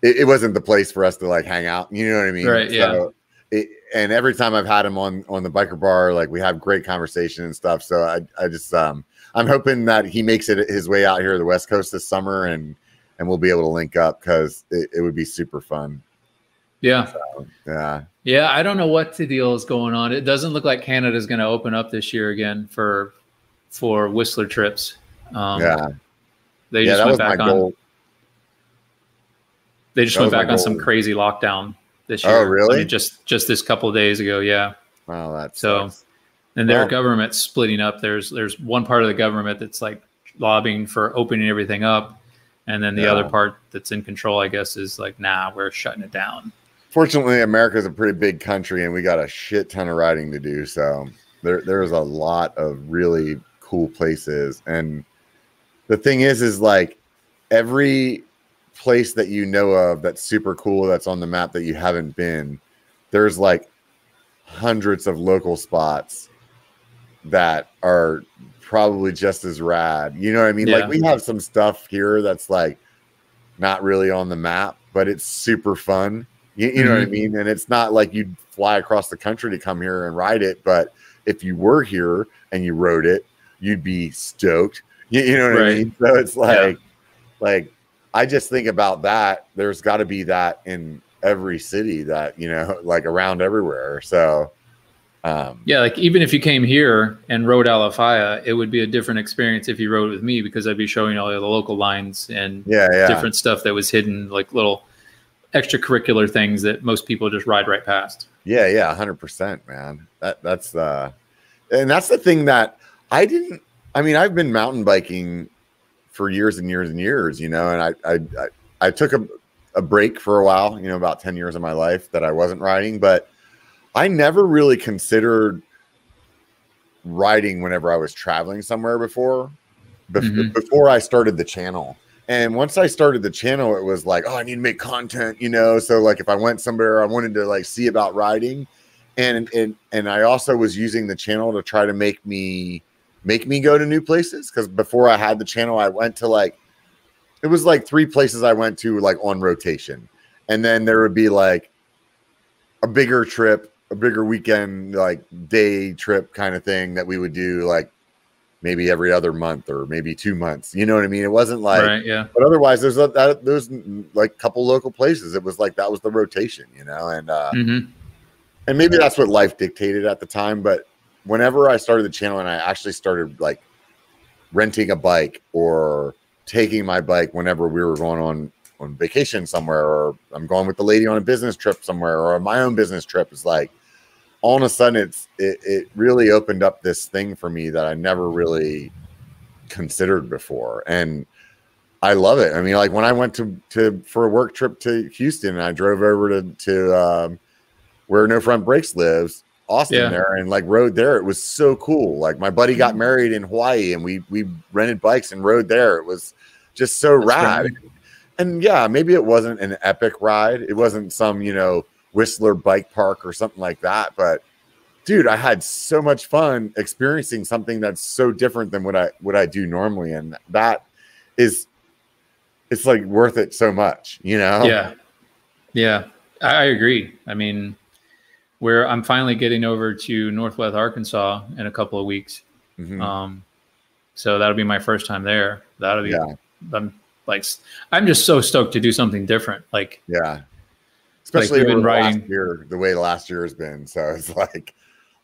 It, it, wasn't the place for us to like hang out. You know what I mean? Right. So yeah. It, and every time I've had him on on the biker bar, like we have great conversation and stuff. So I I just um I'm hoping that he makes it his way out here to the West Coast this summer and and we'll be able to link up because it, it would be super fun. Yeah. So, yeah. Yeah. I don't know what the deal is going on. It doesn't look like Canada is going to open up this year again for for Whistler trips. Um, yeah. They yeah, just went back on. Goal. They just that went back on some crazy lockdown this year. Oh, really? I mean, just just this couple days ago. Yeah. Wow, that's so. And their well, government splitting up. There's there's one part of the government that's like lobbying for opening everything up, and then the yeah. other part that's in control, I guess, is like, nah, we're shutting it down. Fortunately, America is a pretty big country, and we got a shit ton of riding to do. So there there's a lot of really cool places, and the thing is, is like every place that you know of that's super cool that's on the map that you haven't been, there's like hundreds of local spots that are probably just as rad. You know what I mean? Yeah. Like we have some stuff here that's like not really on the map, but it's super fun. You, you mm-hmm. know what I mm-hmm. mean? And it's not like you'd fly across the country to come here and ride it, but if you were here and you rode it, you'd be stoked. You, you know what right. I mean? So it's like, yeah. like I just think about that. There's got to be that in every city that you know, like around everywhere. So um, yeah, like even if you came here and rode Alafia, it would be a different experience if you rode with me because I'd be showing all the local lines and yeah, yeah. different stuff that was hidden, like little extracurricular things that most people just ride right past. Yeah, yeah, hundred percent, man. That that's uh, and that's the thing that I didn't. I mean, I've been mountain biking for years and years and years, you know, and I I I, I took a a break for a while, you know, about ten years of my life that I wasn't riding, but I never really considered riding whenever I was traveling somewhere before. Be- mm-hmm. Before I started the channel, and once I started the channel, it was like, oh, I need to make content, you know. So like, if I went somewhere, I wanted to like see about riding, and and and I also was using the channel to try to make me make me go to new places because before I had the channel, I went to like it was like three places I went to like on rotation, and then there would be like a bigger trip a bigger weekend like day trip kind of thing that we would do like maybe every other month or maybe two months. You know what I mean? It wasn't like, right, yeah. But otherwise, there's a, that there's like a couple local places. It was like that was the rotation, you know, and uh, mm-hmm. and maybe that's what life dictated at the time. But whenever I started the channel and I actually started like renting a bike or taking my bike whenever we were going on on vacation somewhere or I'm going with the lady on a business trip somewhere or my own business trip is like all of a sudden it's it, it really opened up this thing for me that I never really considered before. And I love it. I mean, like when I went to to for a work trip to Houston and I drove over to to um, where No Front Brakes lives, Austin yeah. there, and like rode there. It was so cool. Like my buddy got married in Hawaii, and we we rented bikes and rode there. It was just so That's rad. Great. And yeah, maybe it wasn't an epic ride. It wasn't some you know Whistler Bike Park or something like that. But dude, I had so much fun experiencing something that's so different than what I what I do normally, and that is it's like worth it so much, you know? Yeah, yeah, I agree. I mean, where I'm finally getting over to Northwest Arkansas in a couple of weeks. Mm-hmm. Um, so that'll be my first time there. That'll be. Yeah. I'm like, I'm just so stoked to do something different. Like, yeah, especially like, been writing year, the way last year has been. So it's like,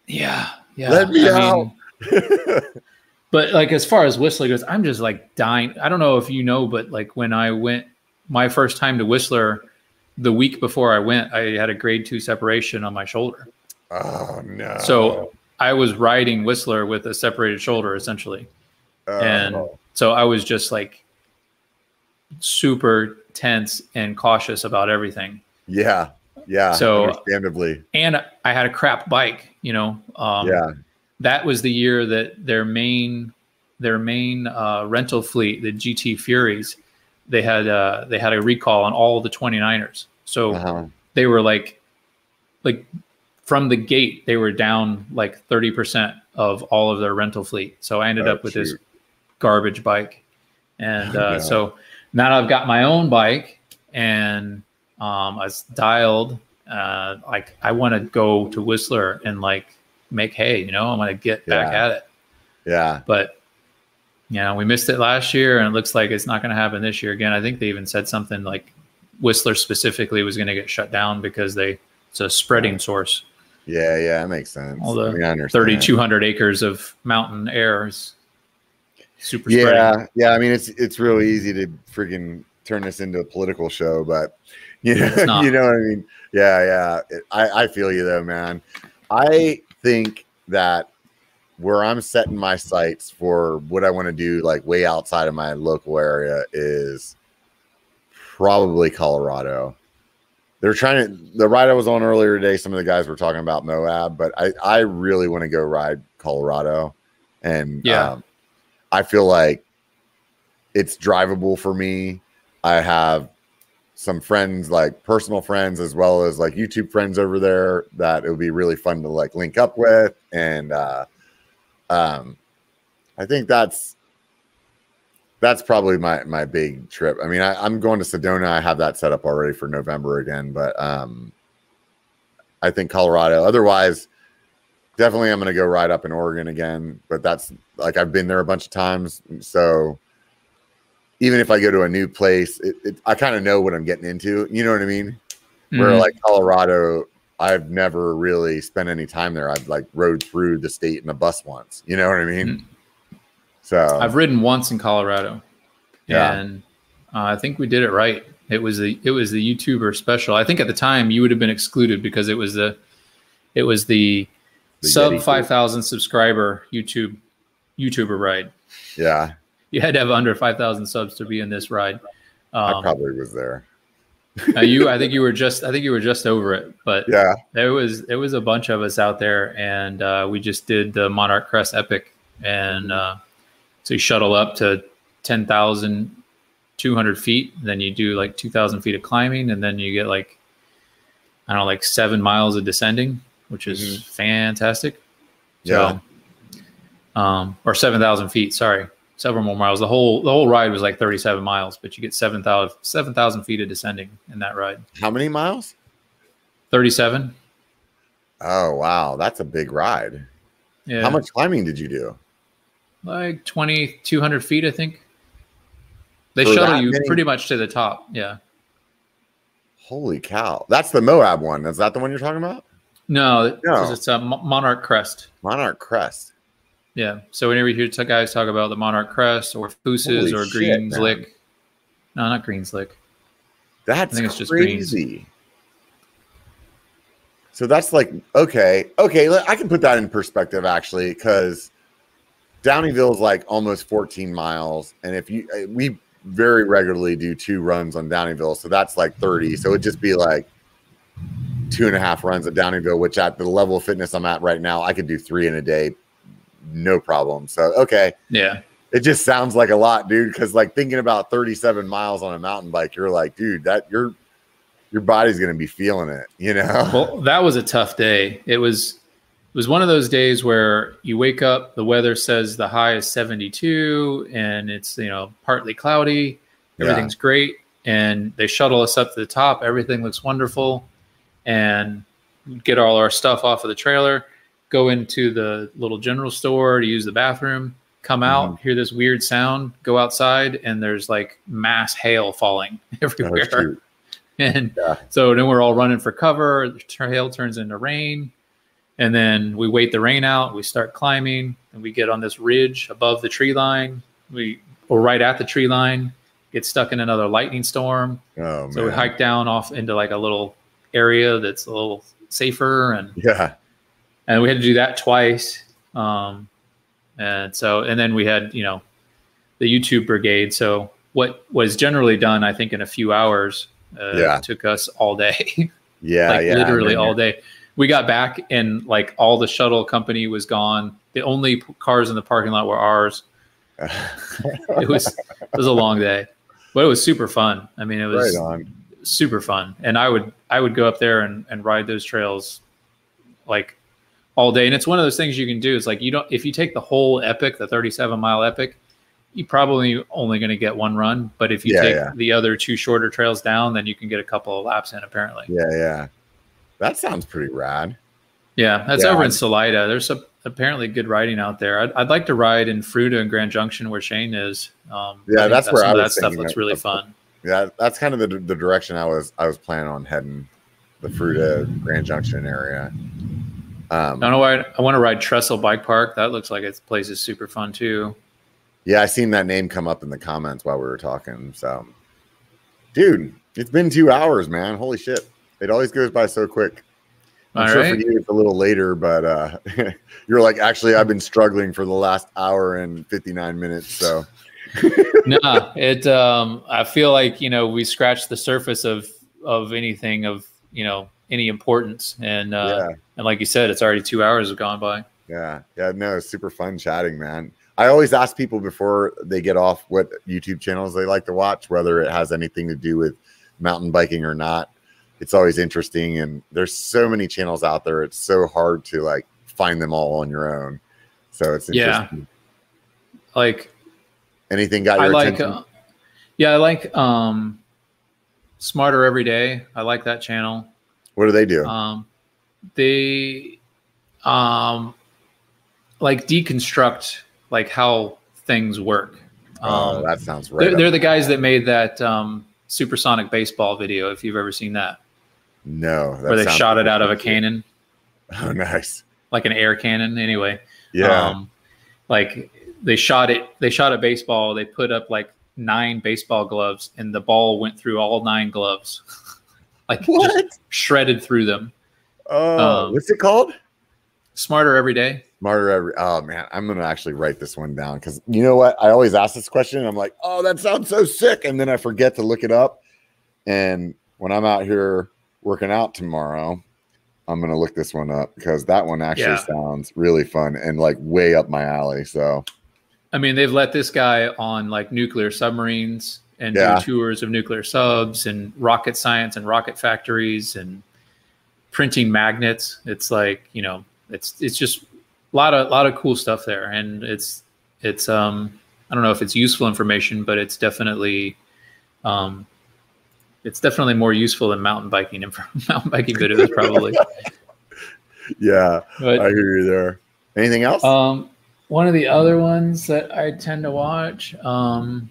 yeah, yeah. Let me I out. Mean, but like as far as Whistler goes, I'm just like dying. I don't know if you know, but like when I went my first time to Whistler, the week before I went, I had a grade two separation on my shoulder. Oh no! So I was riding Whistler with a separated shoulder essentially, oh. and so I was just like super tense and cautious about everything. Yeah. Yeah. So understandably. And I had a crap bike, you know. Um, yeah. That was the year that their main their main uh, rental fleet, the GT Furies, they had uh, they had a recall on all the 29ers. So uh-huh. they were like like from the gate, they were down like 30% of all of their rental fleet. So I ended oh, up with shoot. this garbage bike. And uh, so now I've got my own bike and um, I was dialed. Uh, like I want to go to Whistler and like make hay. You know, I want to get yeah. back at it. Yeah. But you know, we missed it last year, and it looks like it's not going to happen this year again. I think they even said something like Whistler specifically was going to get shut down because they it's a spreading source. Yeah, yeah, that makes sense. All the I mean, 3,200 acres of mountain air is super. Yeah, spreading. yeah. I mean, it's it's really easy to freaking turn this into a political show, but You know, you know what I mean? Yeah, yeah. I, I feel you though, man. I think that where I'm setting my sights for what I want to do, like way outside of my local area, is probably Colorado. They're trying to the ride I was on earlier today. Some of the guys were talking about Moab, but I I really want to go ride Colorado, and yeah, um, I feel like it's drivable for me. I have some friends, like personal friends, as well as like YouTube friends over there that it would be really fun to like link up with. And uh, um, I think that's that's probably my my big trip. I mean, I, am going to Sedona. I have that set up already for November again, but um, I think Colorado. Otherwise, definitely I'm going to go ride up in Oregon again. But that's like I've been there a bunch of times, so even if I go to a new place, it, it, I kind of know what I'm getting into. You know what I mean? Mm-hmm. Where like Colorado, I've never really spent any time there. I've like rode through the state in a bus once. You know what I mean? Mm-hmm. So I've ridden once in Colorado, yeah. and uh, I think we did it right. It was the it was the YouTuber special. I think at the time you would have been excluded because it was the it was the, the sub five thousand subscriber YouTube YouTuber ride. Yeah, you had to have under 5,000 subs to be in this ride. Um, I probably was there. uh, you, I think you were just, I think you were just over it, but yeah, there was, there was a bunch of us out there and uh, we just did the Monarch Crest Epic. And uh, so you shuttle up to 10,200 feet. Then you do like 2,000 feet of climbing. And then you get like, I don't know, like seven miles of descending, which is mm-hmm. fantastic. Yeah. So, um, or 7,000 feet. Sorry several more miles. The whole the whole ride was like 37 miles, but you get 7,000 7, feet of descending in that ride. How many miles? 37. Oh wow, that's a big ride. Yeah. How much climbing did you do? Like 2,200 feet, I think. They For shuttle you many? pretty much to the top. Yeah. Holy cow! That's the Moab one. Is that the one you're talking about? No, no. it's a Monarch Crest. Monarch Crest. Yeah. So whenever you hear guys talk about the Monarch Crest or Fooses or Greens Lick, no, not Greens Lick. That's I think it's just crazy. So that's like okay, okay. I can put that in perspective actually, because Downieville is like almost 14 miles, and if you uh, we very regularly do two runs on Downieville, so that's like 30. So it'd just be like two and a half runs at Downieville, which at the level of fitness I'm at right now, I could do three in a day no problem. So okay, yeah, it just sounds like a lot, dude. Because like thinking about 37 miles on a mountain bike, you're like, dude, that your your body's gonna be feeling it, you know. Well, that was a tough day. It was it was one of those days where you wake up, the weather says the high is 72, and it's you know partly cloudy, everything's yeah. great, and they shuttle us up to the top. Everything looks wonderful, and get all our stuff off of the trailer go into the little general store to use the bathroom, come out, mm-hmm. hear this weird sound, go outside, and there's like mass hail falling everywhere. And yeah. so then we're all running for cover. The hail turns into rain. And then we wait the rain out. We start climbing, and we get on this ridge above the tree line. We or right at the tree line, get stuck in another lightning storm. Oh, so we hike down off into like a little area that's a little safer and yeah and we had to do that twice. Um, and so, and then we had, you know, the YouTube brigade. So what was generally done, I think, in a few hours, uh, yeah. took us all day. yeah, like yeah, literally all day. We got back and like all the shuttle company was gone. The only cars in the parking lot were ours. it was it was a long day, but it was super fun. I mean, it was right super fun. And I would I would go up there and, and ride those trails like all day. And it's one of those things you can do. Is like you don't if you take the whole epic, the 37 mile epic, you probably only going to get one run. But if you yeah, take yeah. the other two shorter trails down, then you can get a couple of laps in. Apparently. Yeah, yeah. That sounds pretty rad. Yeah, that's yeah. over in Salida. There's a, apparently good riding out there. I'd, I'd, like to ride in Fruita and Grand Junction where Shane is. Um, yeah, that's, that's where I was that stuff looks really fun. Yeah, that's kind of the, the direction I was I was planning on heading, the Fruita Grand Junction area. Um, I don't know why I want to ride Trestle Bike Park. That looks like its place is super fun too. Yeah, I seen that name come up in the comments while we were talking. So, dude, It's been two hours, man. Holy shit. It always goes by so quick. I'm All sure right. for you it's a little later, but uh, you're like, actually, I've been struggling for the last hour and 59 minutes. So, no, it. Um, I feel like you know we scratched the surface of of anything of you know any importance, and uh, yeah. and like you said, it's already two hours have gone by. Yeah, yeah, no, super fun chatting, man. I always ask people before they get off what YouTube channels they like to watch, whether it has anything to do with mountain biking or not. It's always interesting, and there's so many channels out there. It's so hard to like find them all on your own. So it's yeah, like anything got your I like, attention? Uh, yeah, I like um, Smarter Every Day. I like that channel. What do they do? Um, they um, like deconstruct like how things work. Oh, um, that sounds right. They're, they're the guys that made that um, supersonic baseball video. If you've ever seen that, no, that where they shot it out of a cannon. Oh, nice! Like an air cannon. Anyway, yeah. Um, like they shot it. They shot a baseball. They put up like nine baseball gloves, and the ball went through all nine gloves, like what? shredded through them. Oh, um, what's it called? Smarter every day. Smarter every. Oh man, I'm gonna actually write this one down because you know what? I always ask this question. I'm like, oh, that sounds so sick, and then I forget to look it up. And when I'm out here working out tomorrow, I'm gonna look this one up because that one actually yeah. sounds really fun and like way up my alley. So, I mean, they've let this guy on like nuclear submarines and yeah. do tours of nuclear subs and rocket science and rocket factories and printing magnets. It's like you know it's it's just a lot of lot of cool stuff there, and it's it's um I don't know if it's useful information, but it's definitely um it's definitely more useful than mountain biking and mountain biking videos probably. yeah, but, I hear you there. Anything else? Um, one of the other ones that I tend to watch. Um,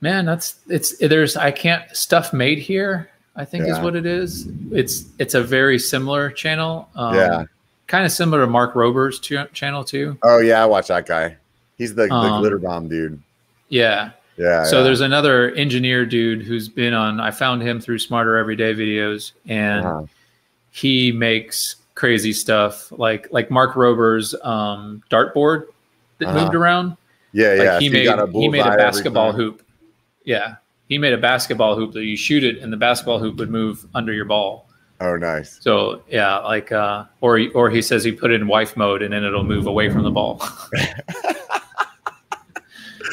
man, that's it's there's I can't stuff made here. I think yeah. is what it is. It's it's a very similar channel. Um, yeah, kind of similar to Mark Rober's ch- channel too. Oh yeah, I watch that guy. He's the, um, the glitter bomb dude. Yeah. Yeah. So yeah. there's another engineer dude who's been on. I found him through Smarter Everyday videos, and uh-huh. he makes crazy stuff like like Mark Rober's um, dartboard that uh-huh. moved around. Yeah, like yeah. He so made he made a basketball hoop. Yeah, he made a basketball hoop that you shoot it and the basketball hoop would move under your ball. Oh, nice. So yeah, like uh, or or he says he put it in wife mode and then it'll move away from the ball.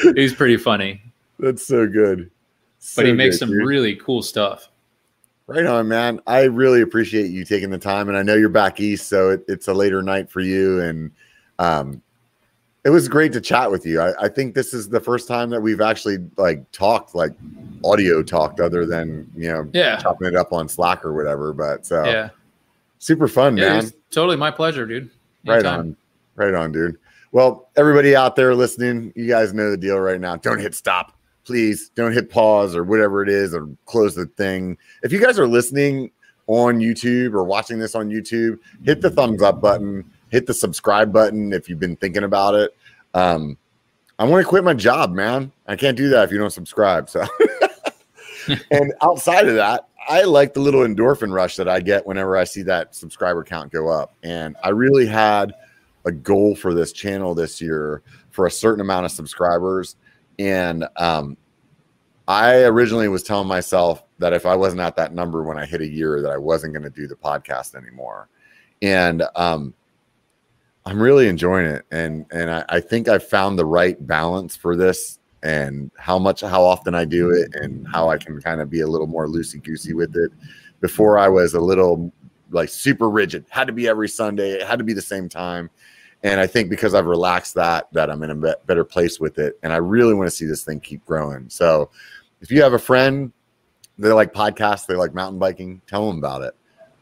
He's pretty funny. That's so good. So but he makes good, some dude. really cool stuff. Right on, man. I really appreciate you taking the time, and I know you're back east, so it, it's a later night for you. And um, it was great to chat with you. I, I, think this is the first time that we've actually like talked, like audio talked, other than you know, yeah, chopping it up on Slack or whatever. But so yeah, super fun, yeah, man. Totally my pleasure, dude. Anytime. Right on, right on, dude. Well, everybody out there listening, you guys know the deal right now. Don't hit stop, please. Don't hit pause or whatever it is, or close the thing. If you guys are listening on YouTube or watching this on YouTube, hit the thumbs up button hit the subscribe button if you've been thinking about it. Um, I want to quit my job, man. I can't do that if you don't subscribe. So, and outside of that, I like the little endorphin rush that I get whenever I see that subscriber count go up. And I really had a goal for this channel this year for a certain amount of subscribers. And um, I originally was telling myself that if I wasn't at that number when I hit a year, that I wasn't going to do the podcast anymore. And um, I'm really enjoying it, and and I, I think I've found the right balance for this, and how much, how often I do it, and how I can kind of be a little more loosey goosey with it. Before I was a little like super rigid, had to be every Sunday, it had to be the same time, and I think because I've relaxed that, that I'm in a better place with it, and I really want to see this thing keep growing. So, if you have a friend they like podcasts, they like mountain biking, tell them about it.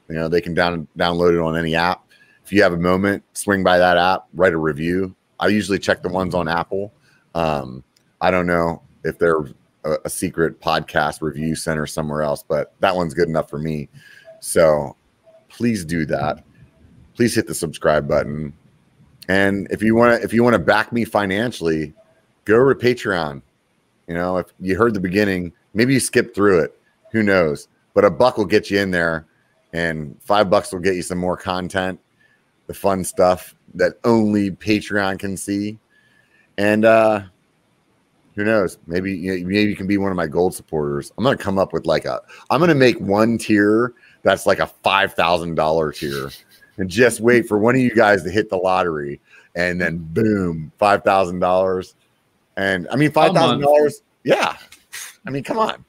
You know, they can down download it on any app if you have a moment, swing by that app, write a review. I usually check the ones on Apple. Um, I don't know if they're a, a, secret podcast review center somewhere else, but that one's good enough for me. So please do that. Please hit the subscribe button. And if you want to, if you want to back me financially, go to Patreon. You know, if you heard the beginning, maybe you skip through it. Who knows? But a buck will get you in there, and five bucks will get you some more content, the fun stuff that only Patreon can see. And uh who knows? Maybe you know, maybe you can be one of my gold supporters. I'm gonna come up with like a. I'm gonna make one tier that's like a five thousand dollar tier, and just wait for one of you guys to hit the lottery, and then boom, five thousand dollars. And I mean, five thousand dollars. Yeah, I mean, come on.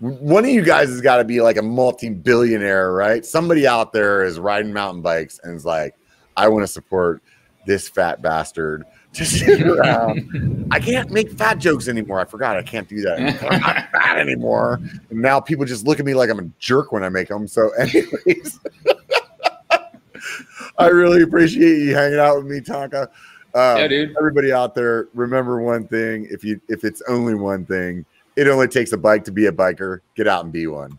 One of you guys has got to be like a multi-billionaire, right? Somebody out there is riding mountain bikes and is like, I want to support this fat bastard to sit around. I can't make fat jokes anymore. I forgot I can't do that. I'm not fat anymore. And now people just look at me like I'm a jerk when I make them. So, anyways, I really appreciate you hanging out with me, Tonka. Um, yeah, dude. Everybody out there, remember one thing: if you if it's only one thing, it only takes a bike to be a biker. Get out and be one.